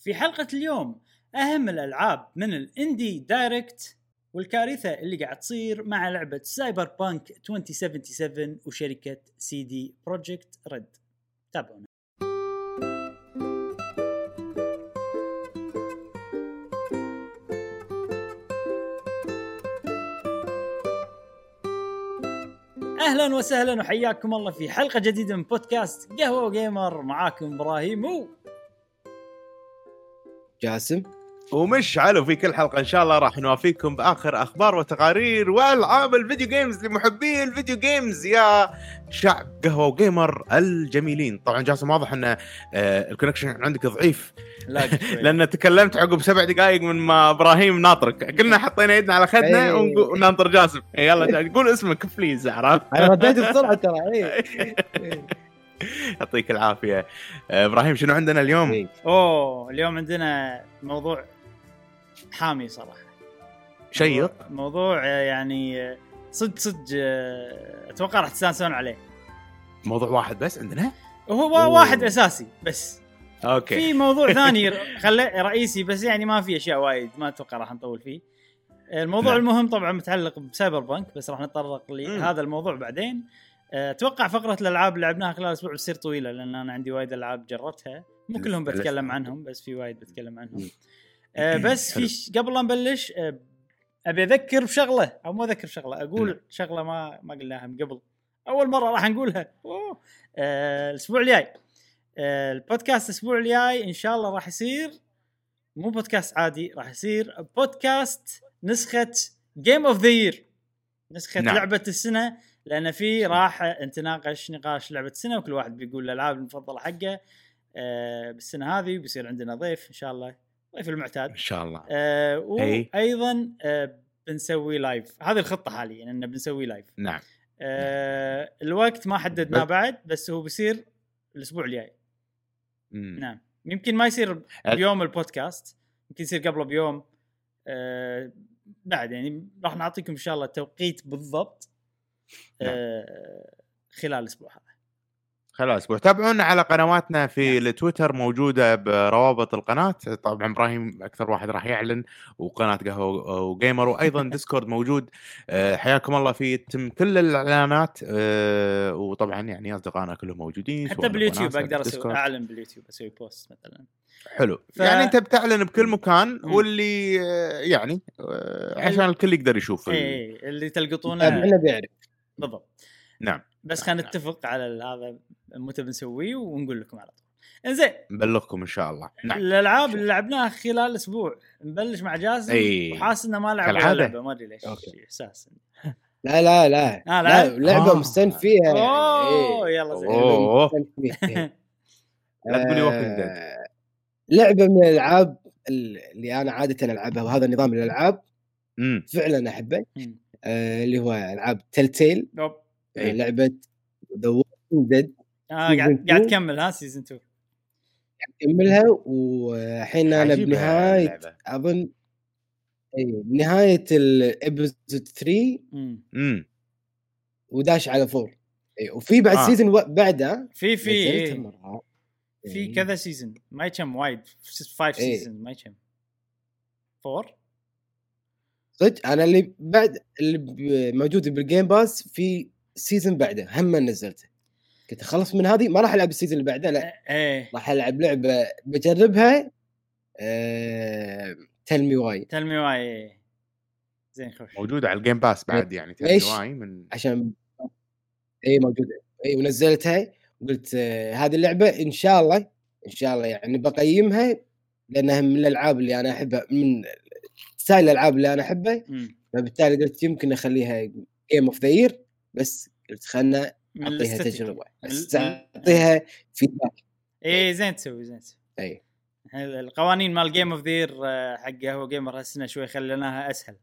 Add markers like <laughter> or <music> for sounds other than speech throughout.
في حلقة اليوم أهم الألعاب من ال Indie Direct والكارثة اللي قاعد تصير مع لعبة Cyberpunk 2077 وشركة CD Projekt Red تابعونا. أهلا وسهلا وحياكم الله في حلقة جديدة من بودكاست قهوة جيمر معاكم إبراهيم جاسم. ومشعل وفي كل حلقة إن شاء الله راح نوافيكم بآخر أخبار وتقارير وألعاب ال video games لمحبي ال video games يا شعب قهوة وجيمر الجميلين. طبعا جاسم واضح إن آه، ال connection عندك ضعيف. لا <laughs> لأن تكلمت عقب سبع دقائق من ما إبراهيم ناطرك. قلنا حطينا يدنا على خدنا إيه. وننطر جاسم. إيه، يلا <laughs> قول اسمك please عرفت؟ أنا رديت بسرعة ترى إيه. إيه. <laughs> <laughs> يعطيك العافية آه، إبراهيم شنو عندنا اليوم؟ إيه. أوه اليوم عندنا موضوع حامي صراحة شيق موضوع آه، يعني آه، صدق صدق أتوقع راح تستانسون عليه موضوع واحد بس عندنا؟ هو أوه. واحد أساسي بس okay في موضوع <laughs> ثاني خليه رئيسي بس يعني ما في أشياء وايد ما أتوقع راح نطول فيه الموضوع نعم. المهم طبعا متعلق ب Cyberpunk بس راح نتطرق. لهذا الموضوع بعدين أتوقع فقرة الألعاب اللي لعبناها خلال أسبوع بتصير طويلة لأن أنا عندي وايد ألعاب جربتها مو كلهم لسه. بتكلم عنهم بس في وايد بتكلم عنهم مم. أه، بس في قبل لا نبلش أه، أبي أذكر بشغلة أو مو أذكر بشغلة. أقول شغلة ما ما قلناها من قبل أول مرة راح نقولها أوه. أه، الأسبوع الجاي آه، البودكاست الأسبوع الجاي إن شاء الله راح يصير مو بودكاست عادي راح يصير بودكاست نسخة game of the year نسخة. نعم. لعبة السنة لأن في راح نتناقش نقاش لعبة السنة وكل واحد بيقول الألعاب المفضلة حقه آه، بالسنة هذه وبيصير عندنا ضيف إن شاء الله ضيف المعتاد. إن شاء الله. آه، إي. وأيضا آه، بنسوي live هذه الخطة حاليا انه بنسوي live نعم. آه، الوقت ما حددناه بعد بس هو بيصير الأسبوع الجاي. نعم. يمكن ما يصير أه. بيوم البودكاست يمكن يصير قبله بيوم. آه بعد يعني راح نعطيكم إن شاء الله توقيت بالضبط. نعم. آه خلال الأسبوع هذا. خلاص أسبوع تابعونا على قنواتنا في التويتر موجودة بروابط القناة. طبعا إبراهيم أكثر واحد راح يعلن وقناة قهوة وجيمر وأيضا <laughs> Discord موجود. آه، حياكم الله فيه يتم كل الإعلانات. آه، وطبعا يعني أصدقائنا كلهم موجودين حتى باليوتيوب أقدر أسوي. أعلن باليوتيوب أسوي post مثلا. حلو. ف-. يعني أنت بتعلن بكل مكان. واللي يعني عشان الكل يقدر يشوف ال- اي اللي تلقطونه. تابعنا بيعرف بالضبط نعم بس نعم، خلينا نتفق على ال- هذا متى بنسويه ونقول لكم على طول إنزين نبلغكم إن شاء الله نعم الألعاب اللي لعبناها خلال أسبوع نبلش مع جاسم إي. وحاسس إنه ما لعب ولا. لعبة ما أدري ليش okay. إحساس لا لا لا آه، <laughs> لا لعب؟ لعبة آه. مستانس فيها يعني. أوه إيه. يلا زين فيها. <laughs> لا تقولي Dead. آه، لعبة من الألعاب اللي أنا عادة ألعبها وهذا نظام الألعاب فعلا أحبه. آه، اللي هو ألعاب Telltale أوب. إيه. لعبة The Walking Dead آه قاعد Season قاعد two. تكمل ها season 2 كملها والحين أنا بنهاية. أظن اي بنهايه ال episode 3 مم. امم وداش على 4 اي وفي بعد آه. آه. سيزون و... بعده في في إيه. في إيه. كذا سيزون ما يكم وايد 5 إيه. سيزون ما يكم 4 صدق أنا اللي بعد اللي موجود بالجيم باس في سيزون بعده هم نزلته. كنت اخلص من هذه ما راح ألعب السيزون اللي بعده لا. إيه راح ألعب لعبة بجربها. تل مي واي تل مي واي زين خوش. موجوده على ال Game Pass بعد يعني ليش؟ تدري why man عشان اي موجوده اي ونزلتها وقلت آه هذه اللعبة إن شاء الله إن شاء الله يعني بقيمها لأنها من الألعاب اللي أنا أحبها من style الألعاب اللي أنا أحبه. فبالتالي قلت يمكن أخليها game of the year بس قلت خلنا أعطيها. تجربة أعطيها feedback إيه زين تسوي زين تسوي أي القوانين مال game of the year حق قهوه gamer هالسنه شوي خليناها أسهل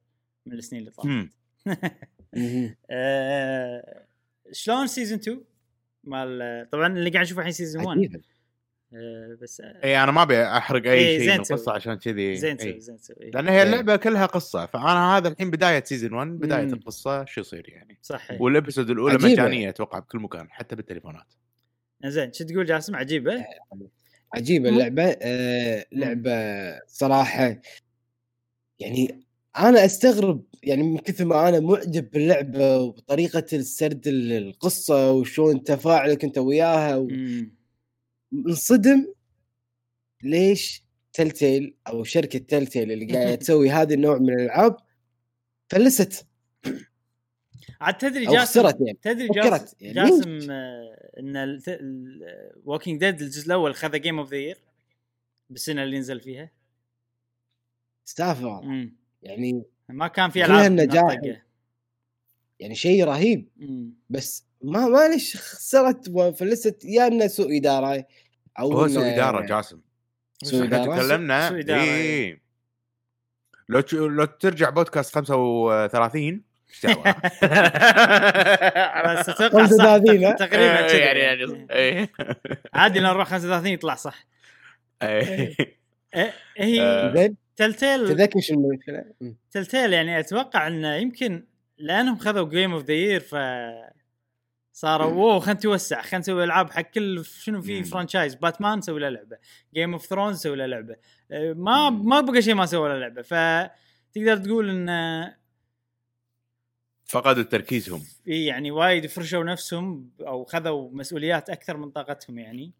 من السنين اللي طافت. <laughs> آه، شلون season 2 مال طبعا اللي قاعد نشوفه الحين season 1 عجيبة. آه، بس آه، اي أنا ما أبي أحرق أي إيه، شيء من القصة. عشان كذي زين إيه. تسوي زين تسوي لأن هي إيه. اللعبة كلها قصة فأنا هذا الحين بداية season 1 بداية مم. القصة شو يصير يعني صح وال episode الأولى عجيبة. مجانية أتوقع بكل مكان حتى بالتليفونات زين شو تقول جاسم عجيبة عجيبة اللعبة آه لعبة صراحة يعني أنا أستغرب يعني من كثر ما أنا معجب باللعبة وطريقه السرد ال- القصة وشلون تفاعلك أنت وياها مم. منصدم ليش تلتيل أو شركة تلتيل اللي قاعدة تسوي هذا النوع من الألعاب فلست عاد تدري أو جاسم يعني تدري جاسم, يعني جاسم آه، إن Walking Dead الجزء الأول خذ game of the year بالسنة اللي نزل فيها استغفر. يعني ما كان في ألعاب. منطقة. يعني شيء رهيب مم. بس ما ما ليش خسرت وفلست يا إنه سوء إدارة أو هو سوء إدارة جاسم سوء إحنا إدارة؟ تكلمنا سوء اي لو تش- لو ترجع بودكاست 35 إيش دعوة؟ <laughs> <laughs> بس أتوقع صح 35 ها؟ تقريبا كذا يعني يعني إيه. عادي لو نروح 35 يطلع صح إيه. إيه، هي آه. Telltale تذكر شو المشكلة؟ Telltale يعني أتوقع إنه يمكن لأنهم خذوا game of the year ف صاروا اوه خلينا نتوسع خلينا نسوي العاب حق كل شنو في. franchise Batman نسوي له لعبة Game of Thrones نسوي له لعبة أه، ما. ما بقى شيء ما سووا له لعبة فتقدر تقول إن فقدوا تركيزهم في يعني وايد فرشوا نفسهم أو خذوا مسؤوليات أكثر من طاقتهم يعني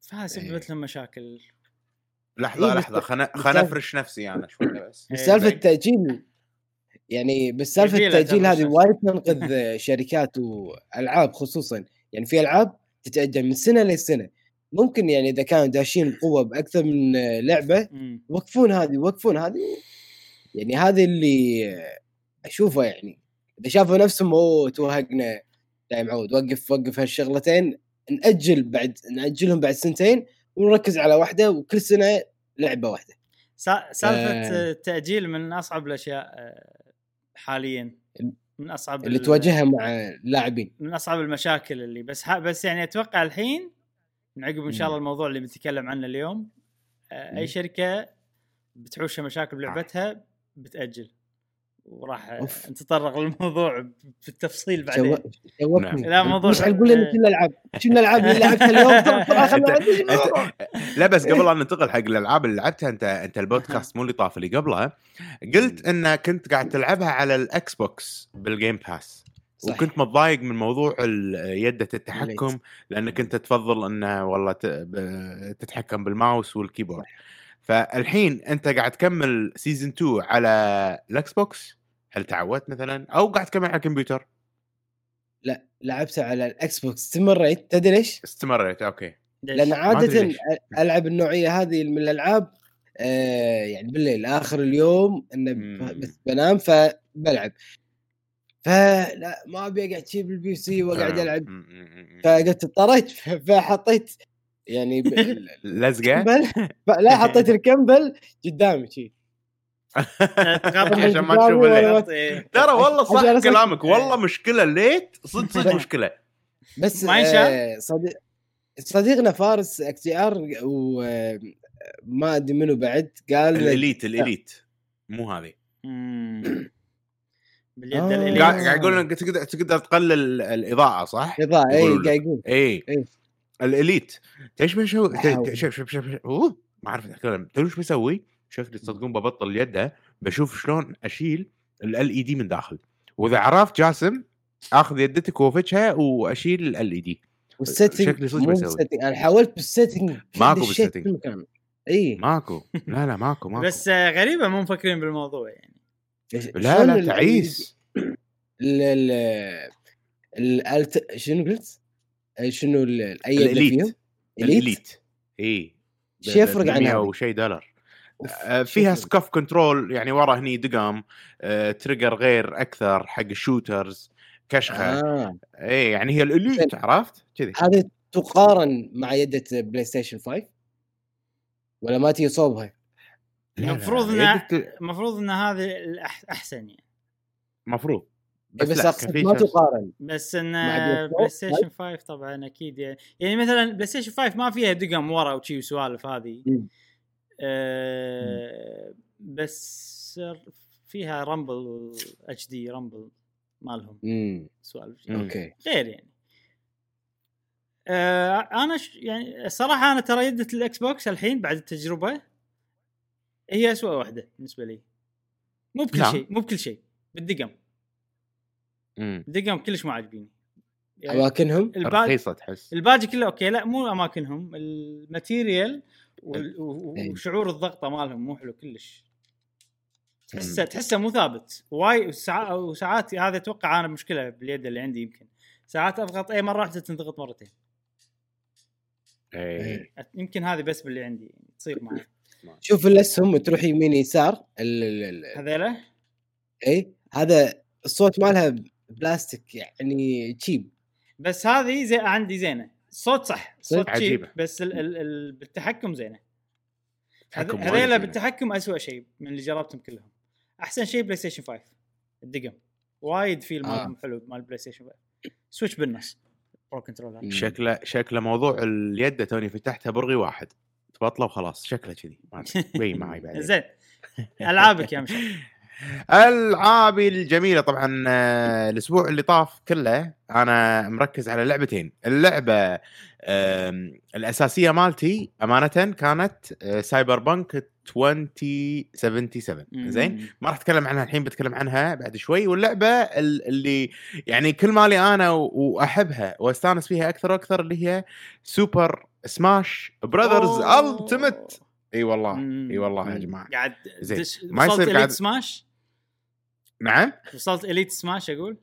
فهذا سببت لهم مشاكل لحظة إيه، لحظة خلنا خلنا أفرش نفسي أنا شوي بس إيه، سالفه. التأجيل يعني بس سالفه التأجيل هذه. وايد تنقذ <laughs> شركات وألعاب خصوصا. يعني في ألعاب تتأجل من سنة لسنة. ممكن يعني إذا كانوا داشين بقوه بأكثر من لعبة. يوقفون هذه يوقفون هذه. يعني هذا اللي اشوفه يعني. إذا شافوا نفسهم أوه توهقنا. لا معود وقف وقف هالشغلتين. نأجل بعد نأجلهم بعد سنتين ونركز على واحدة وكل سنة لعبة واحدة. سا- سالفة آه. التأجيل من أصعب الأشياء آه، حاليا من أصعب اللي ال- تواجهها مع اللاعبين من أصعب المشاكل اللي بس بس يعني أتوقع الحين من عقب إن شاء الله. الموضوع اللي بنتكلم عنه اليوم آه، أي. شركة بتحوشها مشاكل بلعبتها بتأجل وراح أوف. نتطرق للموضوع بالتفصيل بعدين شو- شوقني لا، موضوع- مش حنقول لنا شو الألعاب. شو الألعاب اللي لعبتها اليوم؟ <laughs> خلنا أنت- لا بس قبل ان ننتقل حق الألعاب اللي لعبتها انت أنت البودكاست مو اللي طاف اللي قبلها قلت إن كنت قاعد تلعبها على ال Xbox بال Game Pass صح. وكنت متضايق من موضوع يده التحكم لانك انت تفضل انه والله تتحكم بال mouse وال keyboard. فالحين انت قاعد تكمل season 2 على ال Xbox هل تعودت مثلا أو قاعد تكمل على الكمبيوتر لا لعبتها على ال Xbox استمريت تدري ليش؟ استمريت okay ليش؟ لأن عادة. ألعب النوعية هذه من الألعاب آه يعني بالليل آخر اليوم انه. بس بنام فبلعب فلا ما أبي أقعد شي بال PC واقعد. ألعب. فقلت اضطريت <laughs> فحطيت يعني ب- <laughs> لزقة لا حطيت <laughs> الكمبل قدامي شي عشان ما تشوف اللي- ولا- إيه. <laughs> ترى والله صح. كلامك والله مشكلة ليت صدق صدق مشكلة بس ما؟ آه صديق صديقنا فارس XR وما أدري منو بعد قال ال Elite ال Elite مو هذه. باليد آه. ال Elite. قاعد يقول إنك تقدر تقدر تقلل الإضاءة صح؟ إضاءة اي. قاعد يقول اي إيه. ال Elite إيش بسوي؟ شوف شوف شوف أوه ما أعرف اتكلم تدري إيش بسوي؟ شكلي تصدقون ببطل يده بشوف شلون أشيل LED من داخل وإذا عرفت جاسم آخذ يدتك وافتشها وأشيل LED وال setting شكلي صدق مو بسوي. أنا حاولت بال setting ماكو بال setting. اي ماكو لا لا ماكو ماكو بس غريبة مو مفكرين بالموضوع يعني لا لا ال- تعيس ال ال شنو قلت؟ شنو ال- أي يد ال Elite. فيهم؟ ال Elite اي شو يفرق عن هذه؟ وشي دولار آه، فيها؟ Scuf control يعني ورا هني دقم آه، trigger غير أكثر حق ال shooters كشخة آه. اي يعني هي ال Elite عرفت كذي هذه تقارن مع يدة PlayStation 5 ولا ما تجي صوبها؟ المفروض يدك- المفروض إن هذه الأح- أحسن يعني بس, بس لا، اقصد ما تقارن. بس إن مع PS4 PlayStation 5 طبعا أكيد يعني, يعني مثلا بلاي ستيشن 5 ما فيها دقم ورا وشي وسوالف هذه. آه بس فيها rumble HD rumble مالهم. سوالف. okay. غير يعني. آه أنا ش... يعني الصراحه أنا ترى يدة ال Xbox الحين بعد التجربة هي اسوء واحدة بالنسبة لي. مو بكل نعم. شيء مو بكل شيء بالدقم. الدقم كلش ما عاجبيني يعني أماكنهم؟ رخيصه تحس. الباقي كله okay لا مو أماكنهم. ال material وال-. وشعور الضغطة مالهم مو حلو كلش. تحسه. تحسه مو ثابت. واي وساعات وساعات هذا أتوقع أنا مشكلة باليد اللي عندي يمكن. ساعات أضغط أي مرة واحدة تنضغط مرتين. إيه يمكن هذه بس باللي عندي يعني تصير معي. <laughs> شوف الأسهم تروح يمين يسار هذيلا؟ إي هذا الصوت مالها بلاستيك يعني cheap بس هذه زي عندي زينة. الصوت صح. الصوت عجيبة. بس ال ال ال بالتحكم زينة. هذيلا. بالتحكم أسوأ شيء من اللي جربتهم كلهم. أحسن شيء PlayStation 5 الدقم. وايد في مالهم حلو مال PlayStation 5 Switch بالنص Pro Controller شكله شكله موضوع اليد توني فتحتها برغي واحد. تبطله وخلاص. شكله كذي. بين معي بعدين؟ <laughs> زين. ألعابك يا مشعل. <laughs> العابي الجميلة طبعا آه، الأسبوع اللي طاف كله أنا مركز على لعبتين اللعبة الأساسية مالتي أمانة كانت Cyberpunk 2077 زين ما راح أتكلم عنها الحين بتكلم عنها بعد شوي واللعبة ال- اللي يعني كل مالي أنا وأحبها وأستانس فيها أكثر وأكثر اللي هي Super Smash Brothers. Ultimate إي والله. إي والله يا. جماعة قاعد زين. ما يصير قاعد- سماش نعم وصلت Elite Smash أقول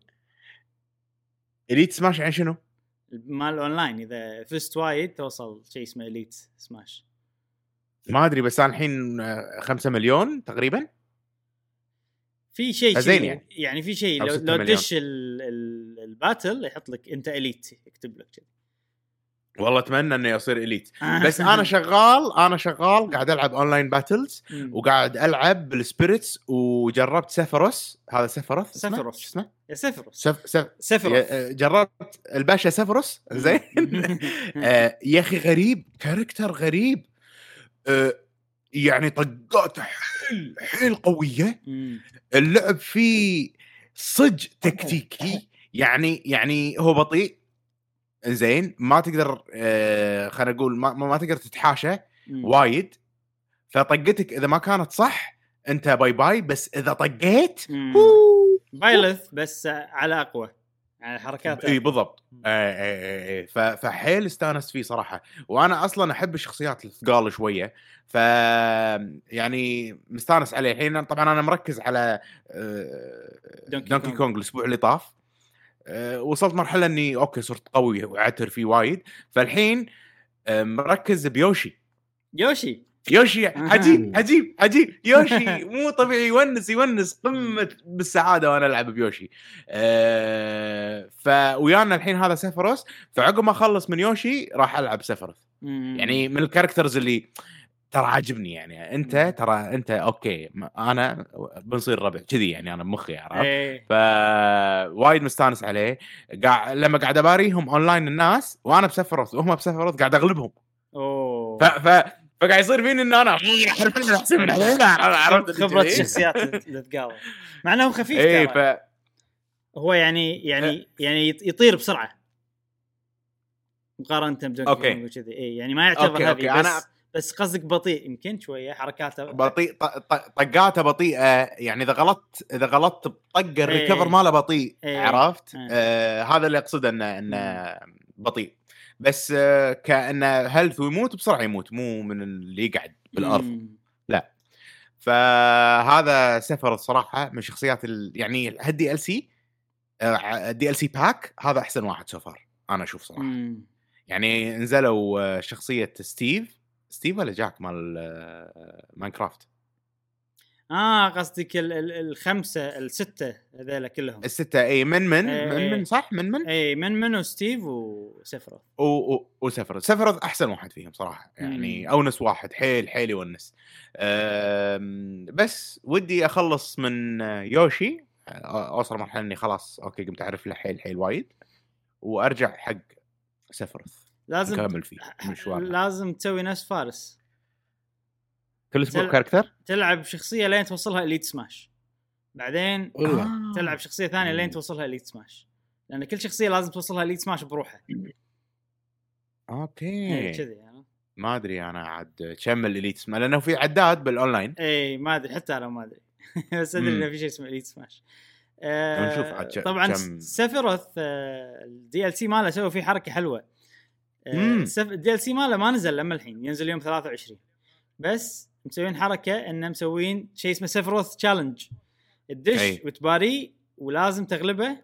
Elite Smash يعني شنو؟ مال الاونلاين إذا فزت وايد توصل شيء اسمه Elite Smash ما أدري بس أنا الحين آه، خمسة مليون تقريبا في شيء زين شيء- يعني. يعني في شيء لو, لو. تدش ال- ال- ال battle يحط لك أنت Elite يكتب لك كذي والله أتمنى إنه يصير Elite <laughs> بس أنا شغال أنا شغال قاعد ألعب online battles. وقاعد ألعب بال Spirits وجربت Sephiroth هذا Sephiroth اسمه؟ Sephiroth. شو اسمه؟ يا Sephiroth Seph Seph Sephiroth يا- جربت الباشا Sephiroth زين. <laughs> آه، يا أخي غريب character غريب. آه، يعني طقاته حيل حيل قوية. اللعب فيه صج تكتيكي. <laughs> يعني يعني هو بطيء. زين ما تقدر آه خلينا نقول ما, ما تقدر تتحاشى. وايد. فطقتك إذا ما كانت صح أنت bye bye بس إذا طقيت Byleth بس على أقوى على حركات إي بالضبط. آه، آه، فحيل استانست فيه صراحة. وأنا أصلا أحب الشخصيات الثقال شوية. ف يعني مستانس عليه. الحين طبعا أنا مركز على Donkey Donkey Kong. الأسبوع اللي طاف. وصلت مرحلة إني okay صرت قوي وعتر فيه وايد. فالحين آه، مركز ب Yoshi. Yoshi. Yoshi عجيب عجيب عجيب Yoshi. <laughs> مو طبيعي يونس يونس قمة بالسعادة وأنا ألعب ب Yoshi. أه فويانا الحين هذا Sephiroth. فعقب ما أخلص من Yoshi راح ألعب Sephiroth. مم. يعني من ال characters اللي ترى عاجبني يعني أنت. ترى أنت okay أنا بنصير ربع كذي يعني أنا بمخي عرفت؟ إيه. ف وايد مستانس عليه. قاعد لما قاعد اباريهم اونلاين الناس وأنا ب Sephiroth وهم ب Sephiroth قاعد أغلبهم. أوه. ف ف فقاعد يصير فيني إن أنا احسن من عرفت؟ خبره كذي؟ الشخصيات اللي تتقاضى مع انه هو خفيف اي ترى. ف هو يعني يعني يعني يط- يطير بسرعة. مقارنة ب Donkey okay. Kong وكذي اي يعني ما يعتبر هذه okay، بس أنا- بس قصدك بطيء يمكن شوية حركاته بطيء طقاته بطيئة يعني إذا غلطت إذا غلطت بطق ال recover إيه. ماله بطيء إيه. عرفت؟ إيه. آه هذا اللي أقصده إنه إنه بطيء بس آه كأنه health ويموت بسرعة يموت مو من اللي يقعد بالأرض مم. فهذا Sephiroth الصراحة من شخصيات ال... يعني هال DLC ال DLC pack هذا أحسن واحد Sephiroth أنا أشوف صراحة مم. يعني نزلوا آه، شخصية Steve Steve ولا Jack مال Minecraft؟ آه قصدك ال- ال- الخمسة الستة هذول كلهم. الستة إي Min Min إيه، Min. Min صح؟ Min Min؟ إي Min Min و Steve و Sephiroth و- و- و Sephiroth Sephiroth أحسن واحد فيهم صراحة يعني مم. أونس واحد حيل حيل يونس. بس ودي أخلص من Yoshi. أوصل مرحلة إني خلاص okay قمت أعرف له حيل حيل وايد. وأرجع حق Sephiroth لازم نكمل فيه مشوار لازم تسوي نفس فارس. كل أسبوع تل- character؟ تلعب شخصية لين توصلها Elite Smash بعدين آه. تلعب شخصية ثانية لين. توصلها Elite Smash لأن كل شخصية لازم توصلها Elite Smash بروحها. okay. كذي يعني. ما أدري أنا عاد كم ال Elite Smash لأنه في عداد بالأونلاين. إي ما أدري حتى أنا ما أدري. <laughs> بس أدري. إنه في شيء اسمه Elite Smash آه نشوف عاد ك- طبعا كم- Sephiroth آه ال DLC ماله سووا فيه حركة حلوة. ال DLC ماله ما نزل لما الحين ينزل يوم 23 بس مسوين حركة إنه مسوين شيء اسمه Sephiroth Challenge تدش أي. وتباريه ولازم تغلبه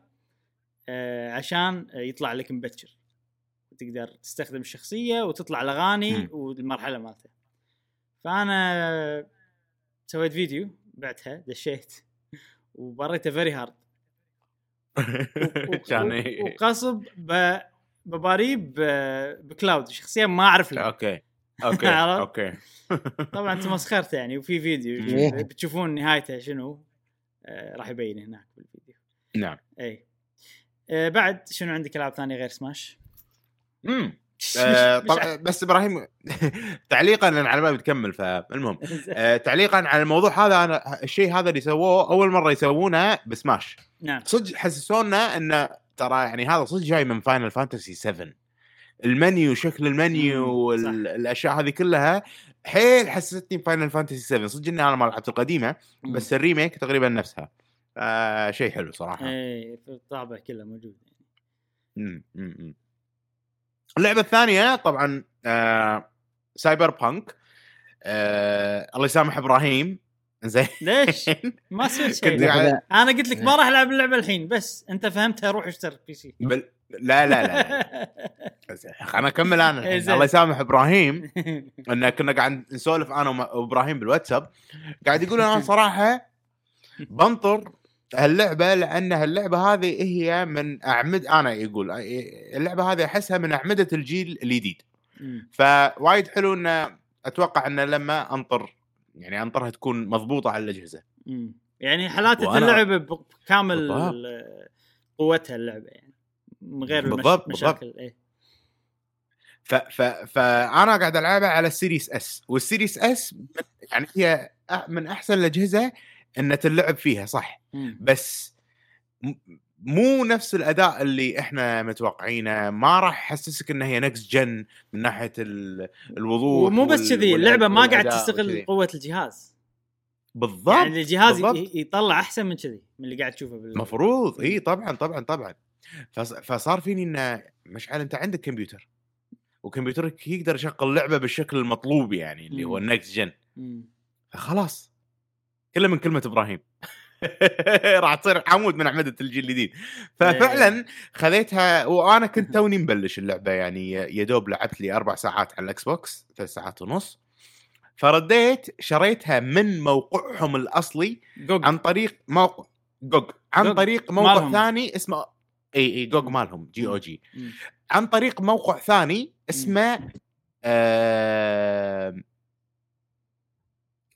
آه عشان يطلع لك مبكر. تقدر تستخدم الشخصية وتطلع الأغاني. والمرحلة مالته. فأنا سويت فيديو بعتها دشيت. وبريته very <laughs> hard. وقصب بباريه ب- ب Cloud شخصيه ما أعرف لها okay. <laughs> okay؟ okay. طبعا تمسخرته يعني وفي فيديو. بتشوفون نهايته شنو آه راح يبين هناك بالفيديو. نعم. إي. آه بعد شنو عندك ألعاب ثانية غير سماش؟ امم <laughs> آه، طبعا بس إبراهيم <laughs> تعليقا على بالي بتكمل فالمهم آه، تعليقا على الموضوع هذا أنا الشيء هذا اللي سووه أول مرة يسوونه بسماش. نعم. صدق حسسونا انه ترى يعني هذا صدق جاي من فاينل فانتسي 7 المنيو شكل المنيو. والاشياء هذه كلها حيل حسستني فاينل فانتسي 7 صدق اني أنا ما لعبت القديمه بس ال remake تقريبا نفسها. آه شيء حلو صراحة. اي الطابع كله موجود مم. اللعبة الثانية طبعا آه سايبر بانك آه الله يسامح إبراهيم. زين. ليش؟ ما سويت شيء. قاعد- أنا قلت لك ما راح ألعب اللعبة الحين بس أنت فهمتها روح اشترك PC بل... لا لا لا <laughs> أنا أكمل أنا. الله يسامح إبراهيم. <laughs> إن كنا قاعد نسولف أنا وإبراهيم بالواتساب. قاعد يقول أنا <laughs> صراحة بنطر هاللعبة لأن هاللعبة هذه هي من اعمد أنا يقول اللعبة هذه أحسها من أعمدة الجيل الجديد. فوايد حلو إن أتوقع إن لما أنطر يعني أنطرها تكون مضبوطة على الأجهزة مم. يعني حالات اللعبه بكامل بالضبط. قوتها اللعبة يعني من غير. بالضبط، مشاكل إيه ف ف فأنا قاعد ألعبها على السيريس إس والسيريس إس يعني هي من أحسن الأجهزة ان تلعب فيها صح مم. بس مو نفس الأداء اللي إحنا متوقعينه ما راح يحسسك ان هي next gen من ناحية ال- الوضوح ومو بس كذي اللعبة ما قاعد تستغل وكذي. قوة الجهاز بالضبط يعني الجهاز بالضبط. يطلع أحسن من كذي من اللي قاعد تشوفه بال... مفروض إي طبعا طبعا طبعا فص- فصار فيني إنه مشعل أنت عندك كمبيوتر وكمبيوترك يقدر يشغل لعبة بالشكل المطلوب يعني اللي هو مم. ال next gen. فخلاص كله من كلمة إبراهيم <laughs> راح تصير عمود من اعمده الجيل الجديد ففعلا خذيتها وأنا كنت توني مبلش اللعبة يعني يا دوب لعبت لي أربع ساعات على الإكس بوكس ثلاث ساعات ونص. فرديت شريتها من موقعهم الأصلي جوج عن طريق موقع جوج عن جوج طريق موقع مالهم. ثاني اسمه إي إي GOG. مالهم GOG. عن طريق موقع ثاني اسمه آه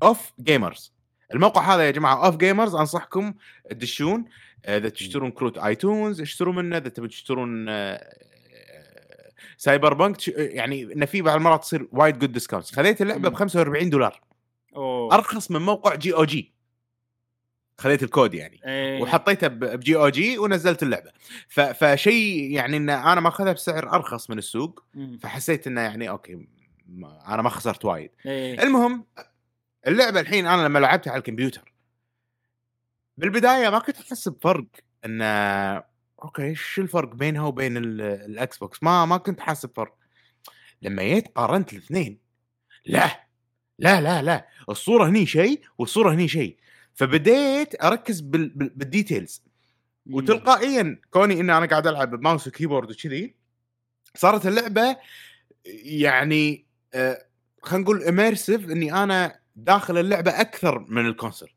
Off Gamers. الموقع هذا يا جماعة Off Gamers أنصحكم تدشون. آه، اذا تشترون كروت iTunes اشتروا منه. إذا تبون تشترون آه، آه، سايبر بانك تش- يعني انه في بعض المرات تصير وايد good discounts خذيت اللعبة. ب 45 دولار. أوه. أرخص من موقع GOG خذيت الكود يعني. إيه. وحطيته ب GOG ونزلت اللعبة. فشيء يعني إن أنا ماخذها بسعر أرخص من السوق. فحسيت إنه يعني okay ما أنا ما خسرت وايد. إيه. المهم اللعبة الحين أنا لما لعبتها على الكمبيوتر بالبداية ما كنت أحس بفرق انه okay شو الفرق بينها وبين ال- الإكس بوكس؟ ما ما كنت حاسس بفرق. لما جيت قارنت الاثنين لا لا لا لا الصورة هني شيء والصورة هني شيء. فبديت أركز بال... بال... بال details. وتلقائيا كوني إني أنا قاعد ألعب ب mouse و keyboard وكذي صارت اللعبة يعني آه خلينا نقول immersive إني أنا داخل اللعبة أكثر من ال console.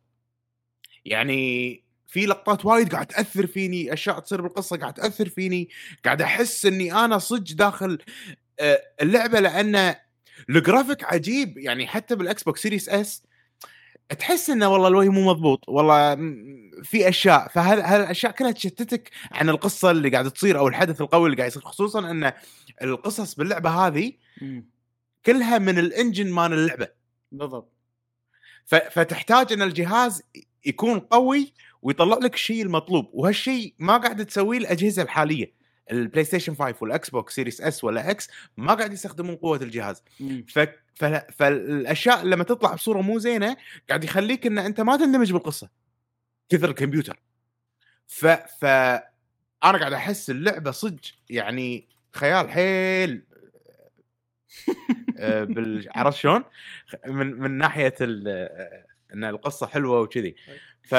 يعني في لقطات وايد قاعد تأثر فيني أشياء تصير بالقصة قاعد تأثر فيني قاعد أحس إني أنا صدق داخل آه، اللعبة لأن الجرافيك عجيب. يعني حتى بالاكس بوكس سيريس إس تحس إنه والله الوجه مو مضبوط والله في أشياء. فهالاشياء كلها تشتتك عن القصة اللي قاعدة تصير أو الحدث القوي اللي قاعد يصير؟ خصوصا إن القصص باللعبة هذه. كلها من ال engine مال اللعبة. بالضبط. فتحتاج إن الجهاز يكون قوي ويطلع لك الشيء المطلوب. وهالشيء ما قاعد تسويه الأجهزة الحالية. البلاي ستيشن 5 والاكس بوكس سيريس اس ولا إكس ما قاعد يستخدمون قوة الجهاز. ف... ف... فالأشياء لما تطلع بصورة مو زينة قاعد يخليك إن أنت ما تندمج بالقصة. كثر الكمبيوتر. ف ف أنا قاعد أحس اللعبة صدق يعني خيال حيل. <laughs> بال... عرفت شلون؟ من من ناحية ال... آه، إن القصة حلوة وكذي. ف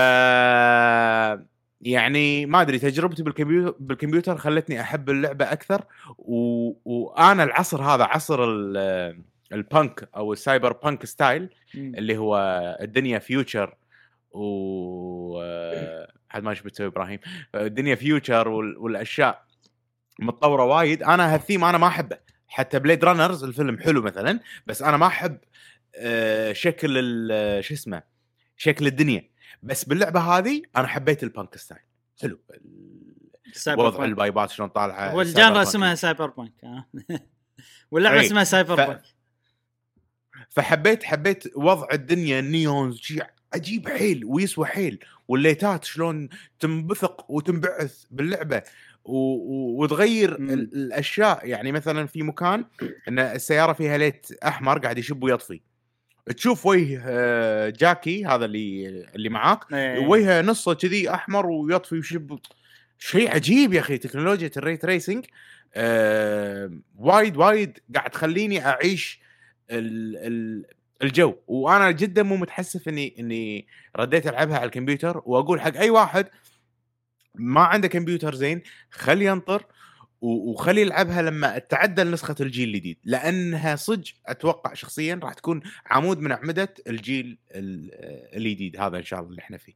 يعني ما أدري تجربتي بالكمبيوتر بالكمبيوتر خلتني أحب اللعبة أكثر و... وأنا العصر هذا عصر ال... البانك أو ال cyberpunk style. اللي هو الدنيا future و حد ما إيش بتسوي إبراهيم. الدنيا future وال... والأشياء متطورة وايد. أنا هالثيم أنا ما أحبه. حتى Blade Runners الفيلم حلو مثلا بس أنا ما أحب آه، شكل ال- شو اسمه شكل الدنيا بس باللعبة هذه أنا حبيت ال punk style حلو وضع بانك. البايبات شلون طالعة هو ال cyber ال genre punk. اسمها cyberpunk آه. <laughs> واللعبة إي. اسمها cyberpunk فحبيت حبيت وضع الدنيا neons شيء عجيب حيل ويسوى حيل والليتات شلون تنبثق وتنبعث باللعبة و... وتغير. ال... الأشياء. يعني مثلا في مكان إن السيارة فيها light أحمر قاعد يشب ويطفي تشوف وجه آه، جاكي هذا اللي اللي معاك إيه. وجهه نصه كذي أحمر ويطفي ويشب شيء عجيب يا أخي تكنولوجيا ال ray tracing آه وايد وايد قاعد تخليني أعيش ال ال الجو. وأنا جدا مو متحسف إني إني رديت ألعبها على الكمبيوتر وأقول حق أي واحد ما عنده كمبيوتر زين خلي ينطر وخلي يلعبها لما تعدل نسخة الجيل الجديد لأنها صدق أتوقع شخصيا راح تكون عمود من أعمدة الجيل ال- الجديد هذا إن شاء الله اللي إحنا فيه.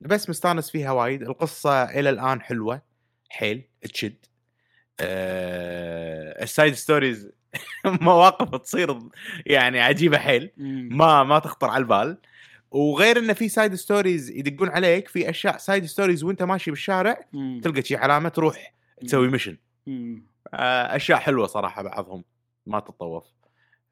بس مستانس فيها وايد. القصة إلى الآن حلوة حيل تشد. أه، ال side stories <laughs> مواقف تصير يعني عجيبة حيل. ما ما تخطر على البال. وغير انه في side stories يدقون عليك في أشياء side stories وأنت ماشي بالشارع مم. تلقى شي علامة تروح تسوي mission. آه، أشياء حلوة صراحة بعضهم ما تتطوف.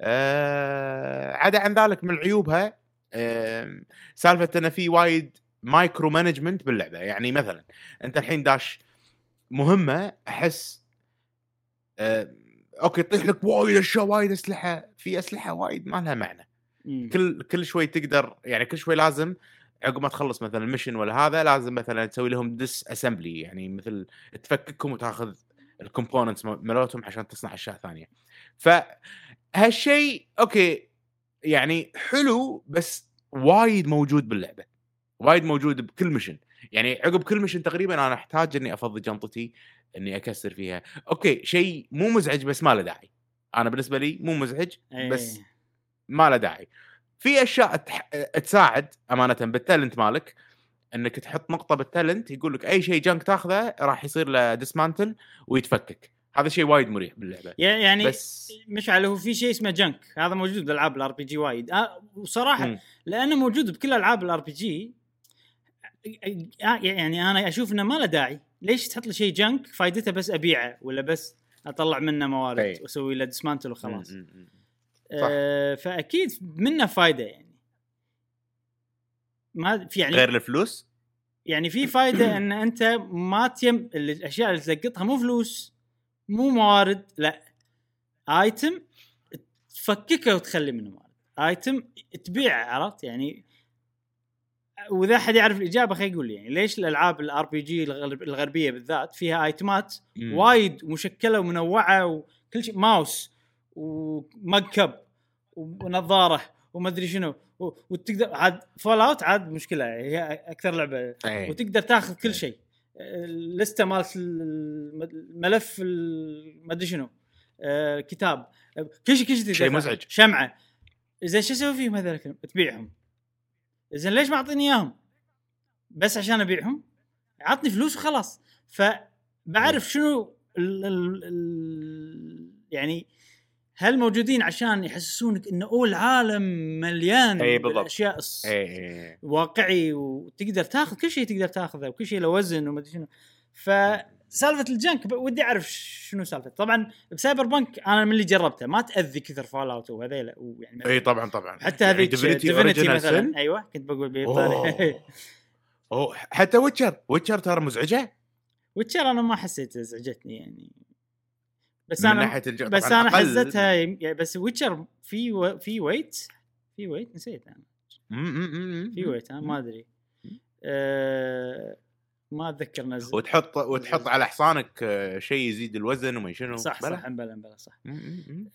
آه، عدا عن ذلك من عيوبها آه، سالفة انه في وايد micromanagement باللعبة. يعني مثلا أنت الحين داش مهمة أحس آه، أوكي تطيح لك وايد أشياء وايد أسلحة. في أسلحة وايد ما لها معنى. مم. كل كل شوي تقدر يعني كل شوي لازم عقب ما تخلص مثلا mission ولا هذا لازم مثلا تسوي لهم disassembly يعني مثل تفككهم وتاخذ ال components مالتهم عشان تصنع أشياء ثانية. فهالشيء أوكي يعني حلو بس وايد موجود باللعبة. وايد موجود بكل mission يعني عقب كل mission تقريبا أنا أحتاج إني أفضي جنطتي إني أكسر فيها. أوكي شيء مو مزعج بس ما له داعي. أنا بالنسبة لي مو مزعج بس إيه. ما له داعي. في أشياء. تساعد أمانة بال talent مالك إنك تحط نقطة بال talent يقول لك أي شيء junk تاخذه راح يصير له dismantle ويتفكك. هذا شيء وايد مريح باللعبة. يعني بس مشعل هو في شيء اسمه junk هذا موجود بالألعاب ال RPG وايد. آه وصراحة. لأنه موجود بكل ألعاب ال RPG يعني أنا أشوف إنه ما له داعي. ليش تحط لي شيء junk فائدته بس أبيعه ولا بس أطلع منه موارد أي. وأسوي له dismantle وخلاص. آه فأكيد منه فائده يعني. ما في يعني غير الفلوس؟ يعني في فائده إن أنت ما تلم الأشياء اللي تلقطها مو فلوس مو موارد لا. item تفككه وتخلي منه موارد. item تبيعه عرفت؟ يعني وإذا أحد يعرف الإجابة خليه يقول لي يعني ليش الألعاب ال RPG الغربية بالذات فيها ايتمات. وايد مشكلة ومنوعة وكل شيء؟ mouse و mug cup ونظارة وما ادري شنو وتقدر عاد Fallout عاد مشكلة هي أكثر لعبة إيه. وتقدر تاخذ إيه. كل شيء اللستة مالت الم- الملف ال- ما ادري شنو آه، كتاب كل شيء كل شيء شيء. مزعج. شمعة زين شو أسوي فيهم هذول؟ تبيعهم زين ليش ما أعطيني إياهم؟ بس عشان أبيعهم؟ عطني فلوس وخلاص فبعرف شنو ال ال ال يعني هل موجودين عشان يحسسونك انه اوه العالم مليان إي بالضبط. إيه. واقعي وتقدر تاخذ كل شيء تقدر تاخذه وكل شيء له وزن وما أدري شنو فسالفة ال junk ودي أعرف شنو سالفة طبعا ب Cyberpunk أنا من اللي جربته ما تأذي كثر Fallout وهذيلا ويعني إي طبعا طبعا حتى يعني هذيك Divinity Original مثلا Sin. أيوه كنت بقول. بيطاني <laughs> أوه، حتى Witcher، Witcher ترى مزعجة Witcher أنا ما حسيت ازعجتني يعني بس من أنا ناحية الج... بس أنا أقل- حزتها يعني بس ويتشر في و... في ويت في ويت نسيت أنا. في ويت أنا ما أدري. أه... ما أتذكر نزل. وتحط وتحط على حصانك آه، شيء يزيد الوزن وما شنو. صح بلى. صح. بلا بلا صح.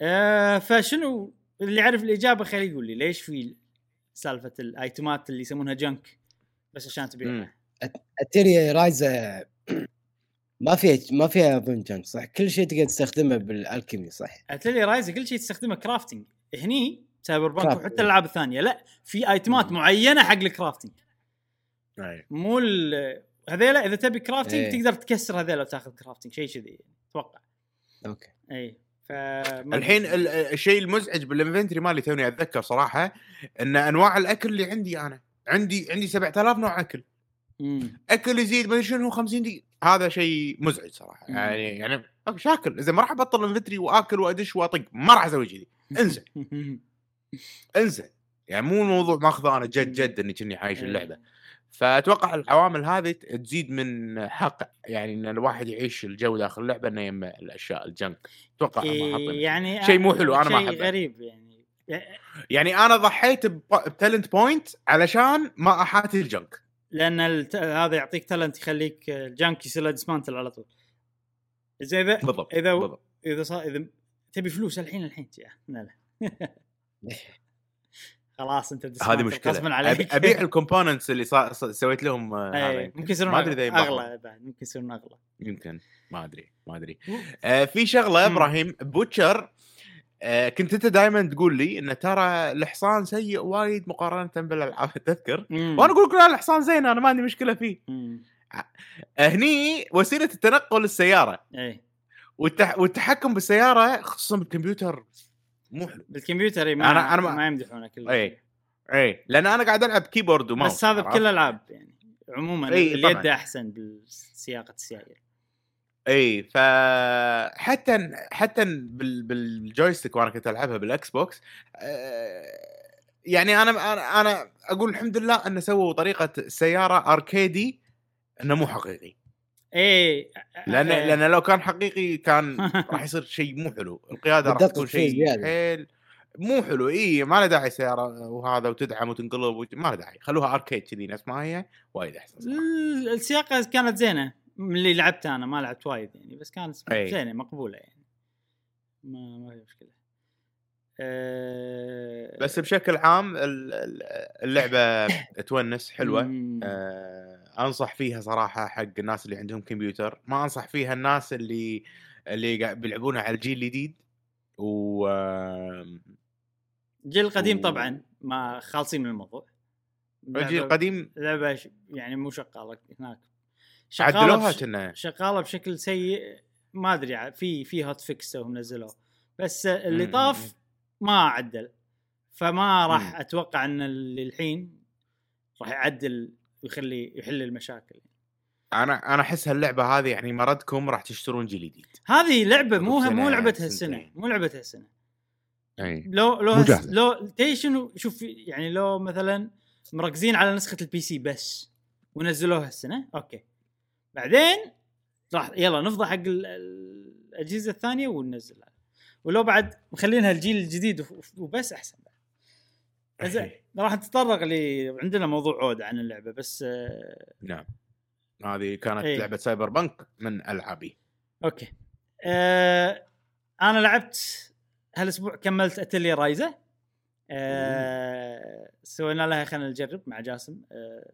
أه فشنو اللي يعرف الإجابة خليه يقول لي ليش في سالفة الآيتمات اللي يسمونها جنك بس عشان تبيعها. اتريا رايزا ما فيها ما فيها أظن junk صح كل شيء تقدر تستخدمه بال alchemy صح Atelier Ryza كل شيء تستخدمه crafting هني Cyberpunk. وحتى الألعاب الثانية لا في آيتمات معينة حق ال crafting أي. مو ال- هذيلا إذا تبي crafting إيه. تقدر تكسر هذيلا وتاخذ crafting شيء كذي. أتوقع أوكي إي ف الحين ال- الشيء المزعج بال inventory مالي توني أتذكر صراحة إن أنواع الأكل اللي عندي أنا عندي عندي 7000 نوع أكل. أكل يزيد ما شنو 50 دقيقة. هذا شيء مزعج صراحة. مم. يعني يعني شاكل إذا ما راح أبطل inventory وآكل وأدش وأطق ما راح أسوي كذي. <laughs> انزل انزل يعني مو الموضوع ماخذه أنا جد جد إني كني عايش إيه. اللعبة. فأتوقع العوامل هذه تزيد من حق يعني إن الواحد يعيش الجو داخل اللعبة إنه يلم الأشياء ال junk. أتوقع إيه، يعني شيء مو حلو، أنا ما شيء أحبه. غريب يعني. يعني أنا ضحيت ب talent point علشان ما أحاتي ال junk. لأن الت... هذا يعطيك talent يخليك ال junk يصير له dismantle على طول. زي إذا بالضبط إذا بالضبط. إذا صار إذا تبي فلوس الحين الحين يا لا لا. <laughs> خلاص أنت هذه مشكلة. عليك. أبيع <laughs> ال components اللي صا... ص- سويت لهم آه، هذا. يمكن. ممكن يصيرون ما أدري إذا. أغلى بعد ممكن يصيرون أغلى. يمكن. ما أدري ما أدري. آه في شغلة. إبراهيم بوتشر آه كنت أنت دائما تقول لي إن ترى الحصان سيء وايد مقارنة بالألعاب <laughs> تذكر مم. وأنا أقول لك لا الحصان زين أنا ما عندي مشكلة فيه مم. آه، هني وسيلة التنقل السيارة اي والتح... والتحكم بالسيارة خصوصا بالكمبيوتر مو حلو بالكمبيوتر إي، ما أنا أنا ما- ما يمدحونه كله اي اي لأن أنا قاعد ألعب keyboard و mouse بس هذا؟ بكل الالعاب يعني عموما إي، اليد. أحسن بالسياقة السيايير إي فحتى حتى بال... بال joystick وأنا كنت ألعبها بالاكس بوكس آه، يعني أنا أنا أنا أقول الحمد لله إن سووا طريقة السياره arcade ي إنه مو حقيقي. إي لأن إيه. لأن لو كان حقيقي كان <laughs> راح يصير شيء مو حلو. القيادة راح تكون شيء. حيل مو حلو. إي ما له داعي سيارة وهذا وتدعم وتنقلب وت... ما له داعي. خلوها أركيد كذي نفس ما هي وايد أحسن السياقة كانت زينة. من اللي لعبت أنا ما لعبت وايد يعني بس كانت. زينة مقبولة يعني. ما ما في مشكلة. أه بس بشكل عام ال- ال- اللعبة تونس حلوة. آه، أنصح فيها صراحة حق الناس اللي عندهم كمبيوتر. ما أنصح فيها الناس اللي اللي بيلعبونها على الجيل الجديد. و الجيل القديم و- طبعا ما خالصين من الموضوع. الجيل القديم لعبة يعني مو شغالة هناك. عدلوها كنا. شغالة بشكل سيء. ما أدري ع- في في هوت فيكس توهم نزلوه. بس اللي مم، طاف. ما عدل. فما راح مم. أتوقع إن اللي الحين راح يعدل ويخلي يحل المشاكل. أنا أنا أحس هاللعبة هذه يعني مردكم راح تشترون جيل جديد. هذه لعبة مو مو لعبة هالسنة. مو لعبة هالسنة. أي. لو لو مو هس جاهزة. لو تدري شنو؟ شوف يعني لو مثلا مركزين على نسخة ال PC بس ونزلوها السنة أوكي. بعدين راح يلا نفضى حق ال- ال- الأجهزة الثانية وننزلها ولو بعد مخلينها الجيل الجديد وبس أحسن. زين راح نتطرق ل عندنا موضوع عود عن اللعبة بس آه نعم. هذه كانت إي. لعبة Cyberpunk من ألعابي. أوكي. آه أنا لعبت هالأسبوع كملت Atelier Ryza آه سوينا لها خلينا نجرب مع جاسم. آه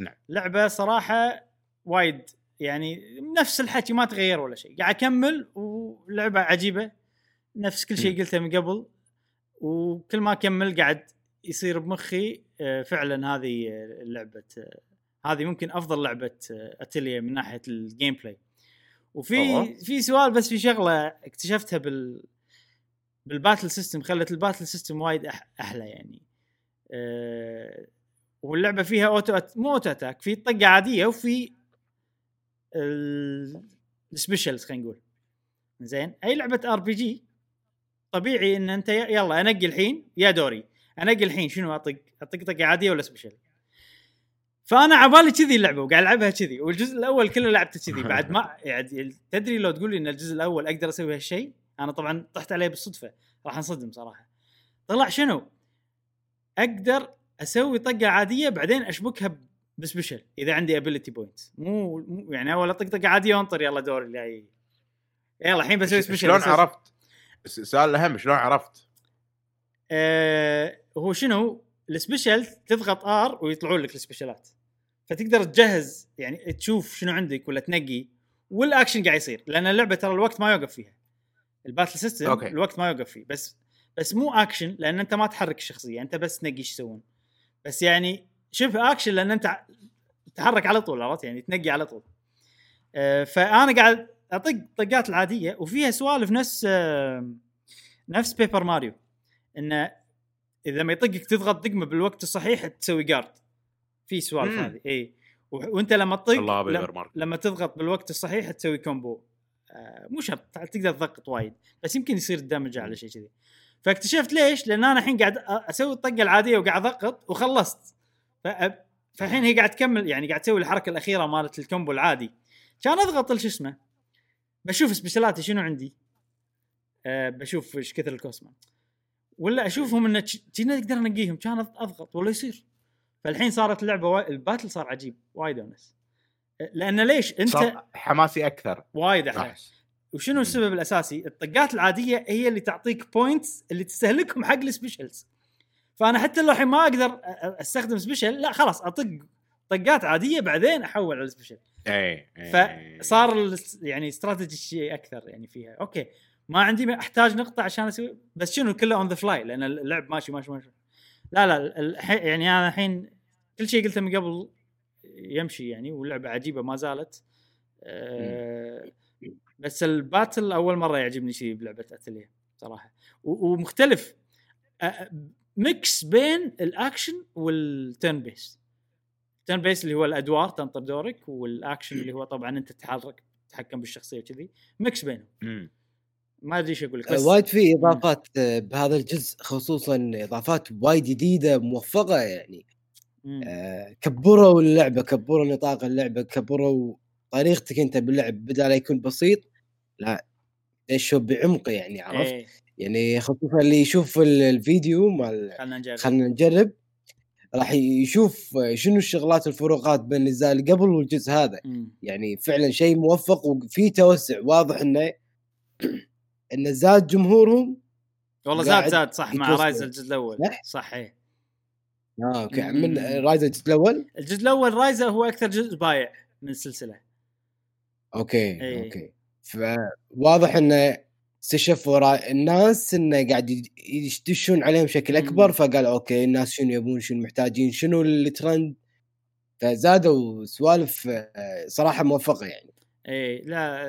نعم. لعبة صراحة وايد يعني نفس الحكي ما تغير ولا شيء قاعد أكمل ولعبة عجيبة نفس كل شيء. قلته من قبل وكل ما أكمل قاعد يصير بمخي آه، فعلا هذه آه، لعبة آه، هذه ممكن أفضل لعبة اتليا من ناحية ال gameplay وفي. في سؤال بس في شغلة اكتشفتها بال بال battle system خلت ال battle system وايد أح أحلى يعني أه واللعبة فيها auto att... مو auto attack في طقة عادية وفي ال specials خلينا نقول. زين؟ أي لعبة RPG طبيعي إن أنت يلا أنقي الحين جا دوري. أنقي الحين شنو أطق؟ أطق طقة عادية ولا special فأنا عبالي كذي اللعبة وقاعد ألعبها كذي. والجزء الأول كله لعبته كذي. <laughs> بعد ما يعني تدري لو تقول لي إن الجزء الأول أقدر أسوي هالشيء؟ أنا طبعا طحت عليه بالصدفة. راح أنصدم صراحة. طلع شنو؟ أقدر أسوي طقة عادية بعدين أشبكها ب special إذا عندي ability point مو يعني أول أطق طقة عاديه وانطر يلا دور اللي يلا الحين بسوي special شلون عرفت؟ الس- السؤال الأهم شلون عرفت؟ آه هو شنو؟ ال special تضغط R ويطلعون لك ال special ات فتقدر تجهز يعني تشوف شنو عندك ولا تنقي والاكشن قاعد يصير. لأن اللعبة ترى الوقت ما يوقف فيها. ال battle system أوكي. الوقت ما يوقف فيه. بس بس مو اكشن لأن أنت ما تحرك الشخصية أنت بس تنقي إيش يسوون. بس يعني شبه اكشن لأن أنت تحرك على طول عرفت؟ يعني تنقي على طول. آه، فأنا قاعد أطق طقات العادية وفيها سوالف نفس آه، نفس Paper Mario انه إذا ما يطقك تضغط دقمة بالوقت الصحيح تسوي guard في سوالف. هذه اي وأنت لما تطق لما تضغط بالوقت الصحيح تسوي combo آه مو شرط تقدر تضغط وايد. بس يمكن يصير الدمج على شيء كذي. فاكتشفت ليش؟ لأن أنا الحين قاعد أسوي الطقة العادية وقاعد أضغط وخلصت. فالحين هي قاعد تكمل يعني قاعد تسوي الحركة الأخيرة مالت ال combo العادي. كان أضغط شو اسمه بشوف special اتي شنو عندي. أه بشوف إيش كثر الكوسمان ولا أشوفهم انه كنا نقدر ننقيهم كان أضغط ولا يصير. فالحين صارت اللعبة وايد ال battle صار عجيب وايد أونس. لأن ليش؟ أنت صار حماسي أكثر. وايد nice وشنو السبب الأساسي؟ الطقات العادية هي اللي تعطيك points اللي تستهلكهم حق ال specials. فانا حتى لو الحين ما أقدر استخدم special لا خلاص اطق طقات عادية بعدين احول على ال special. اي إي. فصار ال- يعني استراتيجي شيء أكثر يعني فيها، أوكي ما عندي احتاج نقطة عشان أسوي بس شنو كله on the fly لأن اللعب ماشي ماشي ماشي. لا لا يعني أنا الحين كل شيء قلته من قبل يمشي يعني واللعبة عجيبة ما زالت. أه بس ال battle أول مرة يعجبني شيء بلعبة اتليه صراحة ومختلف mix بين ال action وال turn-based turn-based اللي هو الأدوار تنطر دورك والأكشن اللي هو طبعا أنت تتحرك تتحكم بالشخصية وكذي. mix بينهم. ما أدري إيش أقول لك بس وايد في إضافات آه، بهذا الجزء خصوصا إضافات وايد جديدة موفقة يعني. آه، كبروا اللعبة كبروا نطاق اللعبة كبروا طريقتك أنت باللعب بدل يكون بسيط لا دشوا بعمق يعني عرفت؟ إيه. يعني خصوصا اللي يشوف ال- الفيديو مال خلينا نجرب خلينا نجرب راح يشوف شنو الشغلات الفروقات بين اللي قبل والجزء هذا مم. يعني فعلا شيء موفق وفي توسع واضح إنه <clears throat> انه زاد جمهورهم والله زاد زاد صح مع. رايز الجزء الأول صح؟ إيه آه أوكي. من Ryza الجزء الأول الجزء الأول Ryza هو أكثر جزء بايع من السلسلة أوكي إيه. أوكي فواضح إنه استشفوا را- الناس إنه قاعد يد- يدشون عليهم بشكل أكبر. فقال أوكي الناس شنو يبون شنو محتاجين شنو الترند؟ فزادوا سوالف آه، صراحة موفقة يعني. إيه لا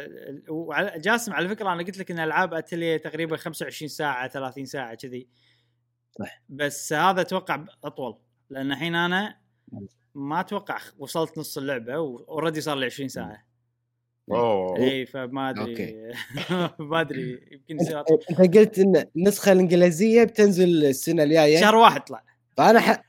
وعلى- جاسم على فكرة أنا قلت لك إن ألعاب أتلية تقريبا 25 ساعة 30 ساعة كذي. صح. بس هذا أتوقع أطول لأن الحين أنا ما أتوقع وصلت نص اللعبة و already صار لي 20 ساعة. أوه اي فما أدري أوكي. <laughs> ما أدري يمكن أنت قلت إن النسخة الإنجليزية بتنزل السنة الجاية. شهر واحد طلع. فأنا ح...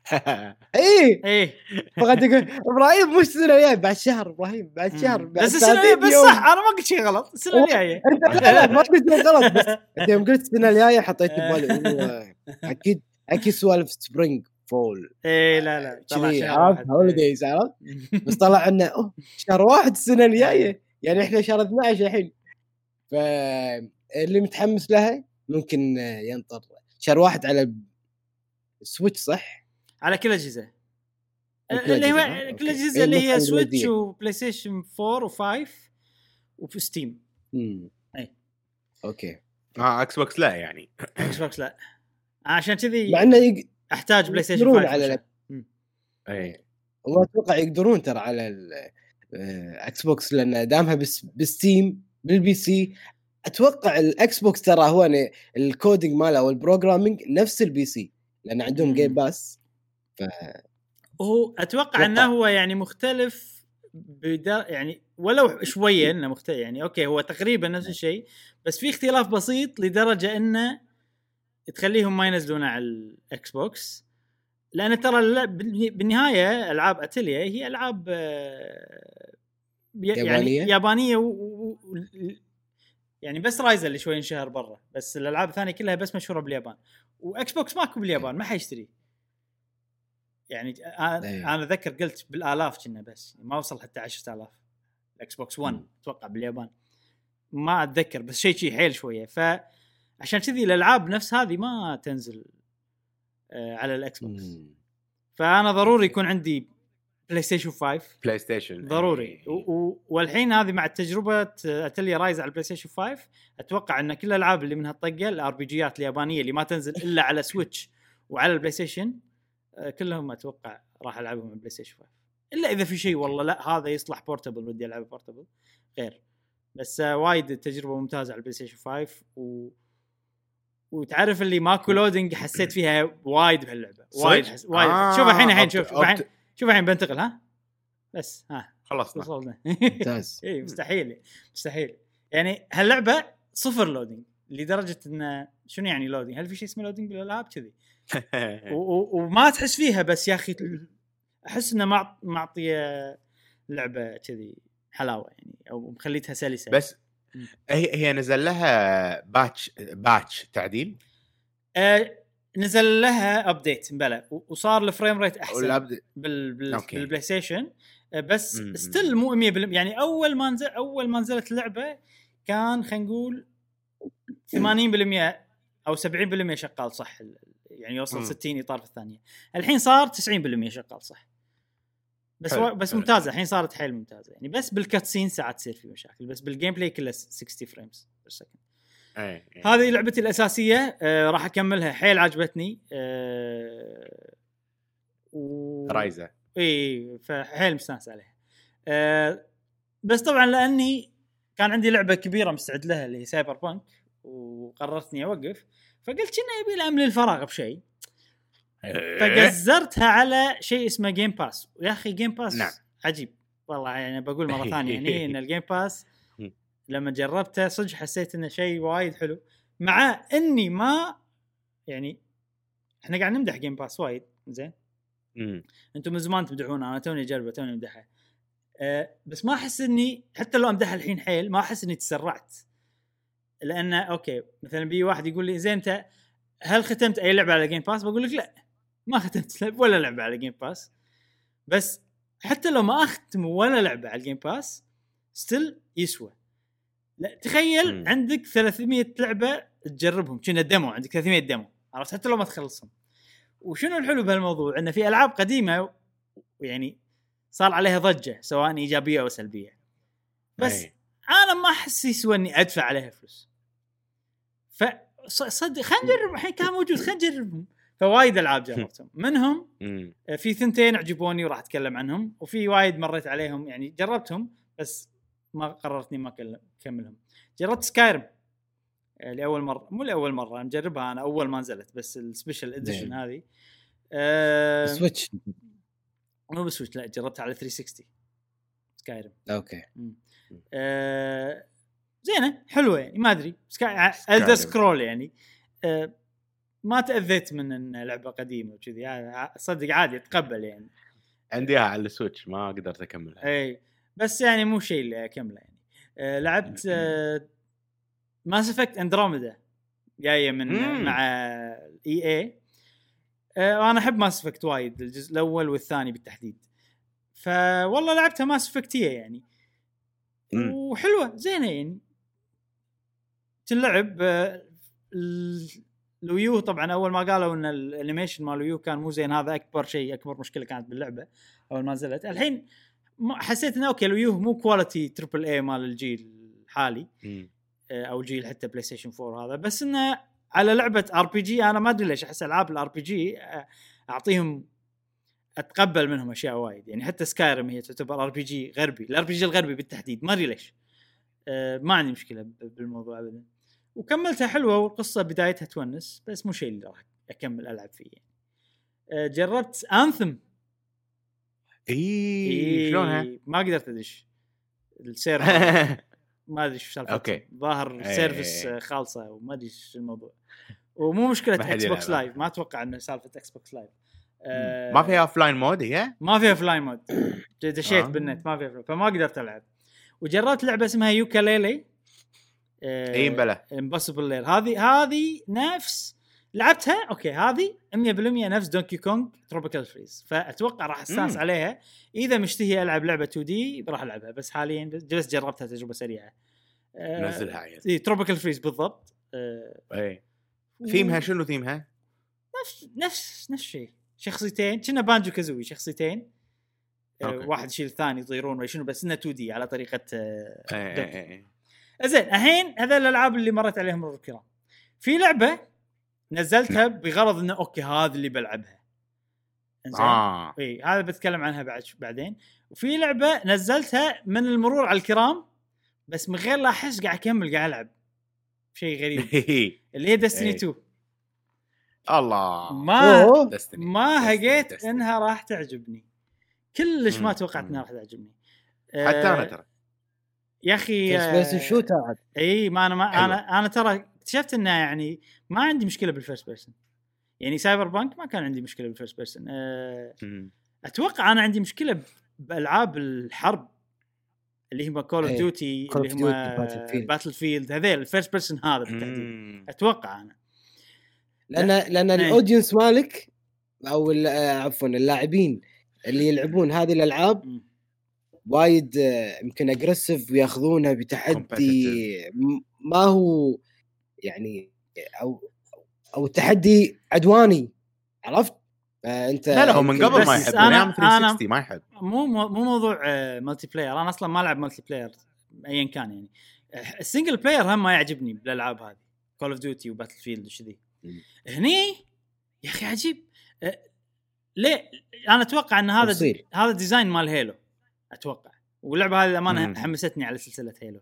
اي <laughs> إيه. فقعدت أقول إبراهيم مش السنة الجاية بعد شهر إبراهيم بعد شهر بعد بس السنة 30 بس. صح أنا ما قلت شيء غلط السنة الجاية. أنت لا لا ما قلت شيء غلط بس أنت يوم قلت السنة الجاية حطيت ببالي أكيد أكيد سوالف spring fall إيه لا لا طلع شهر عرفت؟ واحد. holidays عرفت؟ <laughs> بس طلع إنه أوه شهر واحد السنة الجاية. يعني إحنا شهر 12 الحين فاللي متحمس لها ممكن ينطر شهر واحد على ال Switch صح؟ على كل الاجهزه اللي هو ها؟ كل. الاجهزه إيه اللي هي Switch. و PlayStation 4 و5 وفي Steam امم أي. أوكي آه Xbox لا يعني Xbox لا عشان كذي مع إنه يق... أحتاج PlayStation يقدرون 5 على. اي هو أتوقع يقدرون ترى على ال Xbox لأن دامها بس ب Steam بال PC أتوقع ال Xbox ترى هو يعني ال coding ماله أو ال programming نفس ال PC لأن عندهم. Game Pass هو أتوقع. إنه هو يعني مختلف بدا يعني ولو شوية إنه مختلف يعني أوكي هو تقريبا نفس الشيء بس في اختلاف بسيط لدرجة إنه تخليهم ما ينزلونه على ال Xbox لأن ترى بالنهاية ألعاب اتليا هي ألعاب آه، يعني يابانية؟ يابانية و... و... يعني بس Ryza اللي شوي انشهر برا بس الألعاب الثانية كلها بس مشهورة باليابان و Xbox ماكو باليابان ما حيشتري يعني أنا أيوة. أنا اتذكر قلت بالآلاف كنا بس ما وصل حتى 10000 ال Xbox 1 مم. أتوقع باليابان ما أتذكر بس شيء شيء حيل شوية فعشان كذي الألعاب نفس هذه ما تنزل على ال Xbox. فأنا ضروري يكون عندي PlayStation 5 PlayStation ضروري إيه. والحين هذه مع تجربة Atelier Ryza على ال PlayStation 5 أتوقع أن كل الألعاب اللي من هالطقه ال RPG ات اليابانية اللي ما تنزل إلا على Switch وعلى ال PlayStation آه، كلهم أتوقع راح ألعبهم على ال PlayStation 5 إلا إذا في شيء والله لا هذا يصلح portable ودي العبه portable غير. بس آه، وايد التجربه ممتازة على ال PlayStation 5 و وتعرف اللي ماكو loading حسيت فيها وايد بهاللعبة. وايد؟ حس... وايد. آه، شوف الحين الحين شوف شوف الحين شوف الحين بنتقل ها؟ بس ها خلصنا. وصلنا. ممتاز. <laughs> إي مستحيل مستحيل. يعني هاللعبة صفر loading لدرجة انه شنو يعني loading؟ هل في شيء اسمه loading بالألعاب؟ كذي؟ <laughs> وما تحس فيها بس يا أخي أحس إنه معط- معطيه لعبة كذي حلاوة يعني أو مخليتها سلسة. بس. هي هي نزل لها patch patch تعديل آه نزل لها update بلى وصار ال frame rate أحسن وال upd- بال بال أوكي. بال PlayStation آه، بس مم. still مو 100% يعني أول ما نزل أول ما نزلت اللعبة كان خلينا نقول 80% أو 70% شغال صح يعني يوصل مم. 60 إطار في الثانية الحين صار 90% شغال صح بس حلو،. بس حلو. ممتازة الحين صارت حيل ممتازة يعني بس بال cutscene ساعات تصير في مشاكل بس بال gameplay كله 60 frames per second إيه، إيه. هذه لعبتي الأساسية آه راح أكملها حيل عجبتني آه و... Ryza إي فحيل مستانس عليها آه بس طبعا لأني كان عندي لعبة كبيرة مستعد لها اللي هي Cyberpunk وقررت اني أوقف فقلت كنا يبي لي املي الفراغ بشيء. فقزرتها على شيء اسمه Game Pass ويا أخي Game Pass نعم. عجيب والله يعني بقول مرة <laughs> ثانية يعني إن ال Game Pass. لما جربته صدق حسيت إنه شيء وايد حلو مع إني ما يعني إحنا قاعد نمدح Game Pass وايد زين. أنتم من زمان تمدحونه أنا توني اجربه توني امدحه أه بس ما أحس إني حتى لو أمدحه الحين حيل ما أحس إني تسرعت لأن أوكي مثلا بي واحد يقول لي زين أنت هل ختمت أي لعبة على Game Pass؟ بقول لك لا ما ختمت لعب ولا لعبة على Game Pass بس حتى لو ما أختم ولا لعبة على ال Game Pass still يسوى. لا تخيل مم. عندك 300 لعبة تجربهم كنا demo عندك؟ 300 demo عرفت حتى لو ما تخلصهم. وشنو الحلو بهالموضوع؟ انه في ألعاب قديمة يعني صار عليها ضجة سواء إيجابية أو سلبية. بس إيه. أنا ما أحس يسوى إني أدفع عليها فلوس. ف ص- صدق خلينا نجرب. الحين كان موجود خلينا نجربهم. فوايد ألعاب جربتهم. منهم. آه، في ثنتين عجبوني وراح أتكلم عنهم وفي وايد مريت عليهم يعني جربتهم بس ما قررت إني ما أكملهم. جربت Skyrim لأول مرة. مو لأول مرة مجربها أنا أول ما نزلت بس ال Special Edition زين. هذه. آه Switch مو ب Switch لا جربتها على 360 Skyrim أوكي. آه زينة حلوة يعني ما أدري. Elder Scrolls يعني. آه ما تأذيت من إن لعبة قديمة وكذي. ع- صدق عادي اتقبل يعني. عندي إياها على ال Switch ما قدرت أكملها. إي بس يعني مو شيء اللي أكمله يعني. آه لعبت آه Mass Effect Andromeda جاية من مم. مع إي إي. آه وأنا أحب Mass Effect وايد الجزء الأول والثاني بالتحديد. فوالله لعبتها Mass Effect يه يعني. مم. وحلوة زينة يعني. تلعب آه، الويو طبعا أول ما قالوا إن ال animation مال الويو كان مو زين هذا أكبر شيء أكبر مشكلة كانت باللعبة أول ما نزلت. الحين حسيت إنه أوكي الويو مو quality triple A مال الجيل الحالي. آه، أو جيل حتى بلاي ستيشن 4 هذا. بس إنه على لعبة RPG أنا ما أدري ليش أحس ألعاب ال RPG اعطيهم أتقبل منهم أشياء وايد. يعني حتى سكايرم هي تعتبر RPG غربي. ال RPG الغربي بالتحديد ما أدري ليش. آه، ما عندي مشكلة بالموضوع ابدا. وكملتها حلوة والقصة بدايتها تونس بس مو شيء اللي راح أكمل ألعب فيه يعني. جربت Anthem إي شلونها؟ ما قدرت أدش ال server <laughs> ما أدري شو سالفته أوكي. ظاهر. سيرفرات خالصة وما أدري شو الموضوع ومو مشكلة Xbox. Live ما أتوقع إنه سالفة إكس بوكس لايف آه، ما فيها offline mode هي؟ ما فيها offline mode <coughs> دشيت آه. بالنت ما فيها فما قدرت ألعب وجربت لعبة اسمها Yooka-Laylee and the Impossible Lair هذه هذه نفس لعبتها أوكي هذه 100% نفس Donkey Kong Tropical Freeze فأتوقع راح استانس. عليها. إذا مشتهي ألعب لعبة 2D راح ألعبها. بس حاليا جلست جربتها تجربة سريعة. آه، نزلها عيل. اي Tropical Freeze بالضبط. آه، اي ثيمها شنو ثيمها؟ نفس نفس نفس الشيء شخصيتين. كنا Banjo Kazooie شخصيتين. آه، أوكي. واحد يشيل الثاني يطيرون ولا شنو بس إنه 2D على طريقة آه، اي Donkey. زين الحين هذا الألعاب اللي مرت عليهم مرور الكرام في لعبة نزلتها نعم. بغرض إنه أوكي هذه اللي بلعبها زين آه إي هذا بتكلم عنها بعد بعدين وفي لعبة نزلتها من المرور على الكرام بس من غير لا أحس قاعد أكمل قاعد ألعب شيء غريب <laughs> اللي هي Destiny إي. 2 الله ما. Destiny. ما. هقيت. إنها راح تعجبني كلش ما. توقعت إنها. راح تعجبني حتى أنا آه، ترى يا أخي first person عاد إي ما أنا ما. أنا أنا ترى اكتشفت إنه يعني ما عندي مشكلة بال first person يعني Cyberpunk ما كان عندي مشكلة بال first person أه. أتوقع أنا عندي مشكلة بألعاب الحرب اللي هم Call of. Duty Call اللي of هم. Battlefield هذيل ال first person هذا بالتحديد. أتوقع أنا لأن لأن إيه. ال audience مالك أو آه، عفوا اللاعبين اللي يلعبون هذه الألعاب. وايد آه، يمكن aggressive وياخذونها بتحدي ما هو يعني أو أو تحدي عدواني عرفت؟ فأنت لا لا هو من قبل ما يحب من أيام أنا- 360 ما يحب. مو مو مو موضوع آه، multiplayer أنا أصلا ما ألعب multiplayer ايا كان يعني. آه، ال single player هم ما يعجبني بالألعاب هذه. Call of Duty و Battlefield وشذي. هني يا أخي عجيب. آه، ليه؟ أنا أتوقع إن هذا. هذا design مال Halo أتوقع. واللعبة هذه الأمانة. حمستني على سلسلة Halo.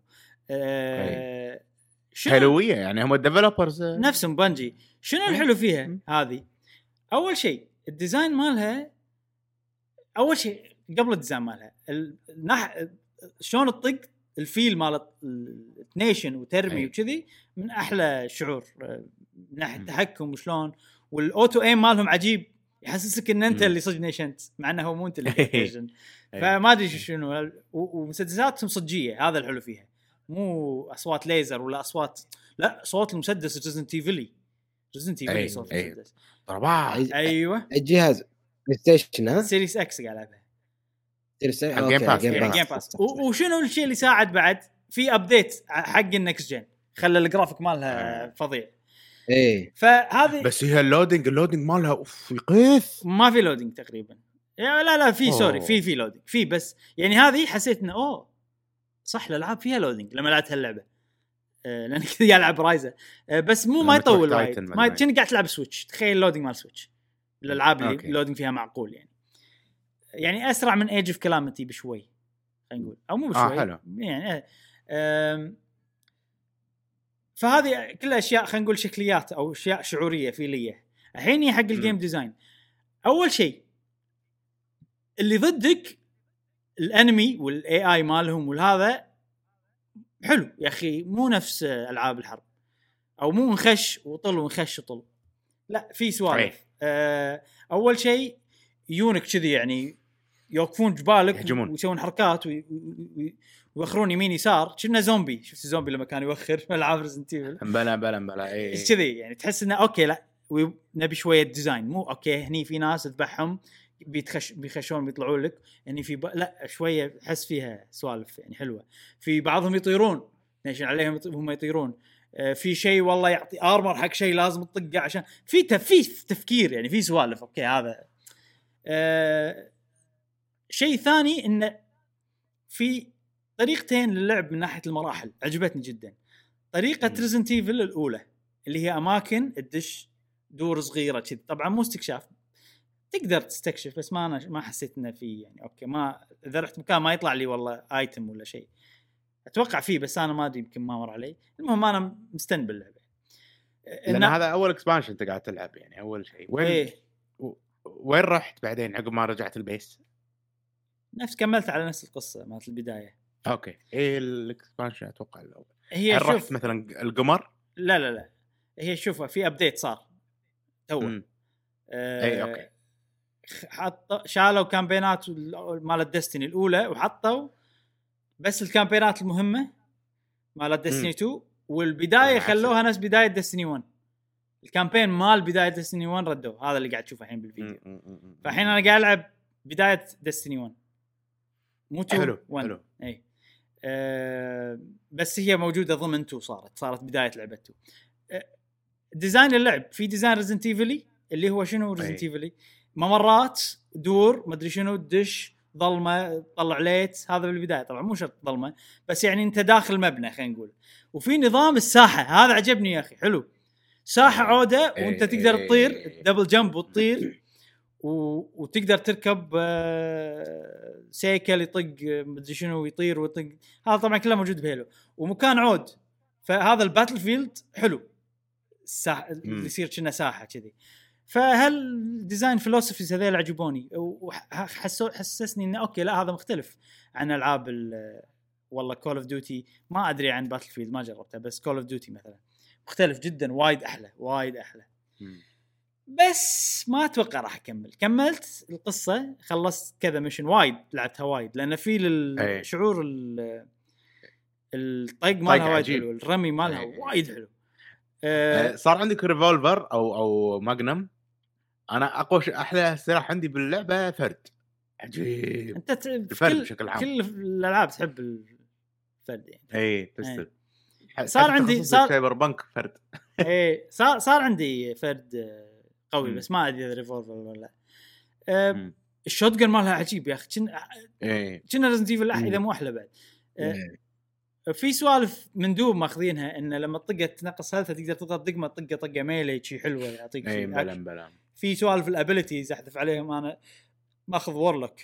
شنو- حلويه يعني؟ هم ال developers نفسهم Bungie شنو الحلو فيها. هذه؟ أول شيء ال design مالها أول شيء قبل ال design مالها النح... شلون تطق ال feel مال النيشن وترمي أي. وكذي من أحلى الشعور آه، من ناحية. التحكم وشلون. وال auto aim مالهم عجيب. يحسسك إن أنت. اللي صدق نيشنت مع إنه هو مو أنت اللي <laughs> قاعد. أي. فما أدري شو- شنو ومسدساتهم صجية هذا الحلو فيها مو أصوات ليزر ولا أصوات لا صوت المسدس Resident Evil ي Resident Evil ي صوت أي. المسدس ضربات أيوه الجهاز PlayStation ها؟ Series X قاعد ألعبها. جيم باس وشنو الشيء اللي ساعد بعد في update حق ال next gen خلى ال graphics مالها آه. فظيع إيه. فهذه بس هي ال loading ال loading مالها أوف يقيث ما في loading تقريبا. لا لا في. sorry في في loading في بس يعني هذه حسيت إنه أوه صح الألعاب فيها loading لما لعبت هاللعبه آه، لأن <laughs> كذا قاعد ألعب رايزه آه، بس مو ما يطول وايد. ما. كأنك قاعد تلعب Switch. تخيل ال loading مال Switch. الألعاب اللي أوكي. ال loading فيها معقول يعني. يعني أسرع من Age of Calamity بشوي خلينا نقول. أو مو آه، بشوي حلو. يعني آه، فهذه كلها أشياء خلينا نقول شكليات أو أشياء شعورية feel ية الحين هي حق ال game. design أول شيء اللي ضدك ال enemy وال AI مالهم والهذا حلو يا أخي مو نفس ألعاب الحرب أو مو نخش وطل ونخش وطل لا في سوالف. آه أول شيء يونك كذي يعني يوقفون جبالك يهجمون. ويسوون حركات وي- وي- ويوخرون يمين يسار. كنا زومبي. شفت الزومبي لما كان يوخر في العاب Resident Evil بلا بلا. بلا اي كذي؟ يعني تحس إنه أوكي لا. نبي شوية ديزاين مو أوكي هني في ناس تذبحهم بيتخش بيخشون بيطلعون لك. يعني في ب... لا شوية أحس فيها سوالف يعني حلوة. في بعضهم يطيرون. نيشن عليهم هم يطيرون. آه، في شيء والله يعطي armor حق شيء لازم تطقه عشان في في تفكير يعني في سوالف. أوكي هذا. آه، شيء ثاني انه في طريقتين للعب من ناحية المراحل عجبتني جدا. طريقة. Resident Evil الأولى اللي هي أماكن تدش دور صغيرة كذي. طبعا مو استكشاف تقدر تستكشف بس ما أنا ما حسيت إنه في يعني أوكي ما إذا رحت مكان ما يطلع لي والله item ولا شيء. أتوقع فيه بس أنا ما أدري يمكن ما مر علي. المهم أنا مستن باللعبة. لأن هذا أول expansion أنت قاعد تلعب يعني أول شيء. وين إيه. وين رحت بعدين عقب ما رجعت ال base؟ نفس كملت على نفس القصة مالت البداية. أوكي. إيه ال expansion أتوقع الأول. هي هل رحت شوف مثلا القمر؟ لا لا لا. هي شوف في update صار. تو مم. آه إي، أوكي. حط شالوا campaign ات ال- مال ال Destiny الأولى وحطوا بس ال campaign ات المهمة مال Destiny مم. 2 والبداية. خلوها نفس بداية Destiny 1 ال campaign مال بداية Destiny 1 ردوه. هذا اللي قاعد تشوفه الحين بالفيديو. فالحين أنا قاعد ألعب بداية Destiny 1 مو 2 حلو 1 حلو. اي أه بس هي موجودة ضمن 2 صارت صارت بداية لعبة 2 أه design اللعب في design Resident Evil ي اللي هو شنو Resident. Evil ي ممرات دور مدري شنو دش ظلمة طلع ليت هذا بالبداية طبعا مو شرط ظلمة بس يعني أنت داخل مبنى خلينا نقول. وفي نظام الساحة هذا عجبني يا أخي حلو. ساحة عودة وأنت. تقدر تطير double jump وتطير. <clears throat> و... وتقدر تركب آه، سيكل يطق مدري شنو يطير ويطق. هذا طبعا كله موجود ب Halo. ومكان عود. فهذا ال battlefield حلو. الساحه اللي يصير كأنه ساحة كذي. فهل design philosophies هذول عجبوني؟ وحسوا حسسني إنه أوكي لا هذا مختلف عن ألعاب ال- والله Call of Duty ما أدري عن Battlefield ما جربتها بس Call of Duty مثلا. مختلف جدا وايد أحلى وايد أحلى. م. بس ما أتوقع راح أكمل. كملت القصة خلصت كذا mission وايد لعبتها وايد لأن في لل- أي. شعور ال- الطق مالها وايد عجيب. حلو الرمي مالها أي. وايد حلو. آه، آه، صار عندك revolver أو أو magnum أنا أقوى أحلى سلاح عندي باللعبة فرد. عجيب. أنت ت- الفرد كل بشكل عام. كل الألعاب تحب الفرد يعني. اي تستل صار عندي- صار- Cyberpunk فرد. إيه صار صار عندي فرد آه، قوي. بس ما أدري إذا revolver ولا لا مم. ال shotgun مالها عجيب يا أخي كنا اي كنا Resident Evil. إذا مو أحلى بعد آه، إيه. في سوالف مندوب ماخذينها إن لما تطقه تنقص health تقدر تضغط دقمه طقه طقة melee شي حلوة يعطيك اي أكشن. بلا في سوالف ال abilities أحذف عليهم أنا ماخذ Warlock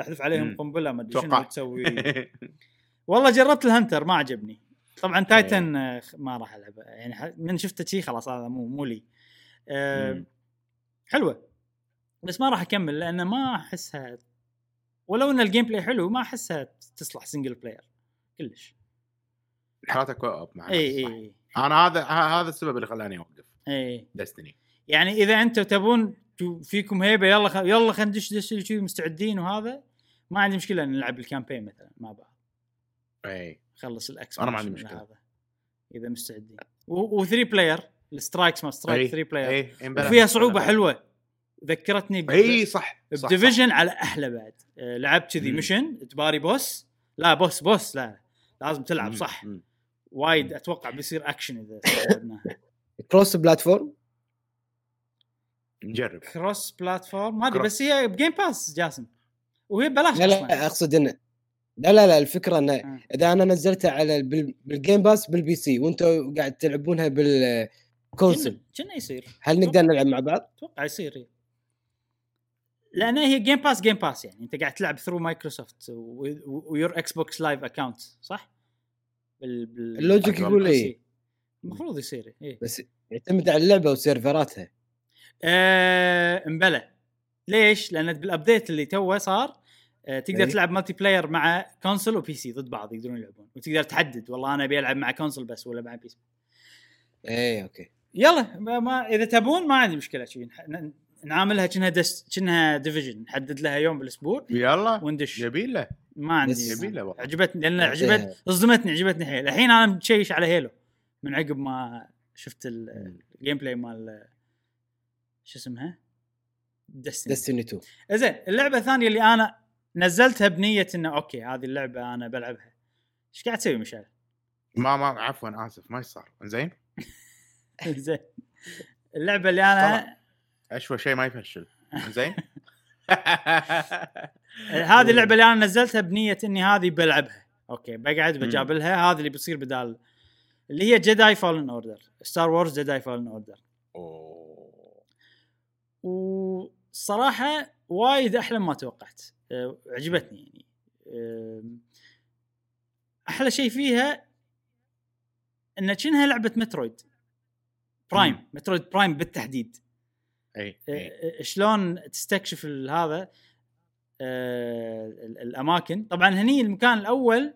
أحذف عليهم. قنبلة ما أدري شنو. تسوي <laughs> والله جربت ال Hunter ما عجبني طبعا Titan ما راح العبه يعني من شفته شي خلاص هذا مو مو لي مم. حلوة. بس ما راح أكمل لأن ما أحسها ولو إن ال gameplay حلو ما أحسها تصلح single player كلش. حالتك co مع اي نفسك، صح. اي أنا هذا هذا السبب اللي خلاني أوقف. اي Destiny يعني إذا أنتم تبون فيكم هيبة يلا خ... يلا خلينا ندش دش مستعدين وهذا ما عندي مشكلة ان نلعب ال campaign مثلا مع بعض اي نخلص ال ex أنا ما عندي مشكلة. هذا إذا مستعدين. و3 player ال strikes ما strike اي 3 player اي إي، بلا- وفيها صعوبة بلا- حلوة. ذكرتني ب... اي صح. ب Division على أحلى بعد. آه، لعبت كذي. mission تباري boss لا boss boss لا لازم تلعب مم، صح. مم. وايد أتوقع بيصير اكشن إذا لعبناها cross platform نجرب. cross platform ما أدري. بس هي ب Game Pass جاسم. وهي ببلاش لا لا أقصد انه لا لا لا الفكرة إنه آه. إذا أنا نزلتها على بال- بال Game Pass بال PC وأنتم قاعد تلعبونها بال console كنا- كنا يصير هل نقدر نلعب مع بعض؟ أتوقع يصير. لأن هي Game Pass Game Pass يعني أنت قاعد تلعب through Microsoft و your Xbox Live account صح؟ بال بال ال logic. يقول إيه سي. المفروض يصير إيه بس يعتمد على اللعبة و server اتها آه مبلى ليش؟ لأن بال update اللي توه صار آه تقدر. تلعب multiplayer مع console و PC ضد بعض يقدرون يلعبون وتقدر تحدد والله أنا أبي ألعب مع console بس ولا مع PC إيه أوكي يلا ما, إذا تبون ما عندي مشكلة ن- نعاملها كأنها Des كأنها Division نحدد لها يوم بالأسبوع يلا وندش. يبي له. ما عندي. بس- يبي له والله. عجبتني لأن. عجبت صدمتني عجبتني حيل الحين أنا متشيش على Halo من عقب ما شفت. ال gameplay مال شو اسمها؟ Destiny Destiny 2 زين اللعبة الثانية اللي أنا نزلتها بنية إنه أوكي هذه اللعبة أنا بلعبها. إيش قاعد تسوي مشعل؟ ما ما عفوا آسف ما صار زين <laughs> زين. اللعبة اللي أنا أشوى شيء ما يفشل. زين؟ <laughs> <laughs> هذه اللعبة اللي أنا نزلتها بنية إني هذه بلعبها. أوكي بقعد بجابلها. هذه اللي بتصير بدال اللي هي Jedi Fallen Order Star Wars Jedi Fallen Order. وصراحة وايد أحلى مما توقعت. أه، عجبتني يعني. أحلى شيء فيها إن كأنها لعبة Metroid. Prime. Metroid Prime بالتحديد إي أه، إي أه، شلون تستكشف هذا ال- الأماكن طبعا هني المكان الأول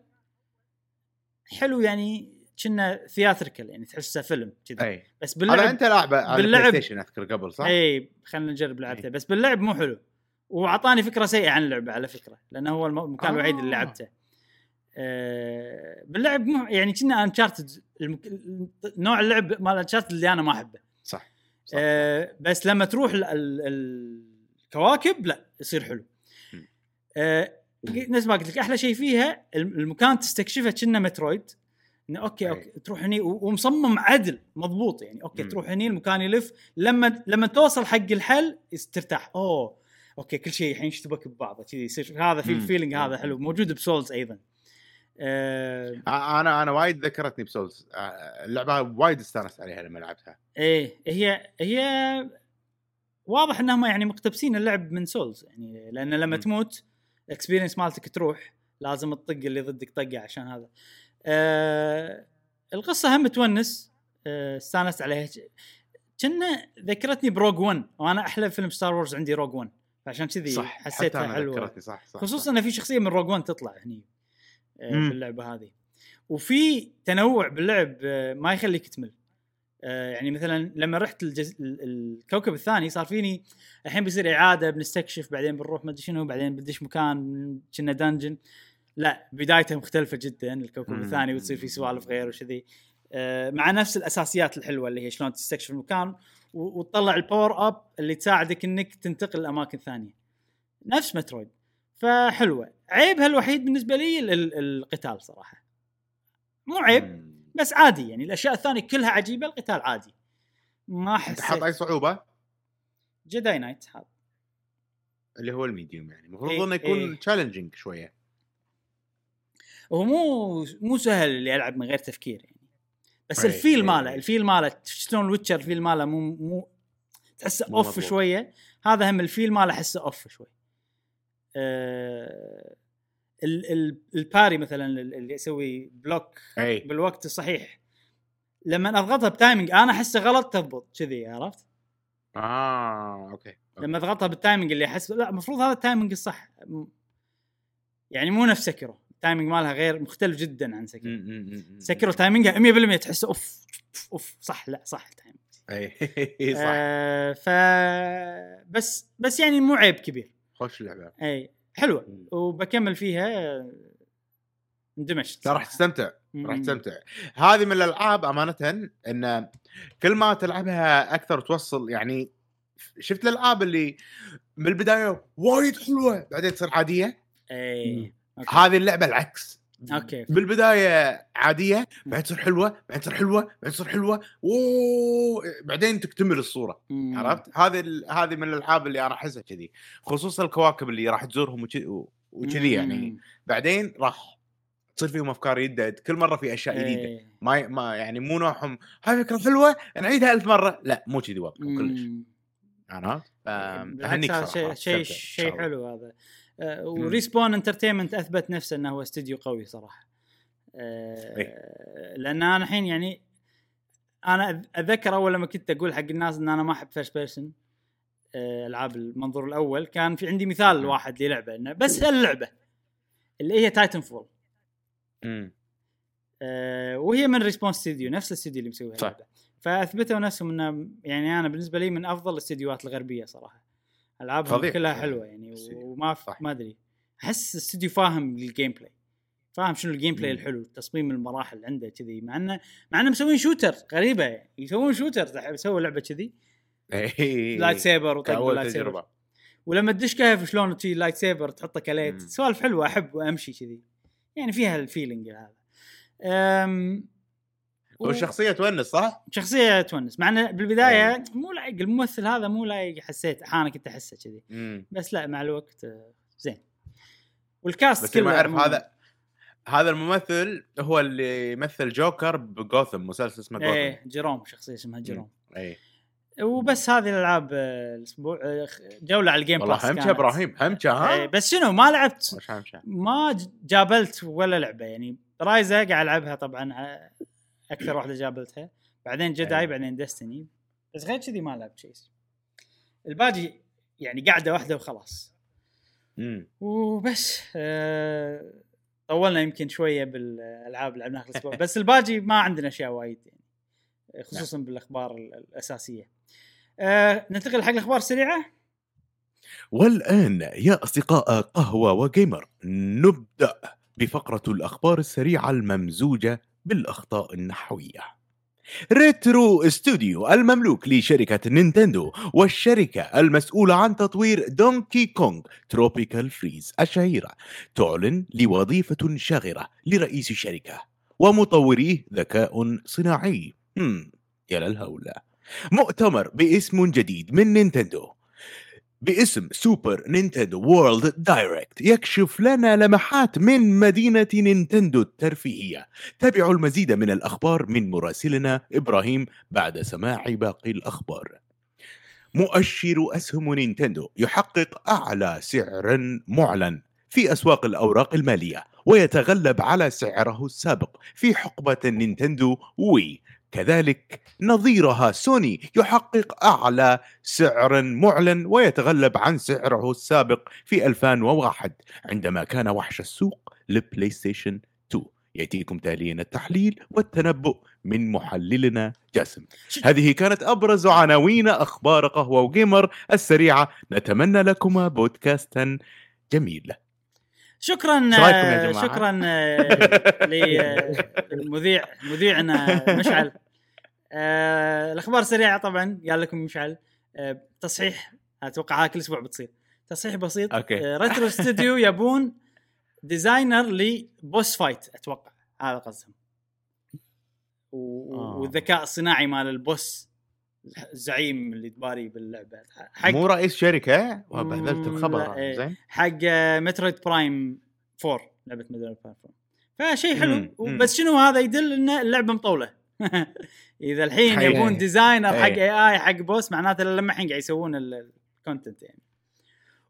حلو يعني كنا theatrical يعني تحسه فيلم كذا بس باللعب أنت لاعبه باللعب- أذكر قبل صح؟ إي خلينا نجرب لعبته. بس باللعب مو حلو وأعطاني فكرة سيئة عن اللعبة على فكرة لأنه هو الم- المكان آه. الوحيد اللي لعبته آه باللعب مو يعني كنا Uncharted المك... نوع اللعب مال Uncharted اللي أنا ما أحبه صح, صح. آه بس لما تروح ال... ال... الكواكب لا يصير حلو. آه نفس ما قلت لك أحلى شيء فيها الم- المكان تستكشفه كنا Metroid إنه okay أي. okay تروح هني ومصمم عدل مضبوط يعني okay مم. تروح هني المكان يلف لما لما توصل حق الحل ترتاح أوه okay كل شيء الحين يشتبك ببعضه كذي يصير هذا في. ال feeling هذا. حلو موجود ب Souls أيضا آه أنا أنا وايد ذكرتني ب Souls. آه، اللعبة وايد استانست عليها لما لعبتها. إيه هي هي واضح إنهم يعني مقتبسين اللعب من Souls يعني لأن لما مم. تموت ال experience مالتك تروح لازم تطق اللي ضدك طقه عشان هذا. آه القصة هم تونس آه استانست عليها. كنا ذكرتني ب Rogue 1 وأنا أحلى فيلم Star Wars عندي Rogue 1 فعشان كذي حسيتها حلوة. صح صح خصوصا إن في شخصية من Rogue 1 تطلع هني. باللعبه هذه. وفي تنوع باللعب آه، ما يخليك تمل. آه، يعني مثلا لما رحت الجز... ال- الكوكب الثاني صار فيني الحين بيصير إعادة بنستكشف بعدين بنروح ما أدري شنو بعدين بدش مكان كنا dungeon لا بدايته مختلفة جدا الكوكب مم. الثاني وتصير في سوالف غير وشذي. آه، مع نفس الأساسيات الحلوة اللي هي شلون تستكشف المكان وتطلع ال power up اللي تساعدك إنك تنتقل لأماكن ثانية. نفس Metroid. فحلوة. عيبها الوحيد بالنسبة لي ال- ال- القتال صراحة. مو عيب. بس عادي يعني. الأشياء الثانية كلها عجيبة القتال عادي. ما أنت حاط أي حسيت صعوبة؟ Jedi Knight حاط. اللي هو ال medium يعني. المفروض إيه، إنه يكون إيه. challenging شوية. هو مو مو سهل اللي العب من غير تفكير يعني. بس إيه، ال feel إيه، ماله إيه. ال feel ماله شلون ال Witcher ال feel ماله مو مو تحسه off مضبوط. شوية. هذا هم ال feel ماله أحسه off شوي. ال parry مثلا اللي يسوي block أي. بالوقت الصحيح. لما أضغطها ب timing أنا احسه غلط تضبط كذي عرفت؟ آه okay لما أضغطها بال timing اللي أحس لا المفروض هذا ال timing الصح. يعني مو نفس Sekiro ال timing مالها غير مختلف جدا عن سكرو. سكرو تايمنجها 100% تحسه off off صح لا صح التايمنج أي <laughs> صح. آه ف بس بس يعني مو عيب كبير. خوش اللعبة أي حلوة مم. وبكمل فيها اندمجت راح. تستمتع. راح تستمتع هذه من الألعاب أمانة إن كل ما تلعبها أكثر توصل يعني شفت الألعاب اللي من البداية وايد حلوة بعدين تصير عادية أي. هذه اللعبة العكس أوكي بالبداية عادية بعدين تصير حلوة بعدين تصير حلوة بعدين تصير حلوة اوه بعدين تكتمل الصورة مم. عرفت هذه ال- هذه من الألعاب اللي أنا أحسها كذي خصوصا الكواكب اللي راح تزورهم وكذي- يعني. بعدين راح تصير فيهم أفكار جديدة كل مرة في أشياء جديدة إيه. ما ما يعني مو نوعهم هاي فكرة حلوة نعيدها ألف مرة لا مو كذي وضعهم كلش. عرفت اهنيك شيء شيء. حلو هذا و Respawn Entertainment أثبت نفسه إنه هو استديو قوي صراحة آه، لأن أنا الحين يعني أنا اتذكر أول لما كنت أقول حق الناس إن أنا ما أحب first person ألعاب المنظور الأول كان في عندي مثال. واحد للعبة إنه بس هاللعبة اللي هي Titanfall. آه، وهي من Respawn Studio نفس الاستوديو اللي مسوي صح. اللعبة فأثبتوا نفسهم إنه يعني أنا بالنسبة لي من أفضل الاستديوهات الغربية صراحة ألعابهم. كلها حلوة يعني استديو. وما صح. ما أدري أحس الاستديو فاهم ال gameplay فاهم شنو ال gameplay. الحلو تصميم المراحل عنده كذي مع إنه مع إنه مسوين shooter غريبة يعني يسوون shooter يسوون لعبة كذي. lightsaber وطق lightsaber ولما تدش كهف شلون تشي lightsaber تحطه ك light. سوالف حلوة أحب امشي كذي يعني فيها ال feeling هذا والشخصيه تونس صح؟ شخصية تونس مع إنه بالبداية أي. مو لايق الممثل هذا مو لايق حسيت أحيانا كنت أحسه كذي. بس لا مع الوقت آه، زين وال cast بس ما أعرف. هذا هذا الممثل هو اللي يمثل Joker ب Gotham مسلسل اسمه جوثم إيه Jerome شخصية اسمها Jerome اي وبس هذه الألعاب آه، الأسبوع آه، جولة على ال Game والله Pass همشة. إبراهيم همشة إيه، ها بس شنو ما لعبت ما جابلت ولا لعبة يعني رايزا قاعد ألعبها طبعا أكثر واحدة جابلتها. بعدين جداي أي. بعدين ديستني بس غير كذي ما لعبت شيء. الباقي يعني قاعدة واحدة وخلاص. مم. وبس آه طولنا يمكن شوية بالألعاب اللي لعبناها الأسبوع. بس الباقي ما عندنا أشياء وايد يعني خصوصا بالأخبار ال- الأساسية. آه ننتقل حق الأخبار السريعة. والآن يا أصدقاء قهوة و Gamer نبدأ بفقرة الأخبار السريعة الممزوجة بالأخطاء النحوية. Retro Studio المملوك لشركة Nintendo والشركة المسؤولة عن تطوير Donkey Kong Tropical Freeze الشهيرة تعلن لوظيفة شاغرة لرئيس الشركة ومطوريه ذكاء صناعي. هم يا للهول. مؤتمر باسم جديد من Nintendo. باسم Super Nintendo World Direct يكشف لنا لمحات من مدينة Nintendo الترفيهية. تابعوا المزيد من الأخبار من مراسلنا إبراهيم بعد سماع باقي الأخبار. مؤشر أسهم Nintendo يحقق أعلى سعر معلن في أسواق الأوراق المالية ويتغلب على سعره السابق في حقبة Nintendo Wii كذلك نظيرها سوني يحقق أعلى سعر معلن ويتغلب عن سعره السابق في 2001 عندما كان وحش السوق ل PlayStation 2 يأتيكم تاليا التحليل والتنبؤ من محللنا جاسم. هذه كانت أبرز عناوين أخبار قهوة و Gamer السريعة. نتمنى لكما بودكاستا جميل شكرا آه،؟ شكرا <laughs> آه، للمذيع مذيعنا مشعل آه، الأخبار سريعة طبعا قال لكم مشعل تصحيح أتوقع هاي كل أسبوع بتصير تصحيح بسيط okay. آه، ريترو استوديو يبون designer ل boss fight أتوقع هذا قصدهم. والذكاء الصناعي مال ال boss الزعيم اللي تباري باللعبة. حق مو رئيس شركة؟ وبهذلت مم، الخبر. إيه. زين. حق مترويد برايم 4 لعبة مترويد برايم 4 فشيء حلو. مم، مم. بس شنو هذا؟ يدل إن اللعبة مطولة. <laughs> إذا الحين. يبون designer حق إيه. اي اي حق boss معناته لما الحين قاعد يسوون ال content يعني.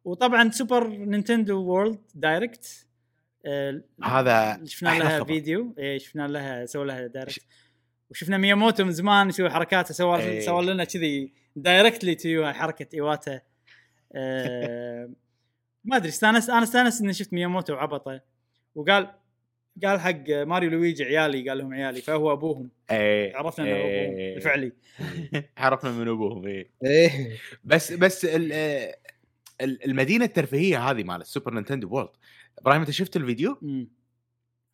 وطبعا سوبر نينتندو وورلد دايركت هذا شفنا لها خبر. فيديو. إيه شفنا لها سووا لها direct وشفنا مياموتو من زمان يسوي حركاته سوى إيه. سوى لنا كذي directly to حركة ايواتا <laughs> آه ما أدري استانست أنا استانست إني شفت مياموتو وعبطه وقال قال حق ماريو لويجي عيالي قال لهم عيالي فهو أبوهم. إيه. عرفنا إنه أبوهم إيه. الفعلي <laughs> عرفنا من أبوهم إيه. إيه. بس بس ال- ال- المدينة الترفيهية هذه مال السوبر نينتندو وورلد. إبراهيم أنت شفت الفيديو؟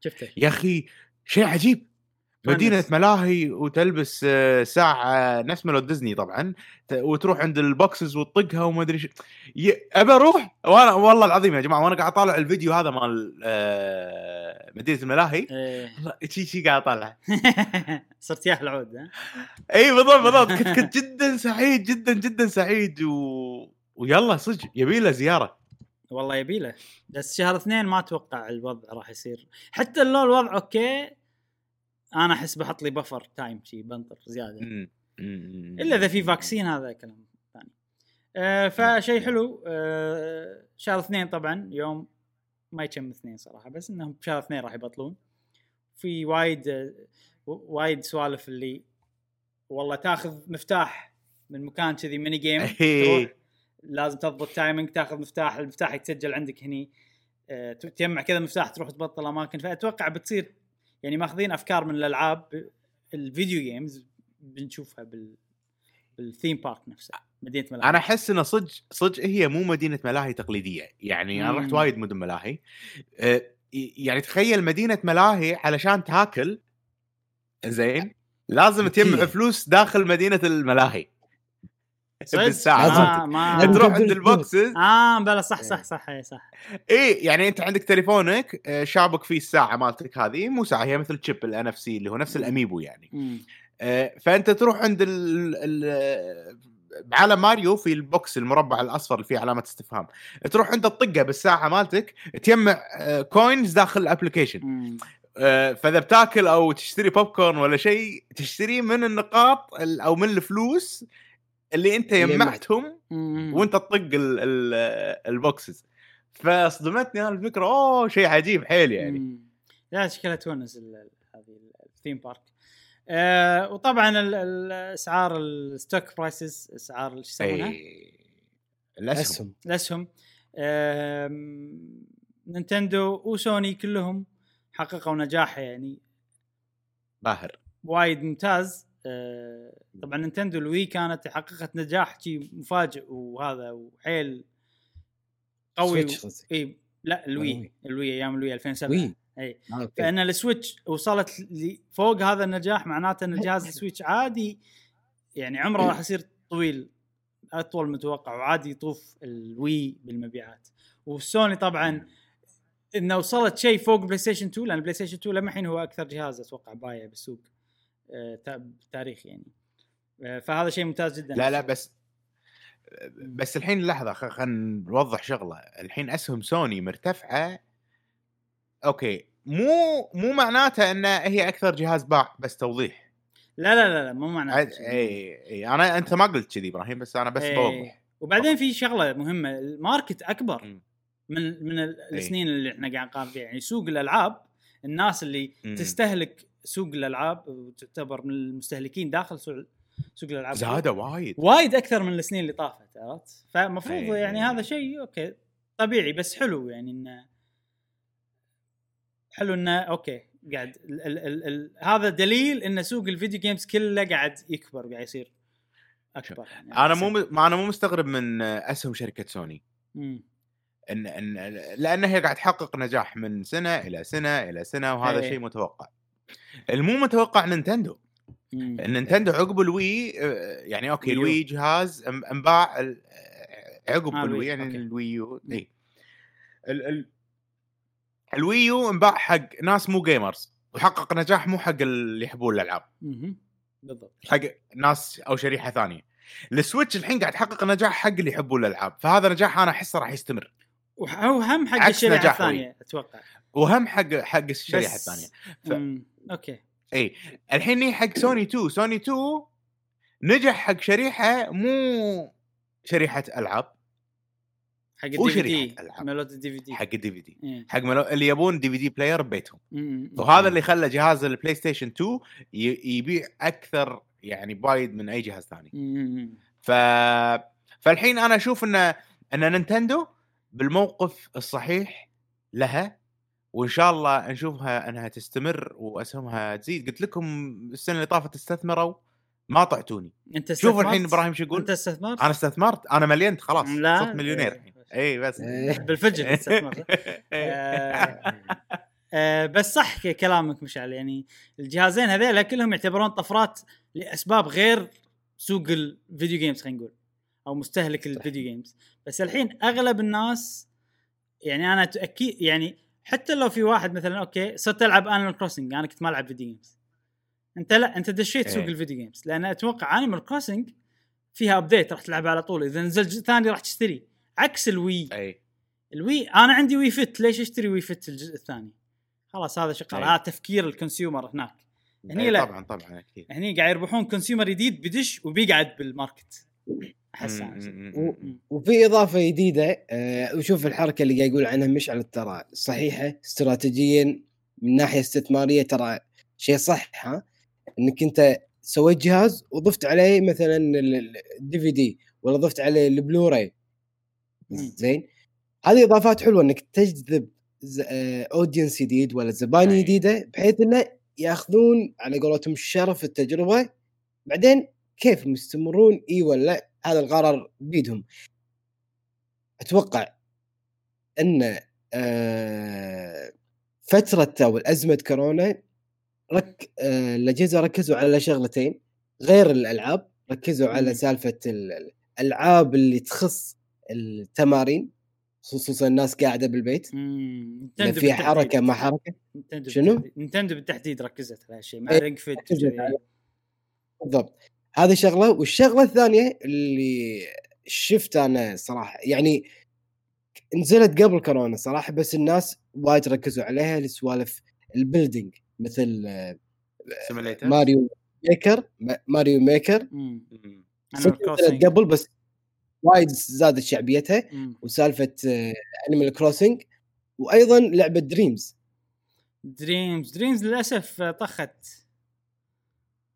شفته. يا أخي شيء عجيب. مدينة. ملاهي وتلبس آه، ساعة نفس مال ديزني طبعا وتروح عند ال boxes وتطقها وما أدري شو ي- أبى أروح؟ وأنا والله العظيم يا جماعة وأنا قاعد أطالع الفيديو هذا مال آه، مدينة الملاهي. إيه. شي شي قاعد أطالع؟ <laughs> صرت ياهل عود ها؟ إي بالضبط بالضبط. كنت كنت جدا سعيد جدا جدا سعيد و... ويلا صدق يبي له زيارة. والله يبي له. بس شهر اثنين ما أتوقع الوضع راح يصير. حتى لو الوضع okay أنا احس بحط لي buffer time شي بنطر زيادة. إلا إذا في vaccine هذا كلام ثاني. آه فشيء حلو. آه شهر اثنين طبعا يوم ما يتم اثنين صراحة بس إنهم بشهر اثنين راح يبطلون. في وايد آه وايد سوالف اللي والله تاخذ مفتاح من مكان كذي mini game <laughs> إيه. تروح لازم تضبط timing تاخذ مفتاح المفتاح يتسجل عندك هني. آه، تجمع كذا مفتاح تروح تبطل أماكن. فأتوقع بتصير يعني ماخذين افكار من الالعاب ال video games بنشوفها بال بال theme park نفسه مدينة ملاهي أنا أحس إنه صدق صدق هي مو مدينة ملاهي تقليدية يعني أنا رحت مم. وايد مدن ملاهي أه، يعني تخيل مدينة ملاهي علشان تاكل زين لازم تجمع. فلوس داخل مدينة الملاهي؟ بالساعة ما ما لازم تروح عند ال boxes. آه إلا صح صح صح إيه، صح. اي يعني أنت عندك تليفونك آه، شابك فيه الساعة مالتك هذه مو ساعة هي مثل chip ال NFC اللي هو نفس الأميبو يعني. آه، فأنت تروح عند ال ال بعالم ماريو في ال box المربع الأصفر اللي فيه علامة استفهام. تروح انت تطقه بالساعة مالتك تجمع آه، coins داخل ال application. آه، فإذا بتاكل أو تشتري بوب كورن ولا شيء تشتريه من النقاط ال- أو من الفلوس اللي أنت مم. وأنت تطق ال- ال- ال boxes فصدمتني هذه الفكرة. أوه شيء عجيب حيل يعني. لا شكلها تونس ال- ال- هذه ال theme park آه وطبعا ال- ال- أسعار ال stock prices أسعار شو يسمونها؟ اي الأسهم. اسهم الأسهم. آم، نينتندو وسوني كلهم حققوا نجاح يعني باهر. وايد ممتاز. آه، طبعا نينتندو الوي كانت حققت نجاح شي مفاجئ وهذا وحيل قوي قصدك. إي لا الوي الوي. أيام الوي 2007 وي. إي آه،. فإن السويتش وصلت فوق هذا النجاح معناته ان جهاز السويتش عادي يعني عمره راح يصير طويل أطول متوقع وعادي يطوف الوي بالمبيعات والسوني طبعا إنه وصلت شيء فوق بلاي ستيشن 2 لأن بلاي ستيشن 2 لما الحين هو أكثر جهاز أتوقع بايع بالسوق آه، تا- بالتاريخ يعني. آه، فهذا شيء ممتاز جدا. لا لا بس بس الحين لحظة خلينا نوضح شغلة. الحين اسهم سوني مرتفعة okay. مو مو معناته إن هي أكثر جهاز باع بس توضيح. لا لا لا, لا مو معناته. اي اي أنا أنت ما قلت كذي إبراهيم بس أنا بس إيه. بوضح. وبعدين في شغلة مهمة. ال market أكبر. من من ال- السنين اللي إحنا قاعد نقارن فيها. يعني سوق الألعاب الناس اللي مم. تستهلك سوق الألعاب وتعتبر من المستهلكين داخل سوق سوق الألعاب زادوا وايد وايد أكثر من السنين اللي طافت عرفت فمفروض إيه. يعني هذا شيء okay طبيعي بس حلو يعني إنه حلو إنه okay قاعد ال ال ال ال هذا دليل إن سوق ال video games كله قاعد يكبر قاعد يصير أكبر يعني أنا مو ما أنا مو مستغرب من أسهم شركة سوني مم. إن إن لأن هي قاعد تحقق نجاح من سنة إلى سنة إلى سنة وهذا إيه. شيء متوقع المو متوقع نينتندو. نينتندو عقب الوي يعني okay ويو. الوي جهاز انب- انباع عقب آه، الوي يعني okay. الوي يو اي ال ال الوي يو انباع حق ناس مو gamers وحقق نجاح مو حق اللي يحبون الألعاب. بالضبط حق ناس أو شريحة ثانية ال Switch الحين قاعد يحقق نجاح حق اللي يحبون الألعاب فهذا نجاح أنا أحسه راح يستمر وهو هم حق الشريحة. الثانية أتوقع وهم حق حق الشريحة الثانية ف-. okay اي الحين حق سوني 2 سوني 2 نجح حق شريحة مو شريحة ألعاب حق ال DV شريحة D. ملوت ال DVD حق ال DVD. حق ملو... اللي يبون DVD player ببيتهم. وهذا اللي خلى جهاز البلاي ستيشن 2 ي... يبيع أكثر يعني بايد من أي جهاز ثاني. ف فالحين أنا أشوف ان إن نينتندو بالموقف الصحيح لها وإن شاء الله نشوفها إنها تستمر وأسهمها تزيد. قلت لكم السنة اللي طافت استثمروا ما طعتوني. أنت استثمرت؟ الحين إبراهيم شو يقول؟ أنت استثمرت؟ أنا استثمرت أنا ملينت خلاص لا. صرت مليونير الحين. اي بس. إيه. بالفجر <laughs> استثمرت. آه، آه، بس صح كلامك مشعل. يعني الجهازين هذيلا كلهم يعتبرون طفرات لأسباب غير سوق ال video games خلينا نقول أو مستهلك ال video games بس الحين أغلب الناس يعني أنا أكيد يعني حتى لو في واحد مثلا okay صرت ألعب Animal Crossing أنا كنت ما ألعب video games أنت لا أنت دشيت سوق إيه. ال video games لأن أتوقع Animal Crossing فيها update راح تلعبها على طول. إذا نزل جزء ثاني راح تشتري. عكس ال Wii اي ال Wii أنا عندي Wii Fit ليش أشتري Wii Fit الجزء الثاني؟ خلاص هذا شغال أي. هذا تفكير ال consumer هناك. هني أي لا. طبعا طبعا أكيد. هني قاعد يربحون consumer جديد بدش وبيقعد بال market أحس مم، أنا. مم، و- مم. وفي إضافة جديدة آه وشوف الحركة اللي قاعد يقول عنها مشعل ترى صحيحة استراتيجيا من ناحية استثمارية ترى شيء صح ها إنك أنت سويت جهاز وضفت عليه مثلا ال DVD ولا ضفت عليه البلوراي. زين هذه إضافات حلوة إنك تجذب audience جديد ولا زباين أي. جديدة بحيث إنه يأخذون على قولتهم شرف التجربة بعدين كيف مستمرون إي ولا لا؟ هذا القرار بيدهم. أتوقع إن آه، فترة أو أزمة كورونا رك آه، الأجهزة ركزوا على شغلتين غير الألعاب ركزوا على ال- الألعاب اللي تخص التمارين خصوصا الناس قاعدة بالبيت. بالتحديد. حركة ما حركة. نينتندو شنو؟ نينتندو بالتحديد ركزت على هالشيء مع Ring Fit بالضبط. هذه شغلة والشغلة الثانية اللي شفت أنا صراحة يعني نزلت قبل كورونا صراحة بس الناس وايد ركزوا عليها لسوالف ال building مثل آه، simulator ماريو ميكر ما- ماريو ميكر. نزلت قبل بس وايد زادت شعبيتها مم. وسالفة Animal Crossing وأيضا لعبة دريمز دريمز دريمز للأسف آه، طخت.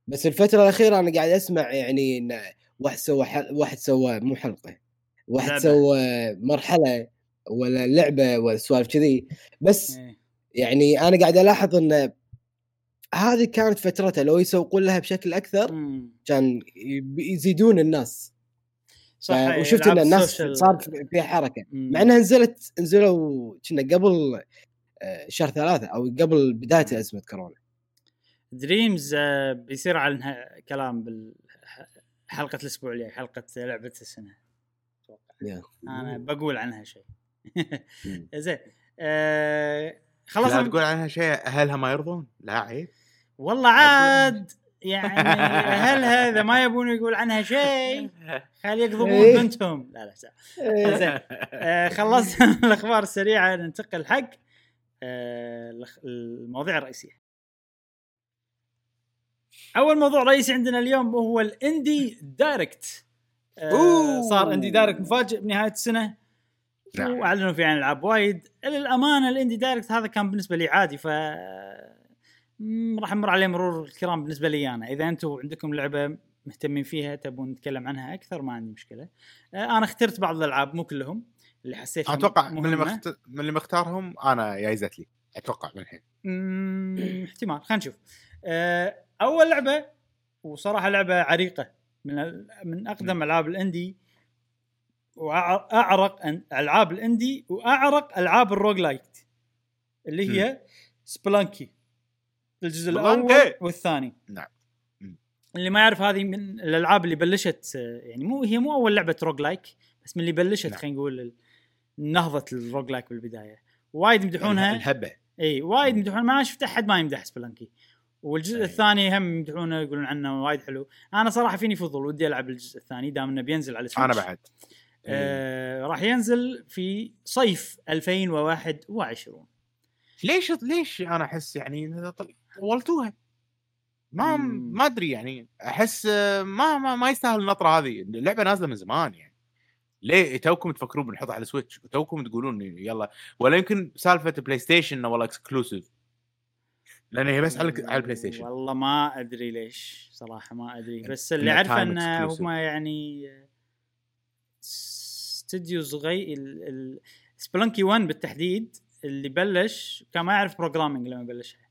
بس الفترة الأخيرة أنا قاعد أسمع يعني إن واحد سوى حل... واحد سوى مو حلقة واحد لعبة. سوى مرحلة ولا لعبة ولا سوالف كذي بس إيه. يعني أنا قاعد ألاحظ إن هذه كانت فترتها لو يسوقون لها بشكل أكثر مم. كان يزيدون الناس صح ف- وشفت إن الناس صار فيها حركة مم. مع إنها نزلت نزلوا كنا قبل آه، شهر ثلاثة أو قبل بداية أزمة كورونا دريمز آه، بيصير عنها كلام بالحلقة الأسبوع الجاي حلقة لعبة السنة. يا. أنا بقول عنها شيء. مم. <laughs> زين. آه لا خلصنا تقول عنها شيء أهلها ما يرضون؟ لا عيب. والله عاد يعني اهلها اذا ما يبون يقول عنها شيء. <laughs> خلي يقضبون إيه. بنتهم. لا لا. إيه. زين. آه خلصنا <laughs> الأخبار السريعة ننتقل حق آه المواضيع الرئيسية. أول موضوع رئيسي عندنا اليوم هو الاندي دايركت آه. صار Indie Direct مفاجئ بنهاية السنة. نعم. وأعلنوا فيه عن العاب وايد. للأمانة ال Indie Direct هذا كان بالنسبة لي عادي ف راح أمر عليه مرور الكرام بالنسبة لي أنا. إذا أنتم عندكم لعبة مهتمين فيها تبون نتكلم عنها أكثر ما عندي مشكلة. آه، أنا اخترت بعض الألعاب مو كلهم اللي حسيت أتوقع من اللي. مخت... من اللي مختارهم أنا جايزت لي أتوقع من الحين. احتمال. خلينا نشوف. آه، أول لعبة وصراحة لعبة عريقة من من أقدم ألعاب ال indie وأعرق ألعاب ال indie وأعرق ألعاب ال roguelite اللي هي Spelunky الجزء الأول. والثاني. نعم. اللي ما يعرف هذه من الألعاب اللي بلشت يعني مو هي مو أول لعبة roguelike بس من اللي بلشت نعم. خلينا نقول نهضة ال roguelike بالبداية. وايد يمدحونها. الهبة. إي وايد يمدحون. ما شفت أحد ما يمدح Spelunky. والجزء أي. الثاني هم يمدحونه يقولون عنه وايد حلو. أنا صراحة فيني فضول ودي ألعب الجزء الثاني دام إنه بينزل على Switch أنا بعد. آه راح ينزل في صيف 2021 ليش ليش أنا أحس يعني طولتوها؟ ما مم. ما أدري يعني أحس ما ما, ما يستاهل النطرة هذه. اللعبة نازلة من زمان يعني. ليه؟ توكم تفكرون بنحطها على Switch وتوكم تقولون يلا. ولا يمكن سالفة بلاي ستيشن والله exclusive لأن هي بس على على البلاي ستيشن والله ما أدري ليش صراحة ما أدري بس إنه اللي اعرفه انه. هم يعني استديو صغير ال- ال- Spelunky 1 بالتحديد اللي بلش كان ما يعرف programming لما بلشها.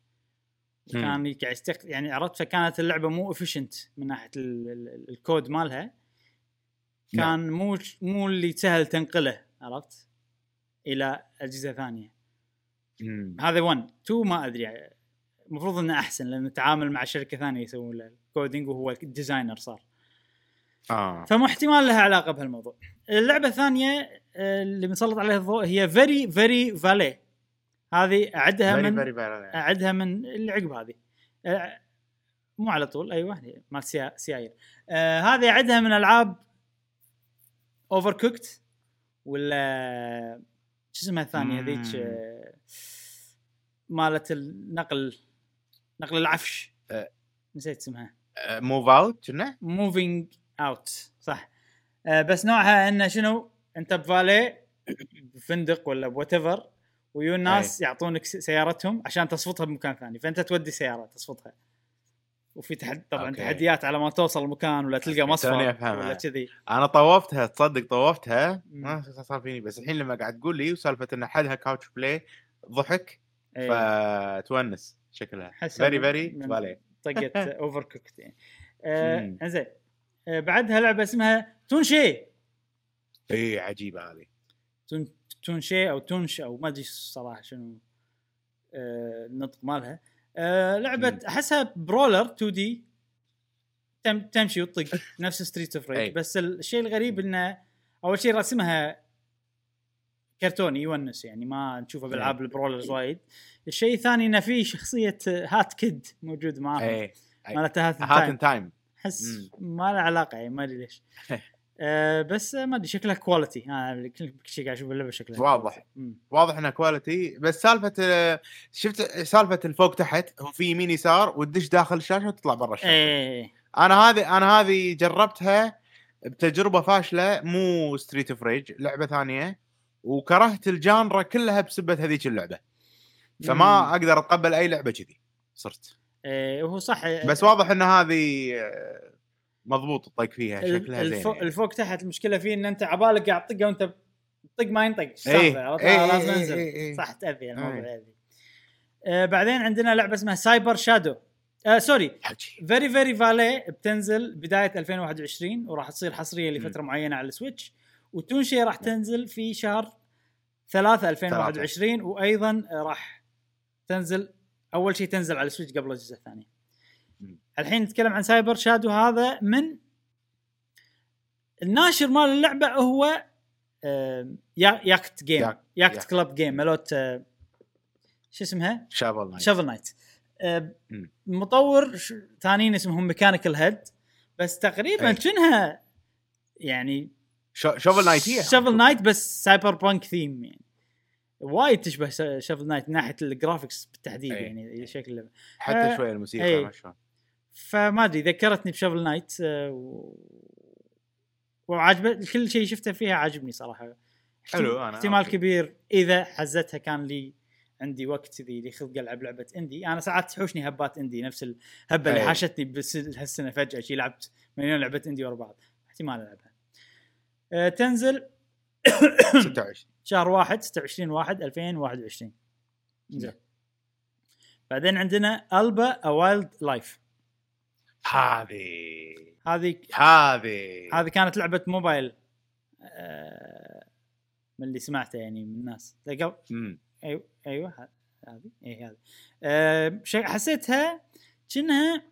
كان قاعد يستخ... يعني عرفت فكانت اللعبة مو efficient من ناحية ال... ال... الكود مالها نعم. كان مو مو اللي سهل تنقله عرفت إلى أجهزة ثانية مم. هذا 1 2 ما أدري المفروض إنه أحسن لأنه تعامل مع شركة ثانية يسوون له ال coding وهو ال designer صار. آه. فمو احتمال لها علاقة بهالموضوع. اللعبة الثانية آه، اللي بنسلط عليها الضوء هي very very valley هذه أعدها من أعدها من اللي عقب هذه. آه، مو على طول أيوه مال سيا- سيايير. آه هذه أعدها من ألعاب Overcooked ولا شو اسمها الثانية. ذيك؟ آه، مالت النقل. نقل العفش. آه. نسيت اسمها. Move Out كنا Moving Out صح. آه بس نوعها إنه شنو؟ أنت بفالي بفندق ولا ب whatever ويو الناس يعطونك س- سيارتهم عشان تصفطها بمكان ثاني. فأنت تودي سيارة تصفطها. وفي تحد طبعا okay. تحديات على ما توصل المكان ولا تلقى مصفى. ولا كذي. أنا طوفتها تصدق طوفتها. ما صار فيني بس الحين لما قاعد تقول لي وسالفة إن حدها couch play ضحك. إيه. فتونس. شكلها. Very Very طقت Over cooked يعني. آه. زين آه بعدها لعبة اسمها Tunche. اي عجيبة هذه. Tun Tunche أو Tunch أو ما أدري صراحة شنو آه النطق مالها. آه لعبة. أحسها brawler 2D. تم تمشي وتطق <laughs> نفس Streets of. Rage بس الشيء الغريب إنه أول شيء رسمها كرتوني يونس يعني ما نشوفه بالعاب ال brawlers وايد. الشيء الثاني إنه في شخصية Hat Kid موجود معاهم. اي أي. مالت Hat Hat Time. in Time احس ما له علاقة يعني ما أدري ليش. <laughs> آه بس ما أدري شكلها quality أنا كل شيء قاعد أشوف اللعبه شكلها واضح. مم. واضح انها quality بس سالفة آه، شفت سالفة الفوق تحت؟ هو في يمين يسار وتدش داخل الشاشة وتطلع برا الشاشة. إيه. أنا هذه أنا هذه جربتها بتجربة فاشلة مو Streets of Rage لعبة ثانية. وكرهت ال genre كلها بسبه هذيك اللعبة فما مم. أقدر أتقبل أي لعبة كذي صرت إيه وهو صح بس واضح إن هذه آه، مضبوط الطق فيها شكلها زين الفوق, يعني. الفوق تحت المشكلة فيه إن أنت عبالك قاعد تطقه وأنت طق ما ينطق إيه، السالفة؟ عرفت؟ إيه، لازم انزل إيه، إيه. صح تأذي الموضوع إيه. ياذي آه بعدين عندنا لعبة اسمها Cyber Shadow آه sorry Very Very Valet بتنزل بداية 2021 وراح تصير حصرية لفترة معينة على ال Switch و Tunche راح تنزل في شهر 3 2021 وأيضا راح تنزل أول شيء تنزل على ال Switch قبل الجزء الثاني. الحين نتكلم عن Cyber Shadow هذا من الناشر مال اللعبة هو Ya- Yacht Game Yach- Yacht Yacht. Club Games مالوت آه، شو اسمها؟ Shovel Knight Shovel Knight. مطور ثانيين اسمهم Mechanical Head بس تقريبا أي. كأنها يعني Shovel Knight هي Shovel Knight بس cyberpunk theme يعني وايد تشبه Shovel Knight من ناحية ال graphics بالتحديد أي. يعني شكل اللعبه حتى آه، شوي الموسيقى أي. ما شلون فما أدري ذكرتني ب Shovel Knight آه، و... وعجب كل شيء شفته فيها عاجبني صراحة حلو، أنا- احتمال okay. كبير إذا حزتها كان لي عندي وقت كذي لي خلق ألعب لعبة indie أنا ساعات تحوشني هبات indie نفس الهبه اللي أي. حاشتني بس هالسنة فجأة شي لعبت مليون لعبة indie ورا بعض احتمال ألعبها تنزل 26 شهر 1 26 1 2021 زين. بعدين عندنا Alba A Wildlife هذه. هذه هذه. هذه كانت لعبة موبايل. أه من اللي سمعته يعني من الناس. قبل. أيوه أيوه هذه. اي هذه. شيء حسيتها كأنها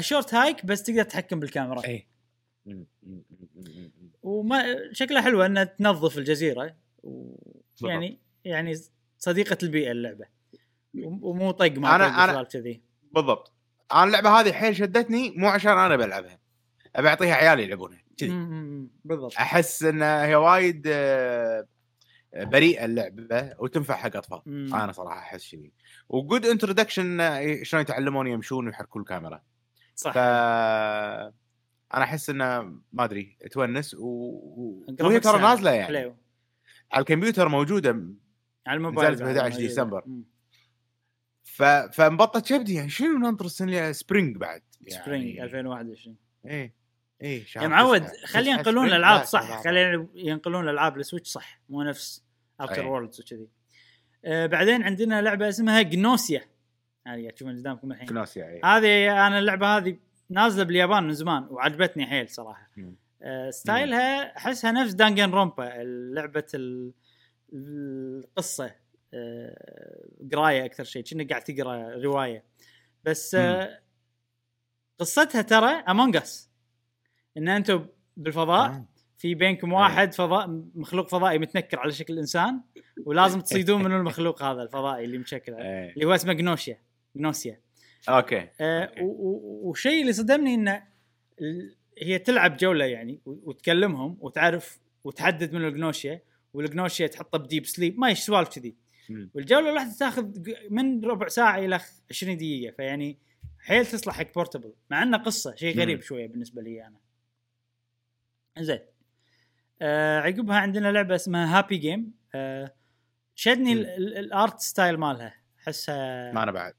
Short Hike بس تقدر تتحكم بالكاميرا. اي وما شكلها حلوة إنها تنظف الجزيرة. و... يعني يعني صديقة البيئة اللعبة. ومو طق طق أنا- سوالف كذي. بالضبط. أنا اللعبة هذه حيل شدتني مو عشان أنا بلعبها. أبي أعطيها عيالي يلعبونها. كذي. بالضبط. أحس انها هي وايد آه، بريئة اللعبة وتنفع حق أطفال. مم. أنا صراحة أحس كذي. وجود انترودكشن شلون يتعلمون يمشون ويحركون الكاميرا. صح. ف أنا أحس إنه ما أدري تونس و... و... وهي ترى نازلة يعني. حلو على الكمبيوتر موجودة على الموبايل نزلت ب بعد 11 موجودة. ديسمبر. ف... فانبطت كبدي يعني شنو ننطر السنة spring بعد يعني. spring 2021 إيه إيه يا معود خلي ينقلون الألعاب صح. خلي ينقلون الألعاب لل Switch صح مو نفس Outer. Worlds وكذي. آه بعدين عندنا لعبة اسمها Gnosia هذه تشوفون قدامكم الحين. Gnosia إيه. هذه أنا اللعبة هذه نازله باليابان من زمان وعجبتني حيل صراحة. آه style ها احسها نفس Danganronpa لعبه ال- القصة آه قرايه أكثر شيء كأنك قاعد تقرا روايه. بس آه قصتها ترى Among Us إن أنتم بالفضاء آه. في بينكم واحد فضاء مخلوق فضائي متنكر على شكل إنسان ولازم <laughs> تصيدون منو المخلوق هذا الفضائي اللي مشكله إيه. اللي هو اسمه Gnosia Gnosia okay آه okay. والشيء اللي صدمني انه هي تلعب جولة يعني وتكلمهم وتعرف وتحدد من ال Gnosia وال Gnosia تحطه ب deep sleep ما سوالف كذي. والجولة الواحده تاخذ من ربع ساعة إلى خ- 20 دقيقة فيعني حيل تصلح حق portable مع إنه قصة شيء غريب مم. شوية بالنسبة لي أنا زين آه عقبها عندنا لعبة اسمها Happy Game آه شدني ال art style مالها أحسها ما أنا بعد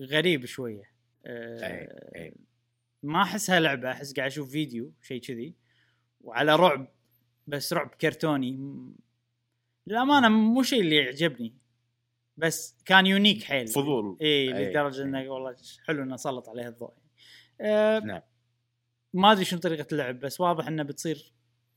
غريب شوية. أي. ما احسها لعبه أحس قاعد أشوف فيديو شيء كذي وعلى رعب بس رعب كرتوني. للأمانة مو شيء اللي يعجبني بس كان unique حيل. فضول. إي لدرجة إنه والله حلو إنه سلط عليها الضوء. آه نعم. ما أدري شنو طريقة اللعب بس واضح إنه بتصير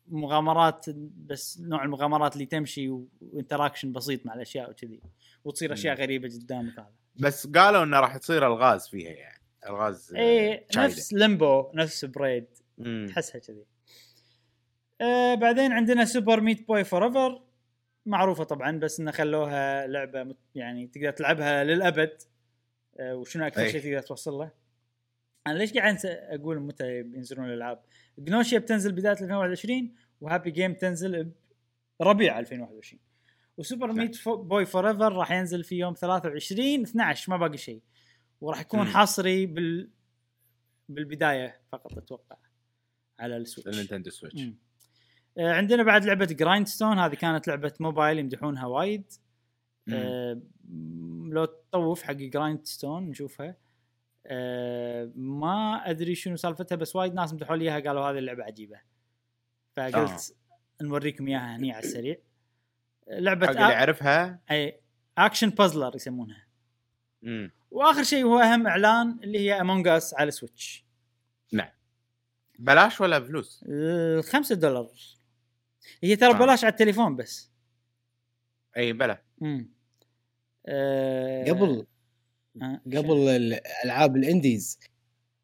مغامرات بس نوع المغامرات اللي تمشي و interaction بسيط مع الأشياء وكذي وتصير أشياء مم. غريبة قدامك هذا. بس قالوا إنه راح تصير الغاز فيها يعني الغاز آه، اي. نفس Limbo نفس Braid. تحسها كذي آه بعدين عندنا Super Meat Boy Forever معروفة طبعا بس إنه خلوها لعبة يعني تقدر تلعبها للأبد آه وشنو أكثر أي. شيء تقدر توصل له أنا ليش قاعد أقول متى بينزلون الألعاب Gnosia بتنزل بداية 2021 و Happy Game تنزل بربيع 2021 وسوبر نعم. Meat Fo- Boy Forever راح ينزل في يوم 23 12 ما باقي شيء وراح يكون. حصري بال بالبداية فقط أتوقع على ال Switch ال Nintendo Switch. آه، عندنا بعد لعبة Grindstone هذه كانت لعبة موبايل يمدحونها وايد. آه، لو تطوف حق Grindstone نشوفها آه، ما أدري شنو سالفتها بس وايد ناس مدحوا لي إياها قالوا هذه اللعبة عجيبة فقلت نوريكم إياها هني على السريع لعبة حق اللي يعرفها. أي action puzzler يسمونها. مم. وآخر شيء هو أهم إعلان اللي هي Among Us على Switch بلاش ولا بفلوس؟ الخمسة دولار. هي ترى آه. ببلاش على التليفون بس. أي بلا. امم أه قبل آه، قبل الالعاب ال indies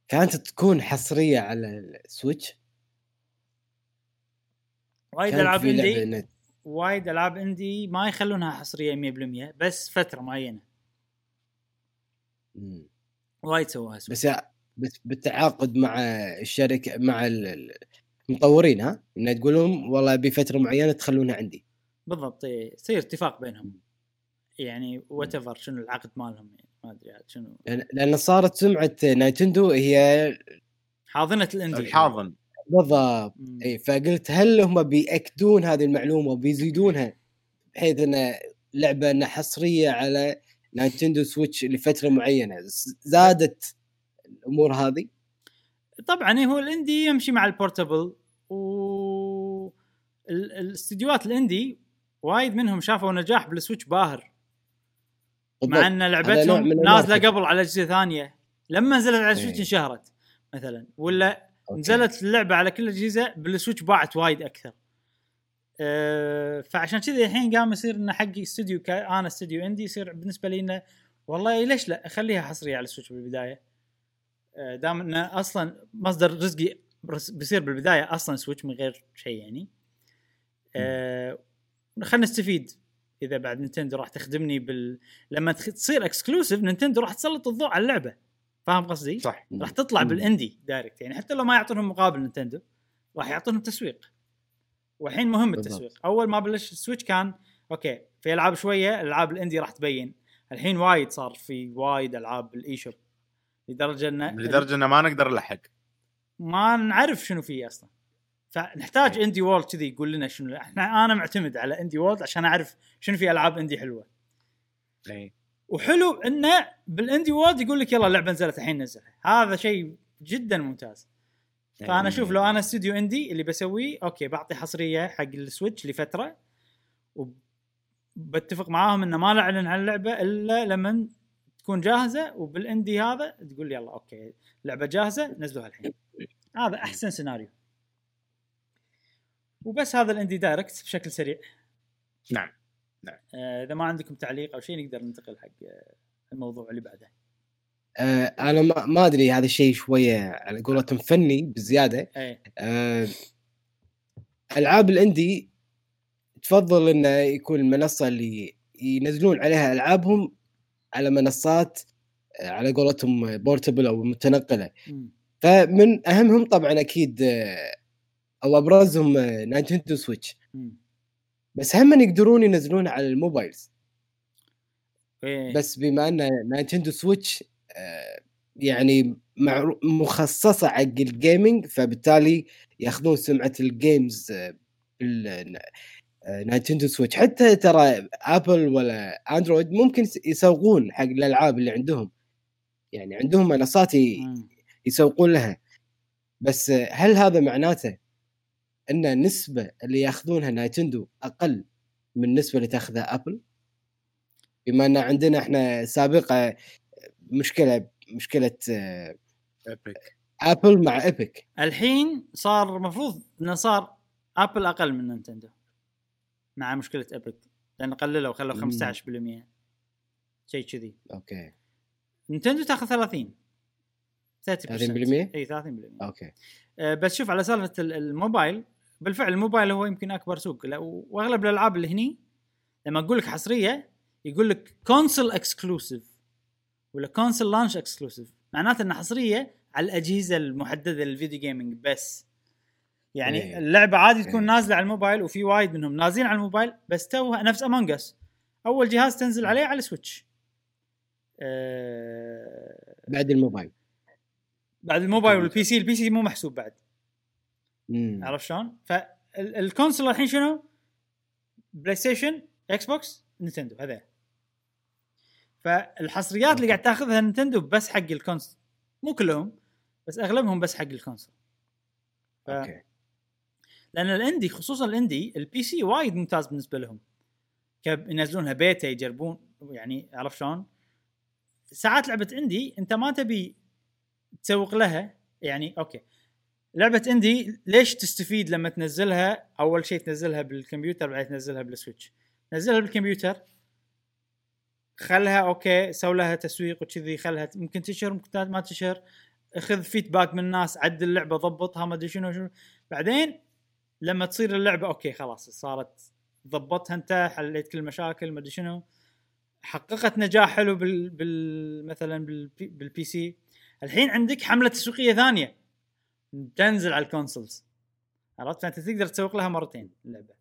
كانت تكون حصرية على ال Switch وايد ألعاب indie. وايد ألعاب indie ما يخلونها حصرية 100% بس فترة معينة. مم. وايد سووها بس بالتعاقد مع الشركة مع ال- ال- المطورين ها؟ إنه تقول لهم والله بفتره معينة تخلونها عندي. بالضبط يصير اتفاق بينهم. يعني whatever شنو العقد مالهم يعني ما أدري عاد شنو. لأن- لأن صارت سمعة Nintendo هي حاضنه ال indie الحاضن. بالضبط. اي فقلت هل هم بيأكدون هذه المعلومة وبيزيدونها بحيث إن لعبة إنها حصرية على Nintendo Switch لفترة معينة زادت الأمور هذه طبعا إيه، هو ال indie يمشي مع ال portable و ال- الاستديوهات ال indie وايد منهم شافوا نجاح بال Switch باهر مع. إن لعبتهم نازلة. قبل على أجهزة ثانية لما نزلت على ال Switch إيه. انشهرت مثلا ولا okay. نزلت اللعبة على كل الأجهزة بال Switch باعت وايد أكثر. أه فعشان كذا الحين قام يصير إنه حقي استوديو. أنا استوديو عندي يصير بالنسبة لي إنه والله ليش لا؟ أخليها حصرية على ال Switch بالبداية. أه دام إنه أصلا مصدر رزقي بيصير بالبداية أصلا Switch من غير شيء يعني. أه خلينا نستفيد. إذا بعد Nintendo راح تخدمني بال لما تصير exclusive Nintendo راح تسلط الضوء على اللعبة. فاهم قصدي؟ صح. راح تطلع مم. بال Indie Direct يعني حتى لو ما يعطونهم مقابل Nintendo راح يعطونهم تسويق. والحين مهم. التسويق. أول ما بلش ال Switch كان okay في ألعاب شوية الالعاب ال indie راح تبين. الحين وايد صار في وايد ألعاب بال eShop لدرجه انه لدرجة انه ما نقدر نلحق. ما نعرف شنو فيه أصلا. فنحتاج. Indie World كذي يقول لنا شنو. إحنا أنا معتمد على Indie World عشان أعرف شنو في ألعاب indie حلوة. اي وحلو انه بال Indie World يقول لك يلا اللعبة نزلت الحين نزلها هذا شيء جدا ممتاز. فأنا أشوف لو أنا استوديو indie اللي بسويه okay بعطي حصرية حق ال Switch لفترة وبتفق معاهم إنه ما نعلن عن اللعبة إلا لما تكون جاهزة وبال indie هذا تقول يلا okay اللعبه جاهزة نزلوها الحين. هذا أحسن سيناريو. وبس هذا ال Indie Direct بشكل سريع. نعم. آه، إذا ما عندكم تعليق أو شيء نقدر ننتقل حق آه، الموضوع اللي بعده. آه أنا ما, ما أدري هذا الشيء شوية على قولتهم فني بزيادة. إيه. آه ألعاب ال indie تفضل انه يكون المنصة اللي ينزلون عليها ألعابهم على منصات آه، على قولتهم portable أو متنقلة. مم. فمن أهمهم طبعا أكيد أو أبرزهم Nintendo Switch. مم. بس هم يقدرون ينزلونها على ال mobiles. إيه. بس بما أن Nintendo Switch آه، يعني مخصصة حق ال gaming فبالتالي ياخذون سمعة ال games آه، بال آه، Nintendo Switch. حتى ترى Apple ولا Android ممكن يس- يسوقون حق الألعاب اللي عندهم. يعني عندهم منصات. يسوقون لها. بس هل هذا معناته أن النسبة اللي ياخذونها Nintendo أقل من النسبة اللي تاخذها Apple. بما أن عندنا إحنا سابقة مشكلة مشكلة Epic Apple مع Epic الحين صار المفروض إنه صار Apple أقل من Nintendo مع مشكلة Apple لأن قللوا خلوا مم. 15% شيء كذي. okay. Nintendo تاخذ 30 30% 30%؟ إي 30% okay. آه، بس شوف على سالفة ال- الموبايل بالفعل الموبايل هو يمكن أكبر سوق. وأغلب الألعاب اللي هني لما أقول لك حصرية يقول لك console exclusive ولا console launch exclusive معناته إنها حصرية على الأجهزة المحددة لل video gaming بس. يعني إيه. اللعبة عادي تكون إيه. نازلة على الموبايل وفي وايد منهم نازلين على الموبايل بس توها نفس Among Us أول جهاز تنزل عليه على ال Switch أه بعد الموبايل. بعد الموبايل وال PC ال PC مو محسوب بعد. عرفت شلون؟ فال console الحين شنو؟ PlayStation Xbox Nintendo هذا فالحصريات اللي قاعد تاخذها Nintendo بس حق ال console مو كلهم بس أغلبهم بس حق ال console. ف... أوكي. لأن ال indie خصوصا ال indie ال PC وايد ممتاز بالنسبة لهم. كب- ينزلونها بيتا يجربون يعني عرفت شلون؟ ساعات لعبة indie أنت ما تبي تسوق لها يعني أوكي. لعبة indie ليش تستفيد لما تنزلها؟ أول شيء تنزلها بالكمبيوتر بعدين تنزلها بال Switch. نزلها بالكمبيوتر خلها أوكي سوي لها تسويق وكذي خلها ممكن تشهر ممكن ما تشهر خذ feedback من الناس عدل اللعبة ضبطها ما أدري شنو شنو. بعدين لما تصير اللعبة أوكي خلاص صارت ضبطها انت حليت كل المشاكل ما أدري شنو. حققت نجاح حلو بال, بال... مثلا بال P... بال PC الحين عندك حملة تسويقية ثانية. تنزل على ال consoles. عرفت؟ فأنت تقدر تسوق لها مرتين اللعبة.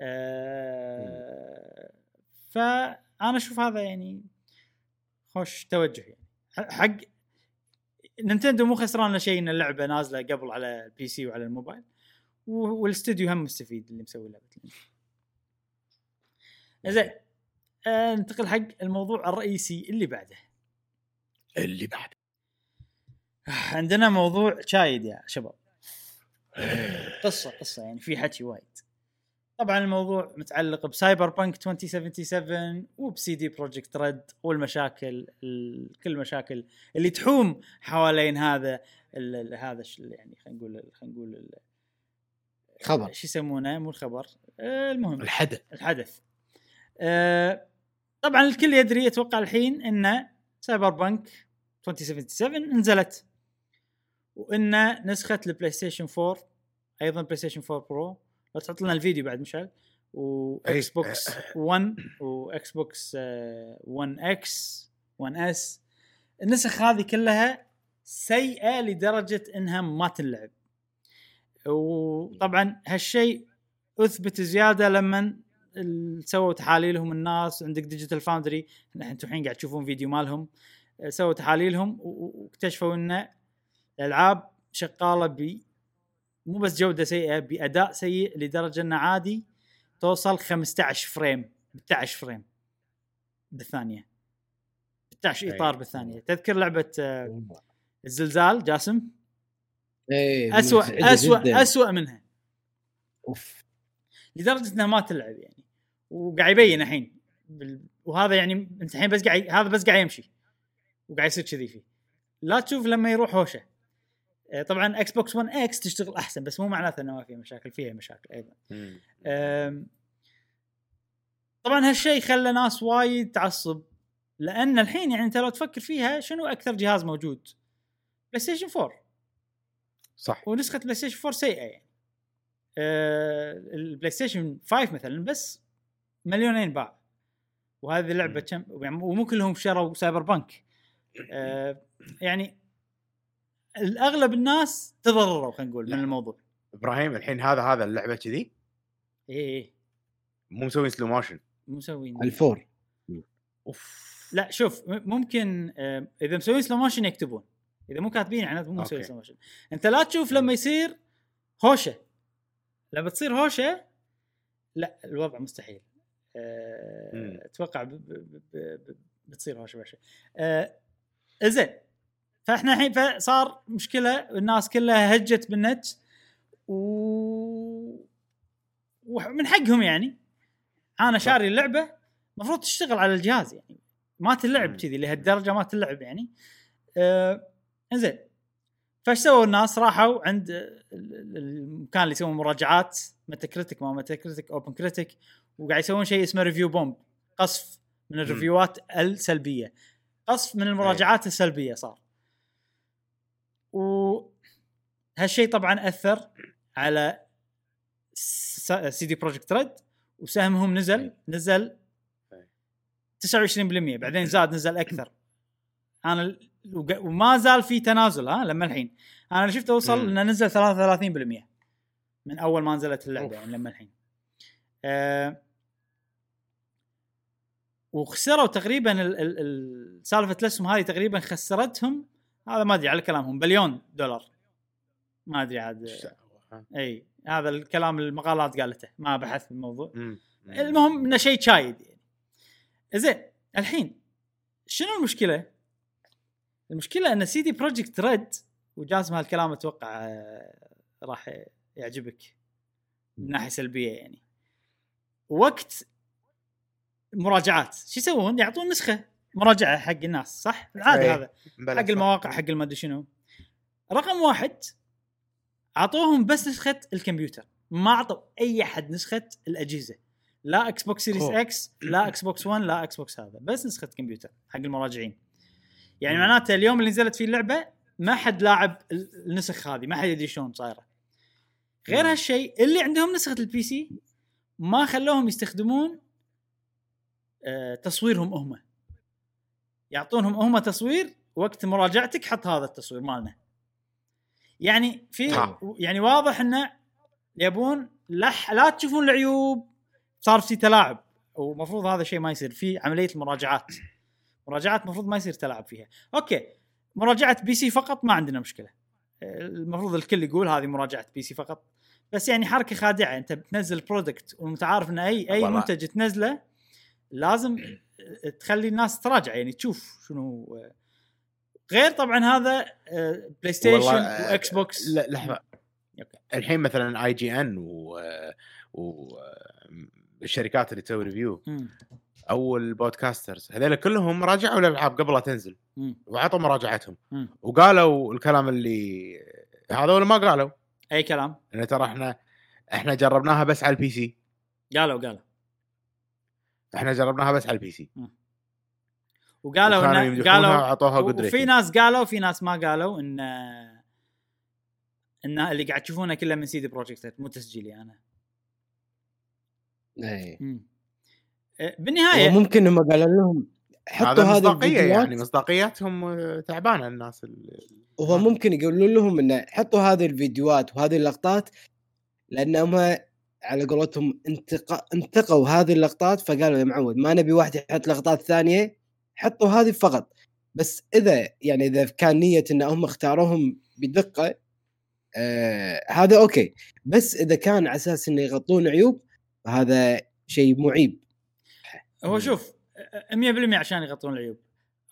أه... فأنا أشوف هذا يعني خوش توجه يعني. حق Nintendo مو خسران شيء إن اللعبة نازلة قبل على ال PC وعلى الموبايل. والاستوديو هم مستفيد اللي مسوي لعبه زين آه ننتقل حق الموضوع الرئيسي اللي بعده. اللي بعده. عندنا موضوع شايد يا شباب. قصة قصة يعني في حكي وايد. طبعا الموضوع متعلق ب Cyberpunk 2077 وب CD Projekt Red والمشاكل كل المشاكل اللي تحوم حوالين هذا ال هذا يعني خلينا نقول خلينا نقول خبر. شو يسمونه؟ مو الخبر. المهم. الحدث. الحدث. آه، طبعا الكل يدري أتوقع الحين إن Cyberpunk 2077 نزلت وان نسخة ال PlayStation 4 أيضا PlayStation 4 Pro لو تحط لنا الفيديو بعد مشعل. و Xbox One و Xbox One X One S النسخ هذه كلها سيئة لدرجة إنها ما تنلعب. وطبعا هالشيء أثبت زيادة لما سووا تحاليلهم الناس. عندك Digital Foundry أنتم الحين قاعد تشوفون فيديو مالهم. سووا تحاليلهم واكتشفوا ان الألعاب شغالة ب مو بس جودة سيئة بأداء سيء لدرجة إنه عادي توصل 15 frame 15 frame بالثانية. 15 إطار بالثانية. تذكر لعبة آه، الزلزال جاسم؟ إيه اسوء اسوء اسوء منها. أوف. لدرجة إنها ما تلعب يعني. وقاعد يبين الحين وهذا يعني أنت الحين بس قاعد هذا بس قاعد يمشي. وقاعد يصير كذي فيه. لا تشوف لما يروح هوشة. طبعا Xbox One X تشتغل أحسن بس مو معناته إنه ما فيها مشاكل فيها مشاكل أيضا. طبعا هالشيء خلى ناس وايد تعصب لأن الحين يعني أنت لو تفكر فيها شنو أكثر جهاز موجود؟ PlayStation 4 صح. ونسخة PlayStation 4 سيئة يعني. أه ال PlayStation 5 مثلا بس مليونين باع. وهذه لعبة كم يعني ومو كلهم شروا Cyberpunk أه يعني الأغلب الناس تضرروا خلينا نقول من الموضوع. إبراهيم الحين هذا هذا اللعبة كذي؟ إيه إيه. مو مسوين slow motion مو مسوين. ال four. أوف. لا شوف ممكن آه، إذا مسوين slow motion يكتبون. إذا مو كاتبين يعني مو مسوين slow motion أنت لا تشوف لما يصير هوشة. لما تصير هوشة لا الوضع مستحيل. أه أتوقع بتصير هوشة بشيء. أه زين فاحنا الحين فصار مشكلة الناس كلها هجت بالنت و ومن حقهم يعني. أنا شاري اللعبة المفروض تشتغل على الجهاز يعني. ما تلعب كذي لهالدرجة ما تلعب يعني. آه زين فايش سووا الناس؟ راحوا عند المكان اللي يسوون مراجعات Metacritic ما Metacritic OpenCritic وقاعد يسوون شيء اسمه review bomb قصف من ال reviewات السلبية. قصف من المراجعات السلبية صار. وهالشيء طبعا أثر على CD Projekt Red وسهمهم نزل نزل 29% بعدين زاد نزل أكثر. أنا وما زال في تنازل ها لما الحين. أنا شفت أوصل إنه نزل 33% من أول ما نزلت اللعبة يعني لما الحين. أه وخسروا تقريبا سالفة الأسهم هذه تقريبا خسرتهم هذا ما أدري على كلامهم بليون دولار. ما أدري عاد. إي هذا الكلام المقالات قالته ما بحث في الموضوع. المهم إنه شيء شايد يعني. زين الحين شنو المشكلة؟ المشكلة إن CD Projekt Red وجاسم هالكلام أتوقع آه، راح يعجبك من ناحية سلبية يعني. وقت مراجعات شو يسوون؟ يعطون نسخة. مراجعة حق الناس صح؟ العادة إيه. هذا حق. المواقع حق المدري شنو رقم واحد أعطوهم بس نسخة الكمبيوتر ما أعطوا أي أحد نسخة الأجهزة لا Xbox Series X لا Xbox 1 لا Xbox هذا بس نسخة كمبيوتر حق المراجعين يعني. معناته اليوم اللي نزلت فيه اللعبة ما حد لاعب ال- النسخ هذه ما حد يدري شلون صايرة غير. هالشيء اللي عندهم نسخة ال PC ما خلوهم يستخدمون آه، تصويرهم هم يعطونهم هم تصوير وقت مراجعتك حط هذا التصوير مالنا. يعني في آه. يعني واضح إنه يبون لا لا تشوفون العيوب صار في تلاعب ومفروض هذا الشيء ما يصير في عملية المراجعات. مراجعات المفروض ما يصير تلاعب فيها. أوكي مراجعة PC فقط ما عندنا مشكلة. المفروض الكل يقول هذه مراجعة PC فقط. بس يعني حركة خادعة أنت بتنزل product وانت عارف إن اي أي. منتج تنزله لازم تخلي الناس تراجع يعني تشوف شنو غير طبعا هذا آه، PlayStation آه، و Xbox لا لحظة. الحين مثلا IGN و و الشركات اللي تسوي review. أو ال podcasters هذول كلهم راجعوا الالعاب قبل لا تنزل. وعطوا مراجعتهم. وقالوا الكلام اللي هذول ما قالوا. أي كلام؟ إن ترى إحنا إحنا جربناها بس على ال PC قالوا قالوا. إحنا جربناها بس على ال PC. وقالوا إن قالوا وعطوها good وفي ناس قالوا وفي ناس ما قالوا إن إن اللي قاعد تشوفونه كله من سيدي بروجكت مو تسجيلي أنا. إيه. مم. أه، بالنهاية وممكن هم قالوا لهم حطوا هذا هذه مصداقية الفيديوهات. يعني مصداقيتهم آه، تعبانة الناس اللي وهو ممكن يقولوا لهم انه حطوا هذه الفيديوهات وهذه اللقطات لأنهم على قولتهم انتق... انتقوا هذه اللقطات فقالوا يا معود ما نبي واحد يحط لقطات ثانية حطوا هذه فقط. بس إذا يعني إذا كان نية إن هم اختاروهم بدقة آه هذا أوكي. بس إذا كان على أساس إنه يغطون عيوب فهذا شيء معيب. هو شوف أه، 100% عشان يغطون العيوب.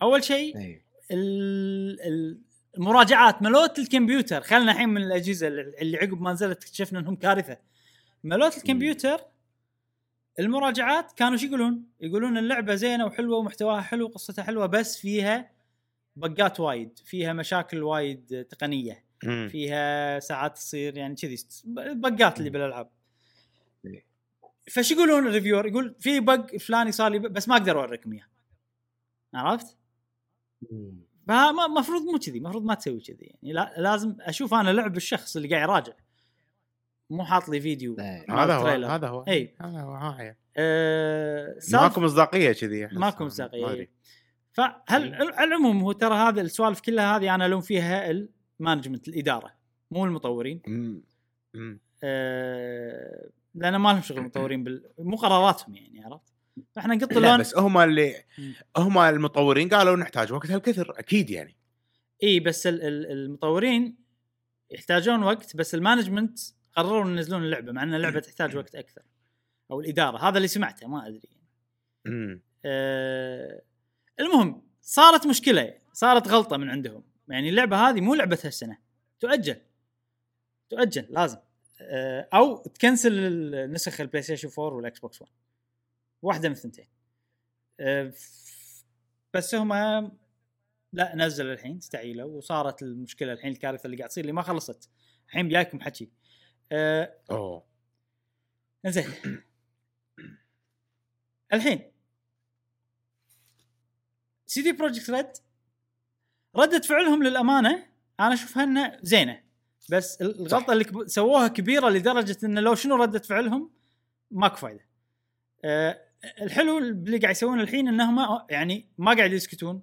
أول شيء إيه. ال- ال- المراجعات ملوت الكمبيوتر. خلنا الحين من الأجهزة اللي عقب ما نزلت اكتشفنا إنهم كارثة. ملوت الكمبيوتر المراجعات كانوا شو يقولون؟ يقولون اللعبة زينة وحلوة ومحتواها حلو وقصتها حلوة بس فيها بقات وايد، فيها مشاكل وايد تقنية،. فيها ساعات تصير يعني كذي بقات اللي بالألعاب. إيه. فش يقولون ال reviewer؟ يقول في bug فلاني صار لي بس ما أقدر أوريكم إياه. عرفت؟ المفروض مو كذي المفروض ما تسوي كذي يعني لا لازم أشوف أنا لعب الشخص اللي قاعد يراجع مو حاط لي فيديو إيه. هذا هو. هذا هو إي هذا هو ها هي. أه ماكو مصداقية كذي. ماكو. أدري. فهل على العموم هو ترى هذا السوالف كلها هذه أنا ألوم فيها ال management الإدارة مو المطورين مم. مم. أه لأن ما لهم شغل <clears throat> المطورين بال... مو قراراتهم يعني عرفت فإحنا نقط لا نلوم بس هم اللي. هم المطورين قالوا نحتاج وقت هالكثر أكيد يعني إي بس ال- ال- المطورين يحتاجون وقت بس ال management قرروا ينزلون اللعبة مع إن اللعبة تحتاج وقت أكثر. أو الإدارة هذا اللي سمعته ما أدري. مم. أه المهم صارت مشكلة صارت غلطة من عندهم. يعني اللعبة هذه مو لعبة هالسنة تؤجل. تؤجل لازم. أه أو تكنسل النسخ ال PlayStation 4 وال Xbox 1 واحدة من الثنتين. أه بس هم لا نزل الحين استعيلوا وصارت المشكلة الحين الكارثة اللي قاعد تصير اللي ما خلصت. الحين بياكم حكي. أه أوه. زين الحين. CD Projekt Red ردة فعلهم للأمانة أنا أشوفها إنها زينة. بس الغلطة اللي كب- سووها كبيرة لدرجة إنه لو شنو ردة فعلهم ماكو فايدة. أه الحلو اللي قاعد يسوونه الحين إنهم يعني ما قاعد يسكتون.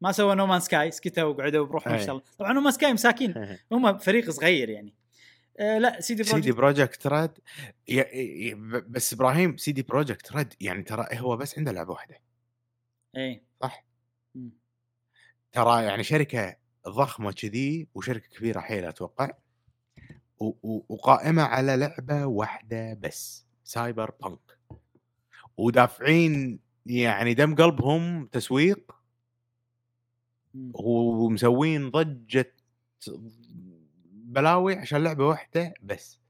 ما سووا No Man's Sky سكتوا وقعدوا بروحهم أي. اشتغلوا طبعا No Man's Sky مساكين. هم فريق صغير يعني. أه لا CD CD Projekt. Projekt Red ي- ي- ب- بس إبراهيم CD Projekt Red يعني ترى هو بس عنده لعبة واحدة. اي صح؟ مم. ترى يعني شركة ضخمة كذي وشركة كبيرة حيل أتوقع وقائمة على لعبة واحدة بس Cyberpunk. ودافعين يعني دم قلبهم تسويق مم. ومسوين ضجة بلاوي عشان لعبة واحدة بس.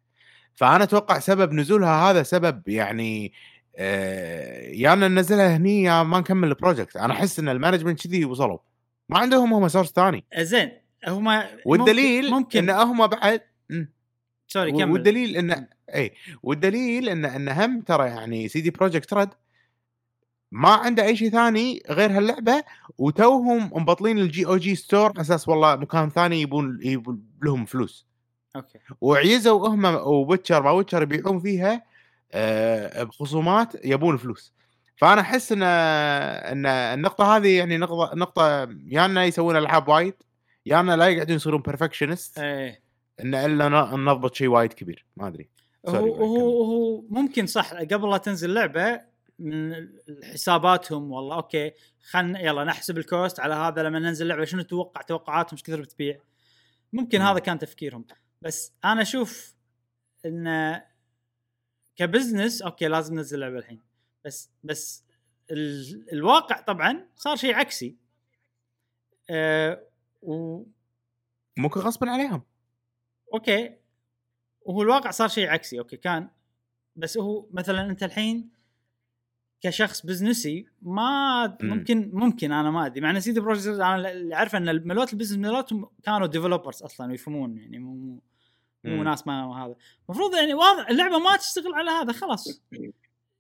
فأنا أتوقع سبب نزولها هذا سبب يعني آه، يا أنا ننزلها هني يا ما نكمل ال project أنا أحس إن ال management كذي وصلوا. ما عندهم هم source ثاني. زين. هم والدليل ممكن, إن هم بعد. Sorry كمل. والدليل إن إي والدليل إن إن هم ترى يعني CD Projekt Red. ما عنده أي شيء ثاني غير هاللعبة وتوهم مبطلين ال GOG store أساس والله مكان ثاني يبون يبون لهم فلوس. أوكي. وعيزوا هم و Witcher ما Witcher يبيعون فيها آه، بخصومات يبون فلوس. فأنا أحس إن إن النقطة هذه يعني نقطة نقطة يا إنه يسوون ألعاب وايد يا إنه لا يقعدون يصيرون perfectionist إيه. إن إلا نضبط شيء وايد كبير. ما أدري. هو هو هو ممكن صح قبل لا تنزل لعبة من حساباتهم والله أوكي خلنا يلا نحسب ال cost على هذا لما ننزل لعبة شنو تتوقع توقعاتهم؟ إيش كثر بتبيع؟ ممكن مم. هذا كان تفكيرهم. بس أنا أشوف إن ك business أوكي لازم ننزل لعبة الحين. بس بس ال... الواقع طبعا صار شيء عكسي. أه و... ممكن غصبا عليهم. okay. وهو الواقع صار شيء عكسي okay كان. بس هو مثلا أنت الحين كشخص business ما مم. ممكن ممكن أنا ما أدري مع إن CD Projekt أنا اللي عارفه إن ملوت ال business ملوتهم كانوا developers أصلا ويفهمون يعني مو مو, مو مم. ناس ما هذا المفروض يعني واضح اللعبة ما تشتغل على هذا خلاص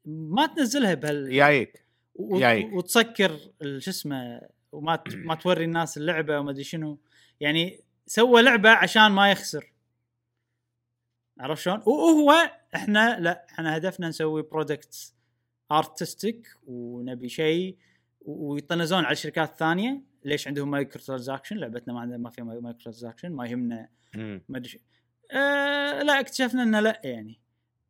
ما تنزلها بهال جايك و- جايك. وتسكر شو اسمه وما ما توري الناس اللعبة وما أدري شنو يعني سوى لعبة عشان ما يخسر عرفت شلون؟ وهو إحنا لا إحنا هدفنا نسوي product artistic ونبي شيء ويطنزون على الشركات الثانية ليش عندهم micro transaction لعبتنا ما عندنا ما فيها micro transaction ما يهمنا. ما أدري. آه لا اكتشفنا إنه لا يعني